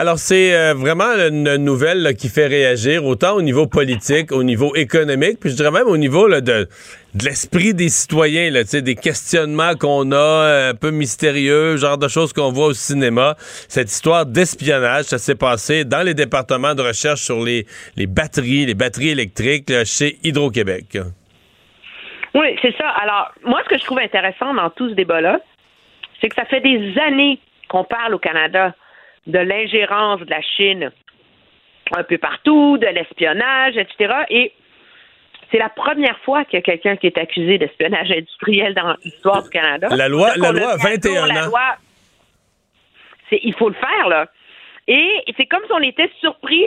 Alors, c'est euh, vraiment une nouvelle qui fait réagir, autant au niveau politique, au niveau économique, puis je dirais même au niveau de, l'esprit des citoyens, des questionnements qu'on a euh, un peu mystérieux, genre de choses qu'on voit au cinéma. Cette histoire d'espionnage, ça s'est passé dans les départements de recherche sur les, batteries, les batteries électriques chez Hydro-Québec.
Oui, c'est ça. Alors, moi, ce que je trouve intéressant dans tout ce débat-là, c'est que ça fait des années qu'on parle au Canada de l'ingérence de la Chine un peu partout, de l'espionnage, etc. Et c'est la première fois qu'il y a quelqu'un qui est accusé d'espionnage industriel dans l'histoire du Canada.
La loi, la loi
a
a 21
la
ans.
loi- c'est- il faut le faire, là. Et c'est comme si on était surpris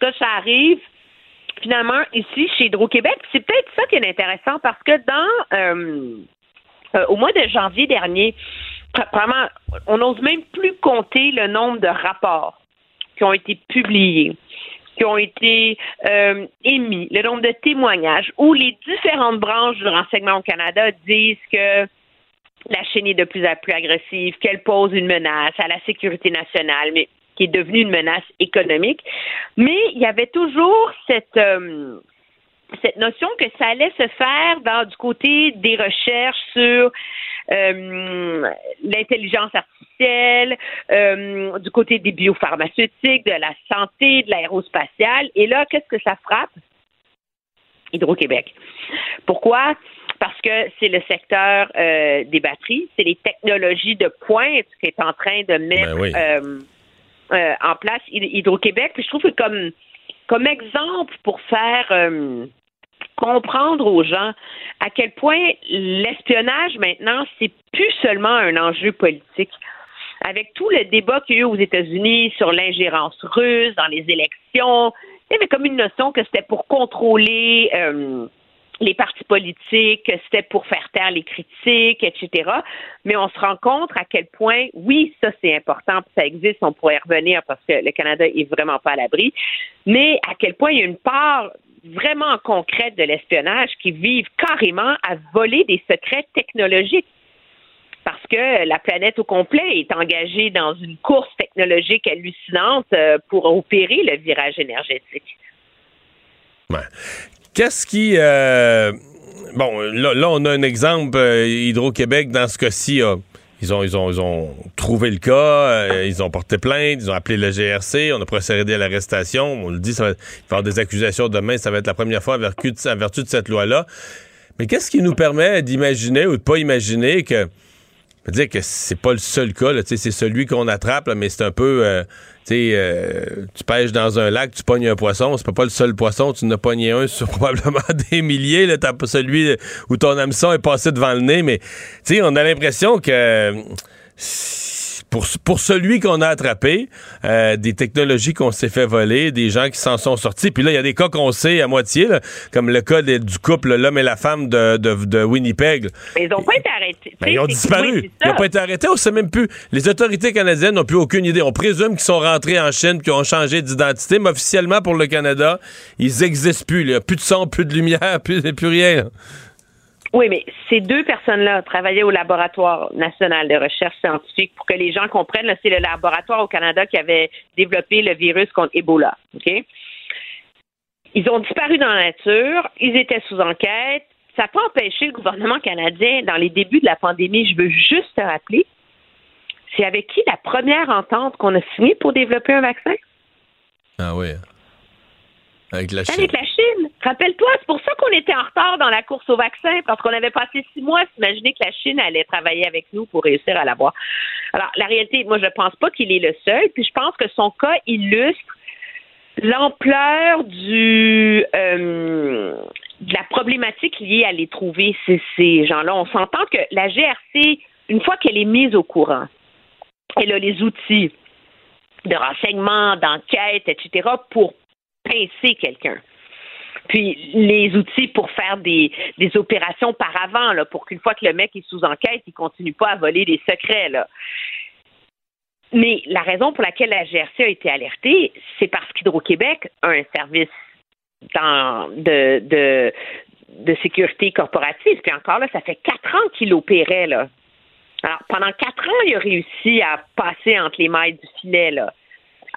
que ça arrive finalement ici chez Hydro-Québec. C'est peut-être ça qui est intéressant parce que dans euh, euh, au mois de janvier dernier, on n'ose même plus compter le nombre de rapports qui ont été publiés, qui ont été euh, émis, le nombre de témoignages où les différentes branches du renseignement au Canada disent que la Chine est de plus en plus agressive, qu'elle pose une menace à la sécurité nationale, mais qui est devenue une menace économique. Mais il y avait toujours cette euh, cette notion que ça allait se faire dans du côté des recherches sur euh, l'intelligence artificielle, euh, du côté des biopharmaceutiques, de la santé, de l'aérospatiale. Et là, qu'est-ce que ça frappe? Hydro-Québec. Pourquoi? Parce que c'est le secteur euh, des batteries, c'est les technologies de pointe qui est en train de mettre
Ben oui.
en place Hyd- Hydro-Québec. Puis je trouve que comme, comme exemple pour faire comprendre aux gens à quel point l'espionnage maintenant, c'est plus seulement un enjeu politique. Avec tout le débat qu'il y a eu aux États-Unis sur l'ingérence russe dans les élections, il y avait comme une notion que c'était pour contrôler euh, les partis politiques, que c'était pour faire taire les critiques, etc. Mais on se rend compte à quel point, oui, ça c'est important, ça existe, on pourrait y revenir parce que le Canada est vraiment pas à l'abri, mais à quel point il y a une part vraiment concrète de l'espionnage qui vivent carrément à voler des secrets technologiques. Parce que la planète au complet est engagée dans une course technologique hallucinante euh, pour opérer le virage énergétique.
Qu'est-ce qui. euh, bon, là, là, on a un exemple. euh, Hydro-Québec, dans ce cas-ci, a- ils, ont, ils, ont, ils ont trouvé le cas, euh, ils ont porté plainte, ils ont appelé le GRC, on a procédé à l'arrestation. On le dit, ça va, il va y avoir des accusations demain, ça va être la première fois en vertu de, en vertu de cette loi-là. Mais qu'est-ce qui nous permet d'imaginer ou de pas imaginer que. Je veux dire que c'est pas le seul cas, c'est celui qu'on attrape, là, mais c'est un peu. euh, euh, tu pêches dans un lac, tu pognes un poisson, c'est pas le seul poisson, tu en as pogné un sur [laughs] probablement des milliers, là, t'as pas celui où ton hameçon est passé devant le nez, mais on a l'impression que pour, pour celui qu'on a attrapé, euh, des technologies qu'on s'est fait voler, des gens qui s'en sont sortis, puis là, il y a des cas qu'on sait à moitié, là, comme le cas du couple, l'homme et la femme de, de, de Winnipeg.
Mais ils n'ont pas été arrêtés.
Ben, ils ont disparu.
oui,
ils n'ont pas été arrêtés. On sait même plus. Les autorités canadiennes n'ont plus aucune idée. On présume qu'ils sont rentrés en Chine qu'ils ont changé d'identité, mais officiellement pour le Canada, ils n'existent plus. Il n'y a plus de son, plus de lumière, [laughs] plus, plus rien. là.
Oui, mais ces deux personnes-là travaillaient au laboratoire national de recherche scientifique pour que les gens comprennent. C'est le laboratoire au Canada qui avait développé le virus contre Ebola. OK? Ils ont disparu dans la nature. Ils étaient sous enquête. Ça n'a pas empêché le gouvernement canadien, dans les débuts de la pandémie, je veux juste te rappeler, c'est avec qui la première entente qu'on a signée pour développer un vaccin?
Ah oui. Avec la Chine.
Avec la Chine. Rappelle-toi, c'est pour ça qu'on était en retard dans la course au vaccin, parce qu'on avait passé six mois à s'imaginer que la Chine allait travailler avec nous pour réussir à l'avoir. Alors, la réalité, moi, je pense pas qu'il est le seul, puis je pense que son cas illustre l'ampleur du euh, de la problématique liée à les trouver, ces, ces gens-là. On s'entend que la GRC, une fois qu'elle est mise au courant, elle a les outils de renseignement, d'enquête, etc., pour pincer quelqu'un. Puis les outils pour faire des, des opérations par avant, là, pour qu'une fois que le mec est sous enquête, il continue pas à voler des secrets. Là. Mais la raison pour laquelle la GRC a été alertée, c'est parce qu'Hydro-Québec a un service de, de, de sécurité corporative. Puis encore là, ça fait quatre ans qu'il opérait là. Alors, pendant quatre ans, il a réussi à passer entre les mailles du filet, là.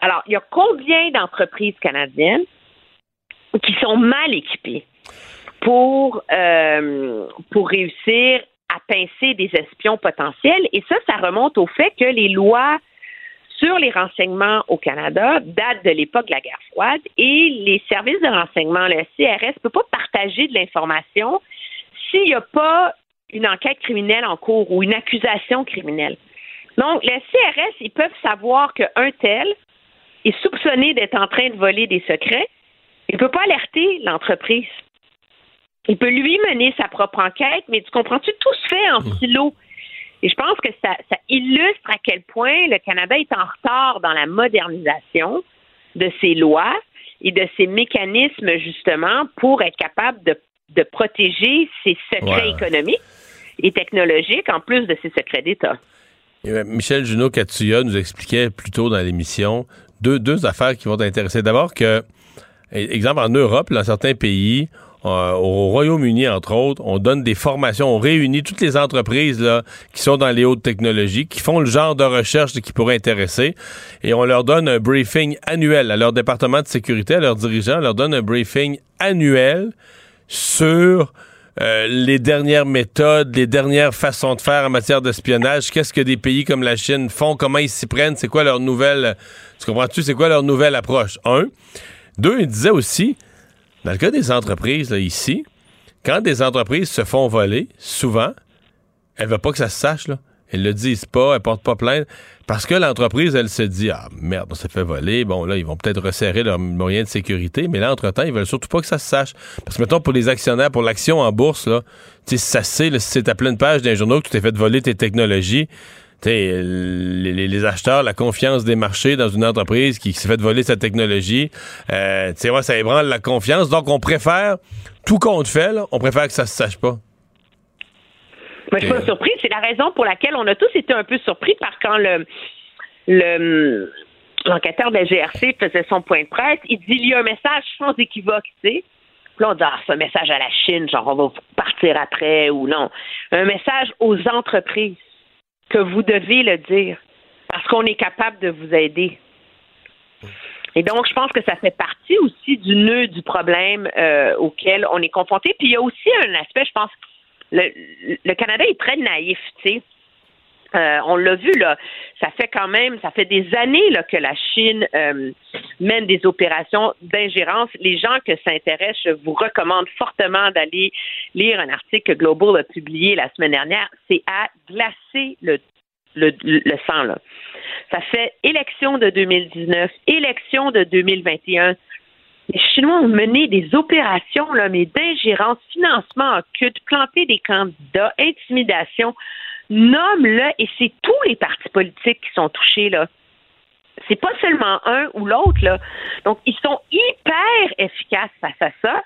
Alors, il y a combien d'entreprises canadiennes qui sont mal équipées pour, euh, pour réussir à pincer des espions potentiels? Et ça, ça remonte au fait que les lois sur les renseignements au Canada datent de l'époque de la guerre froide et les services de renseignement, le CRS, ne peut pas partager de l'information s'il n'y a pas une enquête criminelle en cours ou une accusation criminelle. Donc, le CRS, ils peuvent savoir qu'un tel est soupçonné d'être en train de voler des secrets. Il ne peut pas alerter l'entreprise. Il peut lui mener sa propre enquête, mais tu comprends-tu, tout se fait en silo. Et je pense que ça, ça illustre à quel point le Canada est en retard dans la modernisation de ses lois et de ses mécanismes, justement, pour être capable de, de protéger ses secrets
Ouais.
économiques et technologiques, en plus de ses secrets d'État.
Euh, Michel Junot Katsuya nous expliquait plus tôt dans l'émission deux, deux affaires qui vont t'intéresser. D'abord que, e- exemple, en Europe, dans certains pays, euh, au Royaume-Uni, entre autres, on donne des formations, on réunit toutes les entreprises là, qui sont dans les hautes technologies, qui font le genre de recherche qui pourrait intéresser, et on leur donne un briefing annuel à leur département de sécurité, à leurs dirigeants, on leur donne un briefing annuel sur euh, les dernières méthodes, les dernières façons de faire en matière d'espionnage, qu'est-ce que des pays comme la Chine font, comment ils s'y prennent, c'est quoi leur nouvelle, tu comprends-tu, c'est quoi leur nouvelle approche, un. Deux, il disait aussi, dans le cas des entreprises, là, ici, quand des entreprises se font voler, souvent, elles veulent pas que ça se sache, là. Elles le disent pas, elles portent pas plainte, parce que l'entreprise, elle se dit, ah merde, on s'est fait voler, bon là, ils vont peut-être resserrer leurs moyens de sécurité, mais là, entre-temps, ils veulent surtout pas que ça se sache. Parce que, mettons, pour les actionnaires, pour l'action en bourse, là, tu sais, ça sait, si c'est à pleine page d'un journal que tu t'es fait voler tes technologies, les, les- acheteurs, la confiance des marchés dans une entreprise qui s'est fait voler sa technologie, euh, ouais, ça ébranle la confiance. Donc, on préfère, tout compte fait, on préfère que ça se sache pas.
Moi, je suis pas surprise. C'est la raison pour laquelle on a tous été un peu surpris par quand le le l'enquêteur de la GRC faisait son point de presse. Il dit il y a un message sans équivoque, tu sais. Puis là, on dit ah, c'est un message à la Chine, genre on va partir après ou non. Un message aux entreprises que vous devez le dire parce qu'on est capable de vous aider. Et donc, je pense que ça fait partie aussi du nœud du problème euh, auquel on est confronté. Puis il y a aussi un aspect, je pense, le, Canada est très naïf, tu sais. Euh, on l'a vu là, ça fait quand même, ça fait des années là, que la Chine euh, mène des opérations d'ingérence. Les gens que ça intéresse, je vous recommande fortement d'aller lire un article que Global a publié la semaine dernière. C'est à glacer le, le, le sang là. Ça fait élection de 2019, élection de 2021. Les Chinois ont mené des opérations, là, mais d'ingérence, financement occulte, planter des candidats, intimidation. Nomme-le, et c'est tous les partis politiques qui sont touchés, là. C'est pas seulement un ou l'autre, là. Donc, ils sont hyper efficaces face à ça.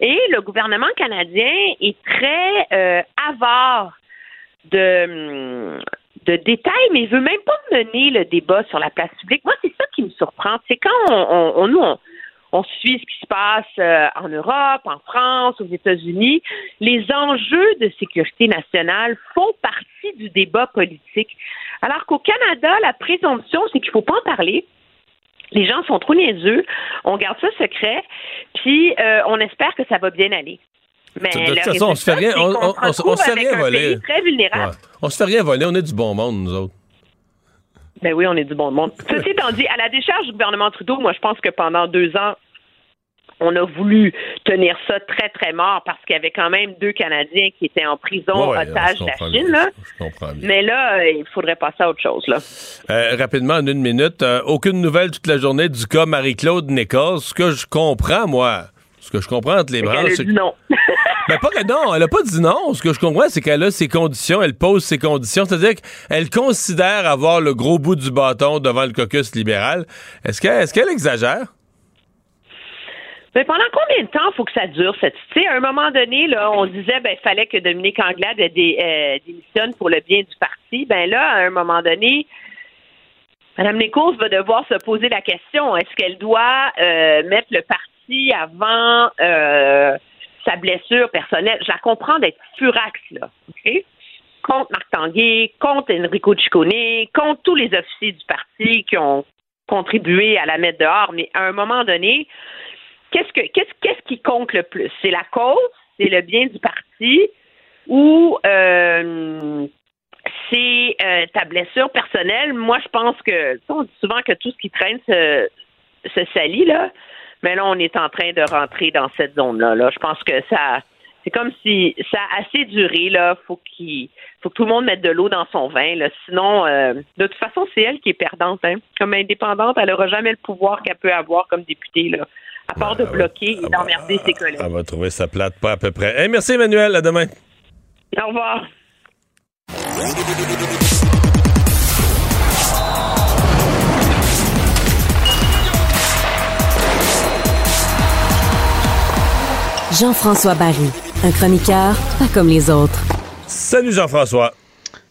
Et le gouvernement canadien est très euh, avare de, détails, mais il veut même pas mener le débat sur la place publique. Moi, c'est ça qui me surprend. C'est quand on, on, on- nous, on, on suit ce qui se passe euh, en Europe, en France, aux États-Unis. Les enjeux de sécurité nationale font partie du débat politique. Alors qu'au Canada, la présomption, c'est qu'il ne faut pas en parler. Les gens sont trop niaiseux. On garde ça secret, puis euh, on espère que ça va bien aller. Mais
De toute façon, on se fait rien,
résultat,
on,
c'est qu'on
on-
se
on se- on
retrouve
se fait
avec
rien
un
voler.
pays très vulnérable.
Ouais. On se fait rien voler, on est du bon monde, nous autres.
Ben oui, on est du bon monde. Ceci étant dit, à la décharge du gouvernement Trudeau, moi, je pense que pendant deux ans, on a voulu tenir ça très, très mort parce qu'il y avait quand même deux Canadiens qui étaient en prison,
Ouais,
otages de la Chine. Là. Mais là, euh, il faudrait passer à autre chose. Là.
Euh, rapidement, en une minute, euh, aucune nouvelle toute la journée du cas Marie-Claude Nichols. Ce que je comprends, moi, ce que je comprends entre les
a
c'est
dit non. [laughs]
Ben pas que non, elle a pas dit non. Ce que je comprends, c'est qu'elle a ses conditions, elle pose ses conditions. C'est-à-dire qu'elle considère avoir le gros bout du bâton devant le caucus libéral. Est-ce qu'elle exagère?
Mais pendant combien de temps faut que ça dure cette tu à un moment donné là, on disait ben fallait que Dominique Anglade euh, démissionne pour le bien du parti. Ben là, à un moment donné, Mme Nichols va devoir se poser la question est-ce qu'elle doit euh, mettre le parti avant euh, sa blessure personnelle. Je la comprends d'être furax là, ok? Contre Marc Tanguay, contre Enrico Ciccone, contre tous les officiers du parti qui ont contribué à la mettre dehors. Mais à un moment donné, qu'est-ce que qu'est-ce qui compte le plus? C'est la cause, c'est le bien du parti? Ou euh, c'est euh, ta blessure personnelle? Moi, je pense que on dit souvent que tout ce qui traîne se salit là, mais là, on est en train de rentrer dans cette zone-là. Là, je pense que ça. C'est comme si ça a assez duré, là. Faut qu'il faut que tout le monde mette de l'eau dans son vin. Là. Sinon, euh, de toute façon, c'est elle qui est perdante. Hein. Comme indépendante, elle n'aura jamais le pouvoir qu'elle peut avoir comme députée, là. À part de bloquer et d'emmerder ses collègues.
Elle va trouver sa plate pas à peu près. Hey, merci Emmanuel, à demain.
Au revoir.
Jean-François Barry, un chroniqueur pas comme les autres.
Salut Jean-François.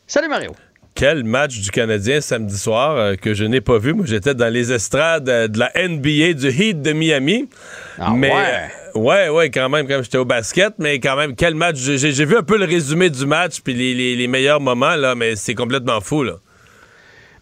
Salut Mario.
Quel match du Canadien samedi soir euh, que je n'ai pas vu. Moi, j'étais dans les estrades euh, de la NBA du Heat de Miami. mais
ouais?
euh, ouais, ouais, quand même, quand j'étais au basket, mais quand même, quel match. J'ai j'ai vu un peu le résumé du match puis les, les- les meilleurs moments, là, mais c'est complètement fou, là.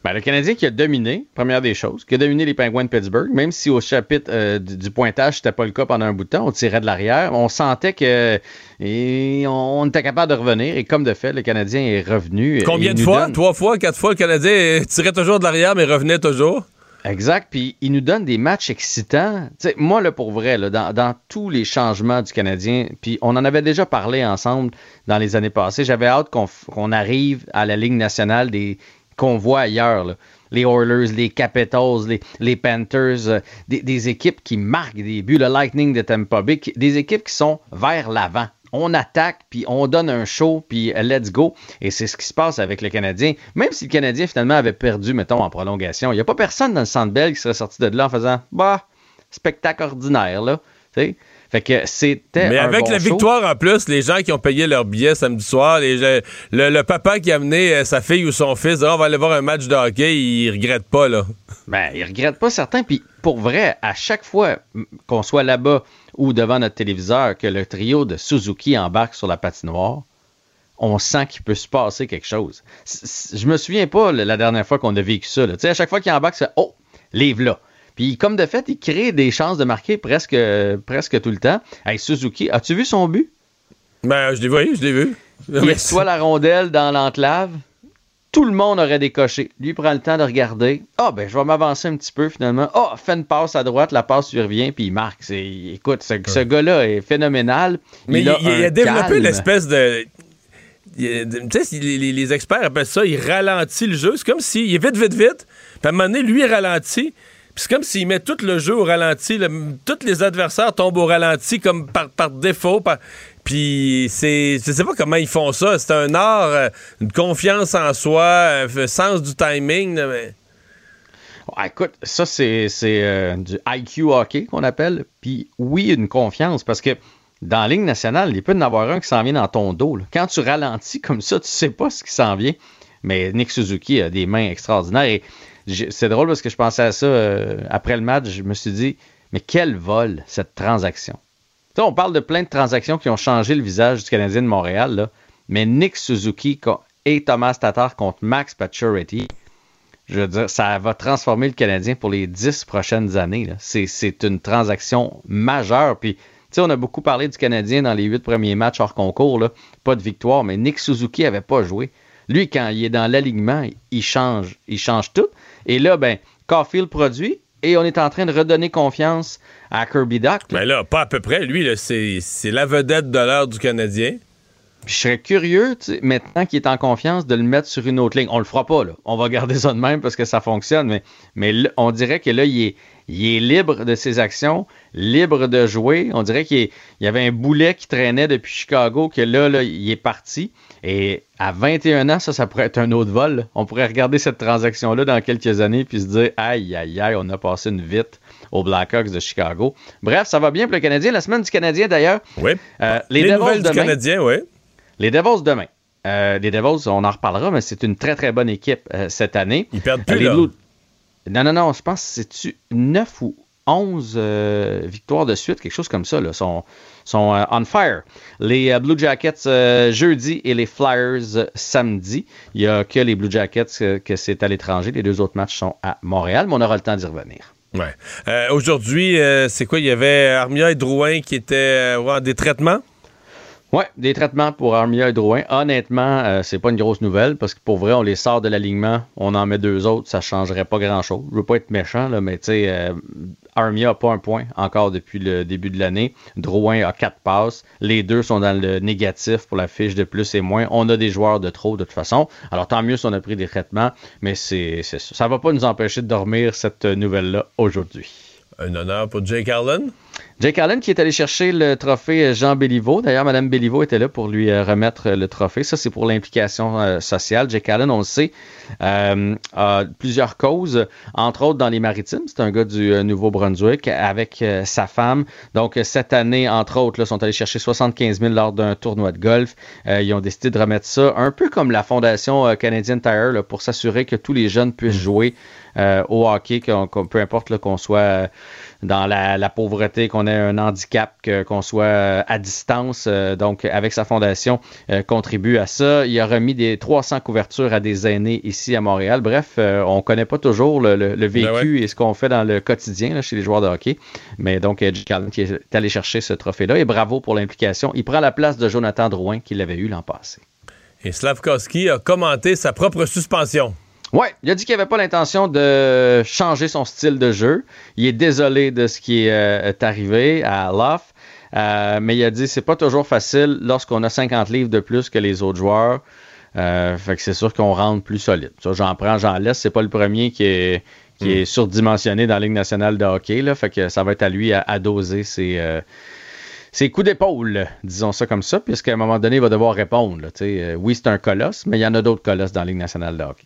Ben, le Canadien qui a dominé, première des choses, qui a dominé les Penguins de Pittsburgh, même si au chapitre euh, du, du pointage, c'était pas le cas pendant un bout de temps, on tirait de l'arrière, on sentait que et on, était capable de revenir, et comme de fait, le Canadien est revenu.
Combien de fois?
donne-
Trois fois, quatre fois, le Canadien tirait toujours de l'arrière, mais revenait toujours?
Exact, puis il nous donne des matchs excitants. Tu sais, moi, là, pour vrai, là, dans, dans tous les changements du Canadien, puis on en avait déjà parlé ensemble dans les années passées, j'avais hâte qu'on arrive à la Ligue nationale des qu'on voit ailleurs. Les Oilers, les Capitals, les, Panthers, euh, des, équipes qui marquent des buts, le Lightning de Tampa Bay, des équipes qui sont vers l'avant. On attaque, puis on donne un show, puis euh, let's go. Et c'est ce qui se passe avec le Canadien. Même si le Canadien, finalement, avait perdu, mettons, en prolongation, il n'y a pas personne dans le centre belle qui serait sorti de là en faisant Bah, spectacle ordinaire, là. Tu sais? Fait que c'était.
Mais
un
avec
bon
la
show.
victoire en plus, les gens qui ont payé leur billet samedi soir, les gens- le, le papa qui a amené euh, sa fille ou son fils, Ah, on va aller voir un match de hockey, il regrette pas, là.
Ben, il regrette pas certains. Puis pour vrai, à chaque fois qu'on soit là-bas ou devant notre téléviseur, que le trio de Suzuki embarque sur la patinoire, on sent qu'il peut se passer quelque chose. C- Je me souviens pas la dernière fois qu'on a vécu ça. là. À chaque fois qu'il embarque, c'est Oh, livre là. Puis comme de fait, il crée des chances de marquer presque, presque tout le temps. Hey, Suzuki, as-tu vu son but?
Ben, je l'ai vu, je l'ai vu.
Il reçoit la rondelle dans l'enclave. Tout le monde aurait décoché. Lui il prend le temps de regarder. Ah, ben, je vais m'avancer un petit peu finalement. Ah, fait une passe à droite, la passe lui revient, puis il marque. C'est- Écoute, ce, ce gars-là est phénoménal.
Mais il,
a
il- il
un
a développé l'espèce de. Tu sais, les, les- experts appellent ça, il ralentit le jeu. C'est comme s'il est vite, vite, vite. Puis à un moment donné, lui, il ralentit. C'est comme s'il met tout le jeu au ralenti. Tous les adversaires tombent au ralenti comme par, défaut. par- Puis c'est. Je sais pas comment ils font ça. C'est un art, euh, une confiance en soi, un sens du timing.
écoute, ça, c'est c'est, euh, du IQ hockey qu'on appelle. Puis oui, une confiance, parce que dans la Ligue nationale, il peut y en avoir un qui s'en vient dans ton dos. Quand tu ralentis comme ça, tu sais pas ce qui s'en vient. Mais Nick Suzuki a des mains extraordinaires. Et c'est drôle parce que je pensais à ça euh, après le match. Je me suis dit, Mais quel vol, cette transaction? On parle de plein de transactions qui ont changé le visage du Canadien de Montréal, mais Nick Suzuki et Thomas Tatar contre Max Pacioretty, je veux dire, ça va transformer le Canadien pour les dix prochaines années. C'est, une transaction majeure. Puis, tu on a beaucoup parlé du Canadien dans les huit premiers matchs hors concours. Pas de victoire, mais Nick Suzuki avait pas joué. Lui, quand il est dans l'alignement, il change. Il change tout. Et là, ben, Caulfield produit et on est en train de redonner confiance à Kirby Doc.
Mais là, pas à peu près. Lui, c'est c'est la vedette de l'heure du Canadien.
Puis je serais curieux, maintenant qu'il est en confiance, de le mettre sur une autre ligne. On le fera pas, là. On va garder ça de même parce que ça fonctionne, mais, mais là, on dirait que là, il est, il est libre de ses actions, libre de jouer. On dirait qu'il y avait un boulet qui traînait depuis Chicago, que là, là, il est parti. Et à 21 ans, ça, ça pourrait être un autre vol. On pourrait regarder cette transaction-là dans quelques années puis se dire, aïe, aïe, aïe, on a passé une vite aux Blackhawks de Chicago. Bref, ça va bien pour le Canadien. La semaine du Canadien, d'ailleurs.
Oui.
Euh,
Les,
Devils
nouvelles du Canadien, oui.
les Devils demain. Euh, les Devils, on en reparlera, mais c'est une très très bonne équipe euh, cette année.
Ils perdent plus,
les
là.
Blue- Non, non, non, je pense que c'est 9 ou 11 euh, victoires de suite, quelque chose comme ça. Là, sont, sont euh, on fire. Les euh, Blue Jackets jeudi et les Flyers samedi. Il n'y a que les Blue Jackets que c'est à l'étranger. Les deux autres matchs sont à Montréal, mais on aura le temps d'y revenir.
Ouais. Aujourd'hui, c'est quoi? Il y avait Armia et Drouin qui étaient des traitements.
Ouais, des traitements pour Armia et Drouin. Honnêtement, euh, c'est pas une grosse nouvelle parce que pour vrai, on les sort de l'alignement, on en met deux autres, ça changerait pas grand-chose. Je veux pas être méchant, là, mais tu sais, euh, Armia a pas un point encore depuis le début de l'année. Drouin a quatre passes. Les deux sont dans le négatif pour la fiche de plus et moins. On a des joueurs de trop de toute façon. Alors tant mieux si on a pris des traitements, mais c'est ça. Ça va pas nous empêcher de dormir cette nouvelle-là aujourd'hui.
Un honneur pour Jake Allen.
Jake Allen qui est allé chercher le trophée Jean Béliveau. D'ailleurs, Mme Béliveau était là pour lui euh, remettre euh, le trophée. Ça, c'est pour l'implication euh, sociale. Jake Allen, on le sait, euh, a plusieurs causes, entre autres dans les maritimes. C'est un gars du euh, Nouveau-Brunswick avec euh, sa femme. Donc, euh, cette année, entre autres, là, sont allés chercher 75 000 lors d'un tournoi de golf. Euh, ils ont décidé de remettre ça un peu comme la Fondation euh, Canadian Tire pour s'assurer que tous les jeunes puissent jouer euh, au hockey, qu'on- qu'on- peu importe là, qu'on soit euh, dans la, la pauvreté, qu'on ait un handicap, que- qu'on soit euh, à distance. euh, donc, avec sa fondation, euh, contribue à ça. Il a remis des 300 couvertures à des aînés ici à Montréal. Bref, on connaît pas toujours le, le- le vécu
Ben ouais.
et ce qu'on fait dans le quotidien là, chez les joueurs de hockey. Mais donc, Allen qui est allé chercher ce trophée-là. Et bravo pour l'implication. Il prend la place de Jonathan Drouin qui l'avait eu l'an passé.
Et Slavkowski a commenté sa propre suspension.
Ouais, il a dit qu'il n'avait pas l'intention de changer son style de jeu. Il est désolé de ce qui est, euh, arrivé à Loff, euh, mais il a dit c'est pas toujours facile lorsqu'on a 50 livres de plus que les autres joueurs. Euh, fait que c'est sûr qu'on rentre plus solide. Ça, j'en prends, j'en laisse. C'est pas le premier qui est, qui est surdimensionné dans la Ligue nationale de hockey. Là, fait que ça va être à lui à, à doser ses, euh, ses coups d'épaule, disons ça comme ça, puisqu'à un moment donné, il va devoir répondre. là. Euh, oui, c'est un colosse, mais il y en a d'autres colosses dans la Ligue nationale de hockey.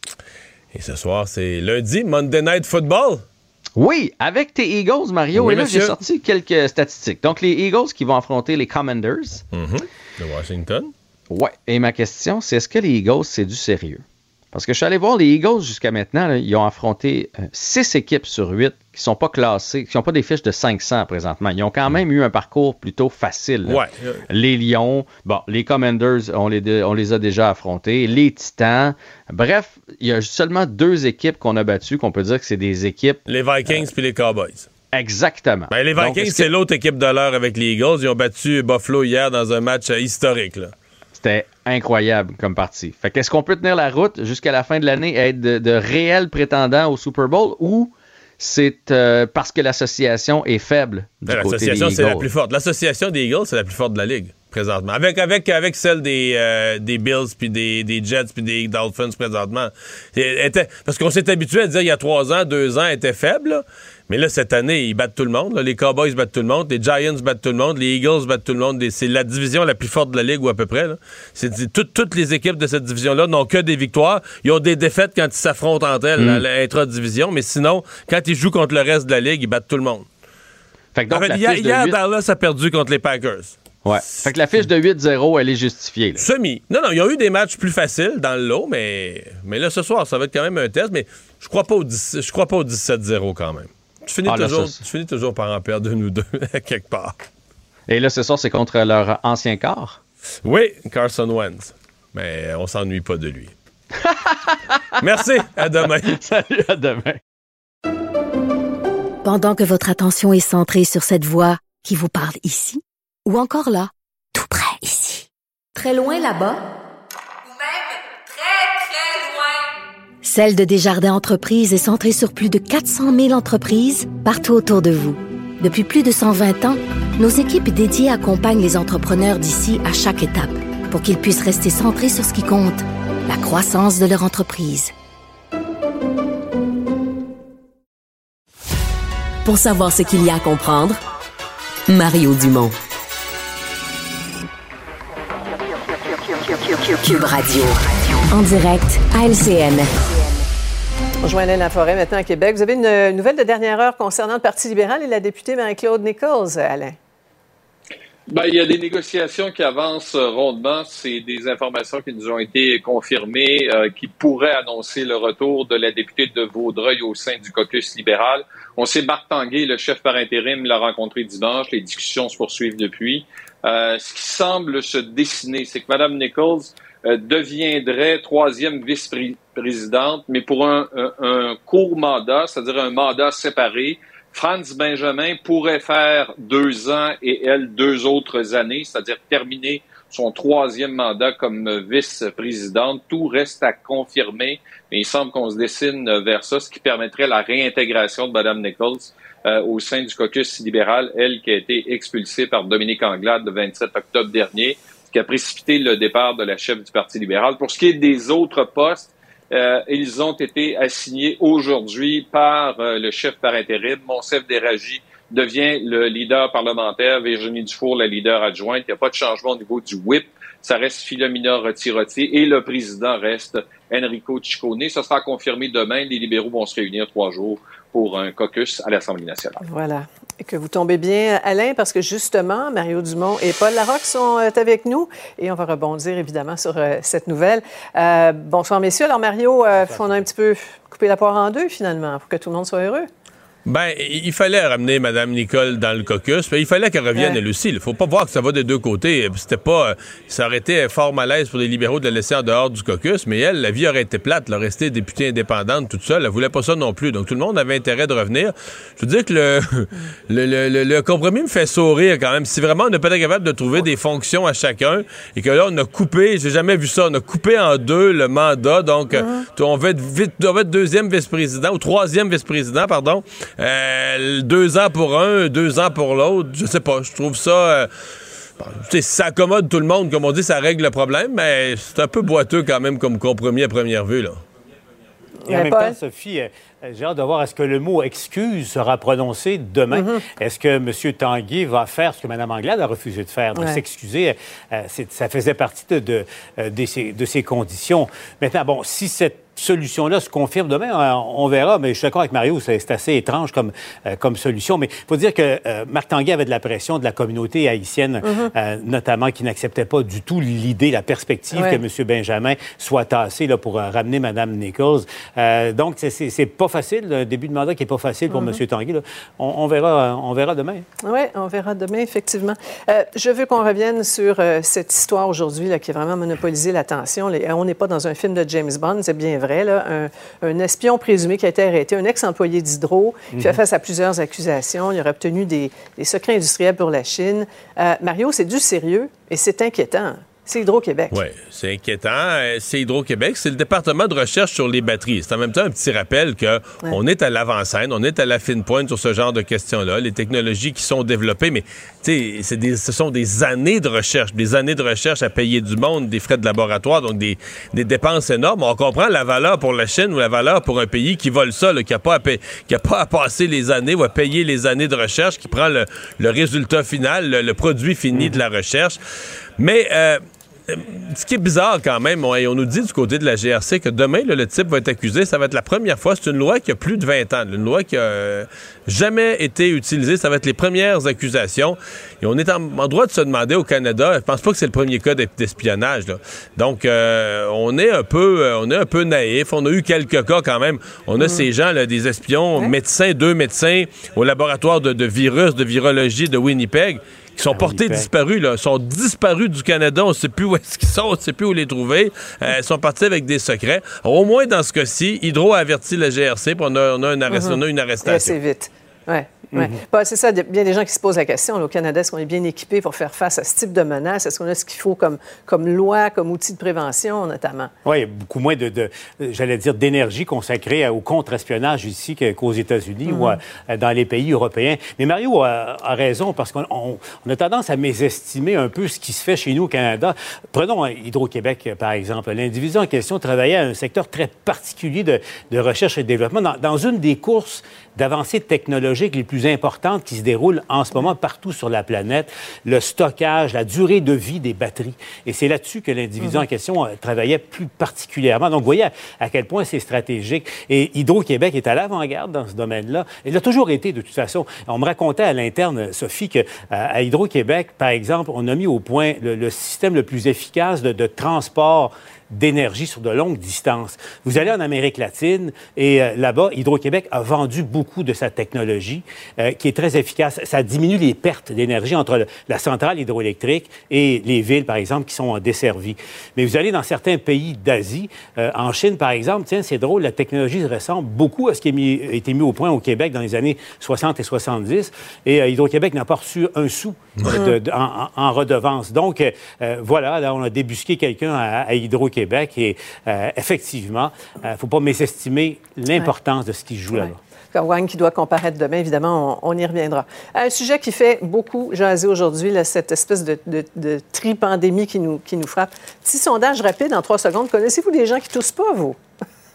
Et ce soir, c'est lundi, Monday Night Football.
Oui, avec tes Eagles, Mario.
Oui,
et là, j'ai sorti quelques statistiques. Donc, les Eagles qui vont affronter les Commanders.
De Washington.
Ouais. Et ma question, c'est est-ce que les Eagles, c'est du sérieux? Parce que je suis allé voir les Eagles jusqu'à maintenant, là, ils ont affronté euh, six équipes sur huit qui sont pas classées, qui n'ont pas des fiches de 500 présentement. Ils ont quand même eu un parcours plutôt facile.
Ouais.
Les Lions, bon, les Commanders, on les, dé- on les a déjà affrontés. Les Titans. Bref, il y a seulement deux équipes qu'on a battues, qu'on peut dire que c'est des équipes.
Les Vikings puis les Cowboys.
Exactement.
Ben, les Vikings,
que-
c'est l'autre équipe de l'heure avec les Eagles. Ils ont battu Buffalo hier dans un match euh, historique. Là.
C'était incroyable comme partie. Fait qu'est-ce qu'on peut tenir la route jusqu'à la fin de l'année et être de, de réels prétendants au Super Bowl ou c'est euh, parce que l'association est faible
Ben, L'association, c'est la plus forte. L'association des Eagles, c'est la plus forte de la ligue, présentement. Avec, avec, avec celle des, euh, des Bills, puis des, des Jets, puis des Dolphins, présentement. Elle était- parce qu'on s'est habitué à dire il y a trois ans, deux ans, elle était faible. là. Mais là, cette année, ils battent tout le monde. là. Les Cowboys battent tout le monde. Les Giants battent tout le monde. Les Eagles battent tout le monde. C'est la division la plus forte de la ligue, ou à peu près. C'est dit- toutes- les équipes de cette division-là n'ont que des victoires. Ils ont des défaites quand ils s'affrontent entre elles,
Mm.
à l'intra-division. Mais sinon, quand ils jouent contre le reste de la ligue, ils battent tout le monde.
Fait que donc,
En fait,
la
hier, hier, Dallas a perdu contre les Packers.
Ouais. Fait que la fiche de 8-0, elle est justifiée. là.
Semi. Non, non, ils ont eu des matchs plus faciles dans le lot, mais, mais là, ce soir, ça va être quand même un test. Mais je crois pas au 10 je crois pas au 17-0 quand même. Tu finis,
Ah, là,
toujours,
ça,
tu finis toujours par en perdre une ou deux, [laughs] quelque part.
Et là, ce soir, c'est contre leur ancien corps?
Oui, Carson Wentz. Mais on s'ennuie pas de lui. [laughs] Merci, à demain. [laughs]
Salut, à demain.
Pendant que votre attention est centrée sur cette voix qui vous parle ici, ou encore là, tout près ici, très loin là-bas,
Ou même très, très loin.
Celle de Desjardins Entreprises est centrée sur plus de 400 000 entreprises partout autour de vous. Depuis plus de 120 ans, nos équipes dédiées accompagnent les entrepreneurs d'ici à chaque étape pour qu'ils puissent rester centrés sur ce qui compte, la croissance de leur entreprise.
Pour savoir ce qu'il y a à comprendre, Mario Dumont. Cube Radio. En direct à LCN.
On rejoint Alain Laforêt maintenant à Québec. Vous avez une nouvelle de dernière heure concernant le Parti libéral et la députée Marie-Claude Nichols, Alain.
Ben, il y a des négociations qui avancent rondement. C'est des informations qui nous ont été confirmées, euh, qui pourraient annoncer le retour de la députée de Vaudreuil au sein du caucus libéral. On sait Marc Tanguay, le chef par intérim, l'a rencontré dimanche. Les discussions se poursuivent depuis. Euh, ce qui semble se dessiner, c'est que Mme Nichols deviendrait troisième vice-présidente, mais pour un, un, court mandat, c'est-à-dire un mandat séparé. Franz Benjamin pourrait faire deux ans et elle deux autres années, c'est-à-dire terminer son troisième mandat comme vice-présidente. Tout reste à confirmer, mais il semble qu'on se dessine vers ça, ce qui permettrait la réintégration de Mme Nichols euh, au sein du caucus libéral, elle qui a été expulsée par Dominique Anglade le 27 octobre dernier, qui a précipité le départ de la chef du Parti libéral. Pour ce qui est des autres postes, euh, ils ont été assignés aujourd'hui par euh, le chef par intérim. Monsef Déragi devient le leader parlementaire, Virginie Dufour, la leader adjointe. Il n'y a pas de changement au niveau du whip. Ça reste Philomena Rotirotier et le président reste Enrico Ciccone. Ce sera confirmé demain. Les libéraux vont se réunir trois jours pour un caucus à l'Assemblée nationale.
Voilà. Et que vous tombez bien, Alain, parce que justement, Mario Dumont et Paul Larocque sont euh, avec nous et on va rebondir évidemment sur euh, cette nouvelle. Euh, bonsoir, messieurs. Alors, Mario, euh, on a un petit peu coupé la poire en deux finalement pour que tout le monde soit heureux.
Ben, il fallait ramener Mme Nicole dans le caucus. mais il fallait qu'elle revienne
Ouais.
elle aussi. Il faut pas voir que ça va des deux côtés. C'était pas, ça aurait été fort malaise pour les libéraux de la laisser en dehors du caucus, mais elle, la vie aurait été plate, elle aurait resté députée indépendante toute seule. Elle voulait pas ça non plus. Donc tout le monde avait intérêt de revenir. Je veux dire que le, [laughs] le, le- le- le compromis me fait sourire quand même. Si vraiment on n'est pas capable de trouver des fonctions à chacun et que là on a coupé, j'ai jamais vu ça, on a coupé en deux le mandat. Donc euh, on va être vite, on va être deuxième vice-président ou troisième vice-président, pardon. Euh, deux ans pour un, deux ans pour l'autre. Je sais pas. Je trouve ça. euh, bon, tu sais, ça accommode tout le monde, comme on dit, ça règle le problème, mais c'est un peu boiteux quand même comme compromis à première vue. Là.
Et en
Mais
même temps, Sophie, euh, j'ai hâte de voir est-ce que le mot excuse sera prononcé demain. Est-ce que M. Tanguy va faire ce que Mme Anglade a refusé de faire, de s'excuser? Euh, ça faisait partie de, de, de ces, de ces conditions. Maintenant, bon, si cette solution-là se confirme demain, euh, on verra, mais je suis d'accord avec Mario, c'est assez étrange comme, euh, comme solution. Mais il faut dire que euh, Marc Tanguay avait de la pression de la communauté haïtienne,
Mhm.
euh, notamment, qui n'acceptait pas du tout l'idée, la perspective
Ouais.
que M. Benjamin soit tassé là, pour ramener Mme Nichols. Donc, c'est- pas facile, le début de mandat qui n'est pas facile pour
Mhm.
M. Tanguy. là. On, on verra, on verra demain.
Oui, on verra demain, effectivement. Je veux qu'on revienne sur cette histoire aujourd'hui qui a vraiment monopolisé l'attention. On n'est pas dans un film de James Bond, c'est bien vrai. Là. Un, un espion présumé qui a été arrêté, un ex-employé d'Hydro, qui fait
Mhm.
face à plusieurs accusations. Il aurait obtenu des, des secrets industriels pour la Chine. Euh, Mario, c'est du sérieux et c'est inquiétant. C'est Hydro-Québec.
Oui, c'est inquiétant. Euh, C'est Hydro-Québec, c'est le département de recherche sur les batteries. C'est en même temps un petit rappel que on est à l'avant-scène, on est à la fine pointe sur ce genre de questions-là. Les technologies qui sont développées, mais tu sais, c'est des- ce sont des années de recherche, des années de recherche à payer du monde, des frais de laboratoire, donc des, des dépenses énormes. On comprend la valeur pour la Chine ou la valeur pour un pays qui vole ça, là, qui n'a pas, à pa- qui a pas à passer les années ou à payer les années de recherche, qui prend le, le résultat final, le, le produit fini de la recherche. Mais euh, ce qui est bizarre quand même, on, on nous dit du côté de la GRC que demain, là, le type va être accusé. Ça va être la première fois. C'est une loi qui a plus de 20 ans. Une loi qui a euh, jamais été utilisée. Ça va être les premières accusations. Et on est en, droit de se demander au Canada, je pense pas que c'est le premier cas d'espionnage. Donc, euh, on est un peu euh, on est un peu naïf. On a eu quelques cas quand même. On a
Mm.
ces gens, là, des espions, médecins, deux médecins au laboratoire de, de virus, de virologie de Winnipeg qui sont portés
Winnipeg.
disparus, là, sont disparus du Canada. On ne sait plus où est-ce qu'ils sont, on ne sait plus où les trouver. Euh, ils sont partis avec des secrets. Alors, au moins, dans ce cas-ci, Hydro a averti la GRC, puis on a, on a une arrest-
Mhm.
on a une arrestation.
assez vite. Ouais. Ouais.
Mhm.
Bah, c'est ça, il y a bien des gens qui se posent la question là, au Canada, est-ce qu'on est bien équipé pour faire face à ce type de menace? Est-ce qu'on a ce qu'il faut comme, comme loi, comme outil de prévention, notamment?
Oui, beaucoup moins de, de- j'allais dire, d'énergie consacrée au contre-espionnage ici qu'aux États-Unis ou
Mhm.
à- dans les pays européens. Mais Mario a, a raison parce qu'on on- on a tendance à mésestimer un peu ce qui se fait chez nous au Canada. Prenons euh, Hydro-Québec, par exemple. L'individu en question travaillait à un secteur très particulier de, de recherche et de développement dans, dans une des courses d'avancées technologiques les plus importantes qui se déroulent en ce moment partout sur la planète, le stockage, la durée de vie des batteries. Et c'est là-dessus que l'individu
Mhm.
en question euh, travaillait plus particulièrement. Donc, vous voyez à, à quel point c'est stratégique. Et Hydro-Québec est à l'avant-garde dans ce domaine-là. Il a toujours été, de toute façon. On me racontait à l'interne, Sophie, que euh, à Hydro-Québec, par exemple, on a mis au point le, le système le plus efficace de, de transport d'énergie sur de longues distances. Vous allez en Amérique latine et euh, là-bas, Hydro-Québec a vendu beaucoup de sa technologie euh, qui est très efficace. Ça diminue les pertes d'énergie entre le- la centrale hydroélectrique et les villes, par exemple, qui sont desservies. Mais vous allez dans certains pays d'Asie, euh, en Chine, par exemple, tiens, c'est drôle, la technologie ressemble beaucoup à ce qui a, mis- a été mis au point au Québec dans les années 60 et 70 et Hydro-Québec n'a pas reçu un sou de- de- en, redevance. Donc, voilà, là, on a débusqué quelqu'un à, à Hydro-Québec et euh, effectivement, il ne faut pas mésestimer l'importance de ce qui se joue là-bas.
Wang qui doit comparaître demain, évidemment, on, on y reviendra. Un sujet qui fait beaucoup jaser aujourd'hui, cette espèce de, de, de tri-pandémie qui nous, qui nous frappe. Petit sondage rapide en trois secondes. Connaissez-vous des gens qui toussent pas, vous?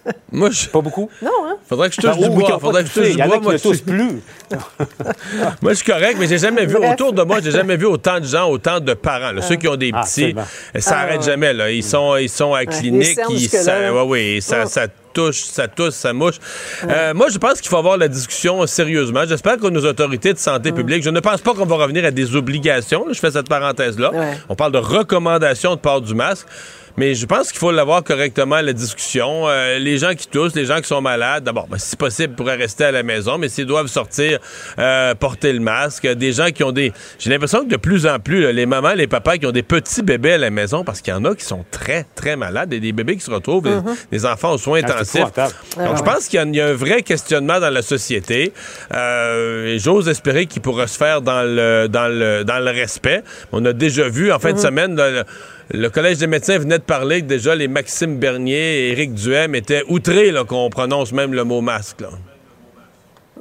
[laughs]
Moi, je...
Pas beaucoup?
Non, hein?
Faudrait que je touche
Ben,
du bois. Faudrait que je touche du
y en
Moi,
ne
suis-
plus. [laughs]
Moi, je suis correct, mais j'ai jamais vu
Bref.
autour de moi, j'ai jamais vu autant de gens, autant de parents. là. Ceux qui ont des
Ah,
petits, ça
Ah,
arrête
ouais.
jamais. Là. Ils sont, ils sont à clinique, ils, ça,
là.
ouais, ouais, ça,
Oh.
ça touche, ça mouche. Euh, moi, je pense qu'il faut avoir la discussion sérieusement. J'espère que nos autorités de santé publique, je ne pense pas qu'on va revenir à des obligations. là. je fais cette parenthèse-là.
Ouais.
On parle de recommandations de port du masque. Mais je pense qu'il faut l'avoir correctement, la discussion. Euh, les gens qui toussent, les gens qui sont malades, d'abord, ben, si possible, pourraient rester à la maison, mais s'ils doivent sortir, euh, porter le masque. Des gens qui ont des... J'ai l'impression que de plus en plus, là, les mamans, les papas qui ont des petits bébés à la maison, parce qu'il y en a qui sont très, très malades, et des bébés qui se retrouvent, des- des, enfants aux soins
Ah,
intensifs. Donc, je pense qu'il y a- il y, a un vrai questionnement dans la société. Euh, J'ose espérer qu'il pourra se faire dans le, dans le, dans le respect. On a déjà vu, en fin de semaine, là, le, Collège des médecins venait de parler que déjà les Maxime Bernier et Éric Duhem étaient outrés qu'on prononce même le mot masque. Là.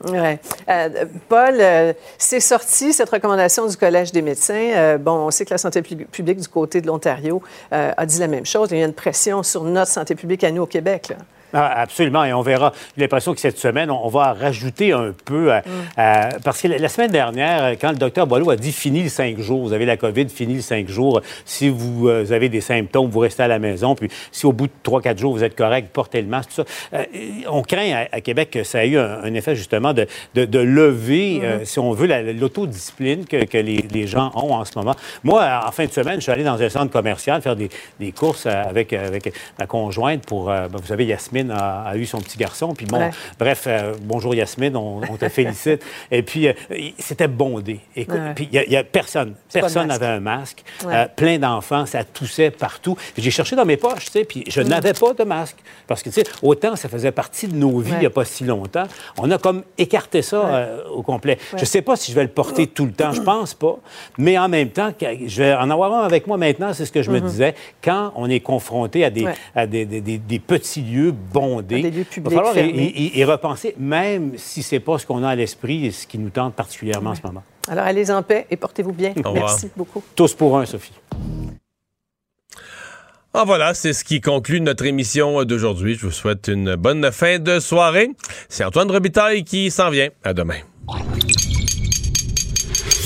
Ouais. Euh, Paul, euh, c'est sorti, cette recommandation du Collège des médecins. Euh, bon, on sait que la santé pu- publique du côté de l'Ontario euh, a dit la même chose. Il y a une pression sur notre santé publique à nous au Québec.
Ah, absolument, et on verra. J'ai l'impression que cette semaine, on, va rajouter un peu, à- à- parce que la, semaine dernière, quand le docteur Boileau a dit fini le cinq jours, vous avez la COVID, fini le cinq jours, si vous euh, avez des symptômes, vous restez à la maison, puis si au bout de trois, quatre jours, vous êtes correct, portez le masque, tout ça. Euh, on craint à, à Québec que ça a eu un, un effet justement de, de, de lever, euh, si on veut, la- l'autodiscipline que, que les, les gens ont en ce moment. Moi, en fin de semaine, je suis allé dans un centre commercial faire des, des courses euh, avec, avec ma conjointe pour, euh, ben, vous savez, Yasmine a, a eu son petit garçon, puis bon,
Ouais.
bref, euh, bonjour Yasmine, on, on te félicite. [laughs] Et puis, euh, c'était bondé. Écoute,
Ouais.
puis il y a- personne, personne n'avait un masque.
Ouais.
Euh, plein d'enfants, ça toussait partout. J'ai cherché dans mes poches, tu sais, puis je n'avais pas de masque. Parce que, tu sais, autant ça faisait partie de nos vies il n'y a pas si longtemps, on a comme écarté ça euh, au complet. Je ne sais pas si je vais le porter tout le temps, je pense pas, mais en même temps, je vais en avoir un avec moi maintenant, c'est ce que je me disais, quand on est confronté à des,
Ouais.
à des, des- des- des petits lieux bondés,
À des lieux
il va
publics
falloir y,
fermés.
y- y repenser, même si c'est pas ce qu'on a à l'esprit et ce qui nous tente particulièrement en ce moment.
Alors, allez en paix et portez-vous bien. Merci beaucoup.
Tous pour un, Sophie.
Ah voilà, c'est ce qui conclut notre émission d'aujourd'hui. Je vous souhaite une bonne fin de soirée. C'est Antoine Robitaille qui s'en vient. À demain.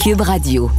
Cube Radio.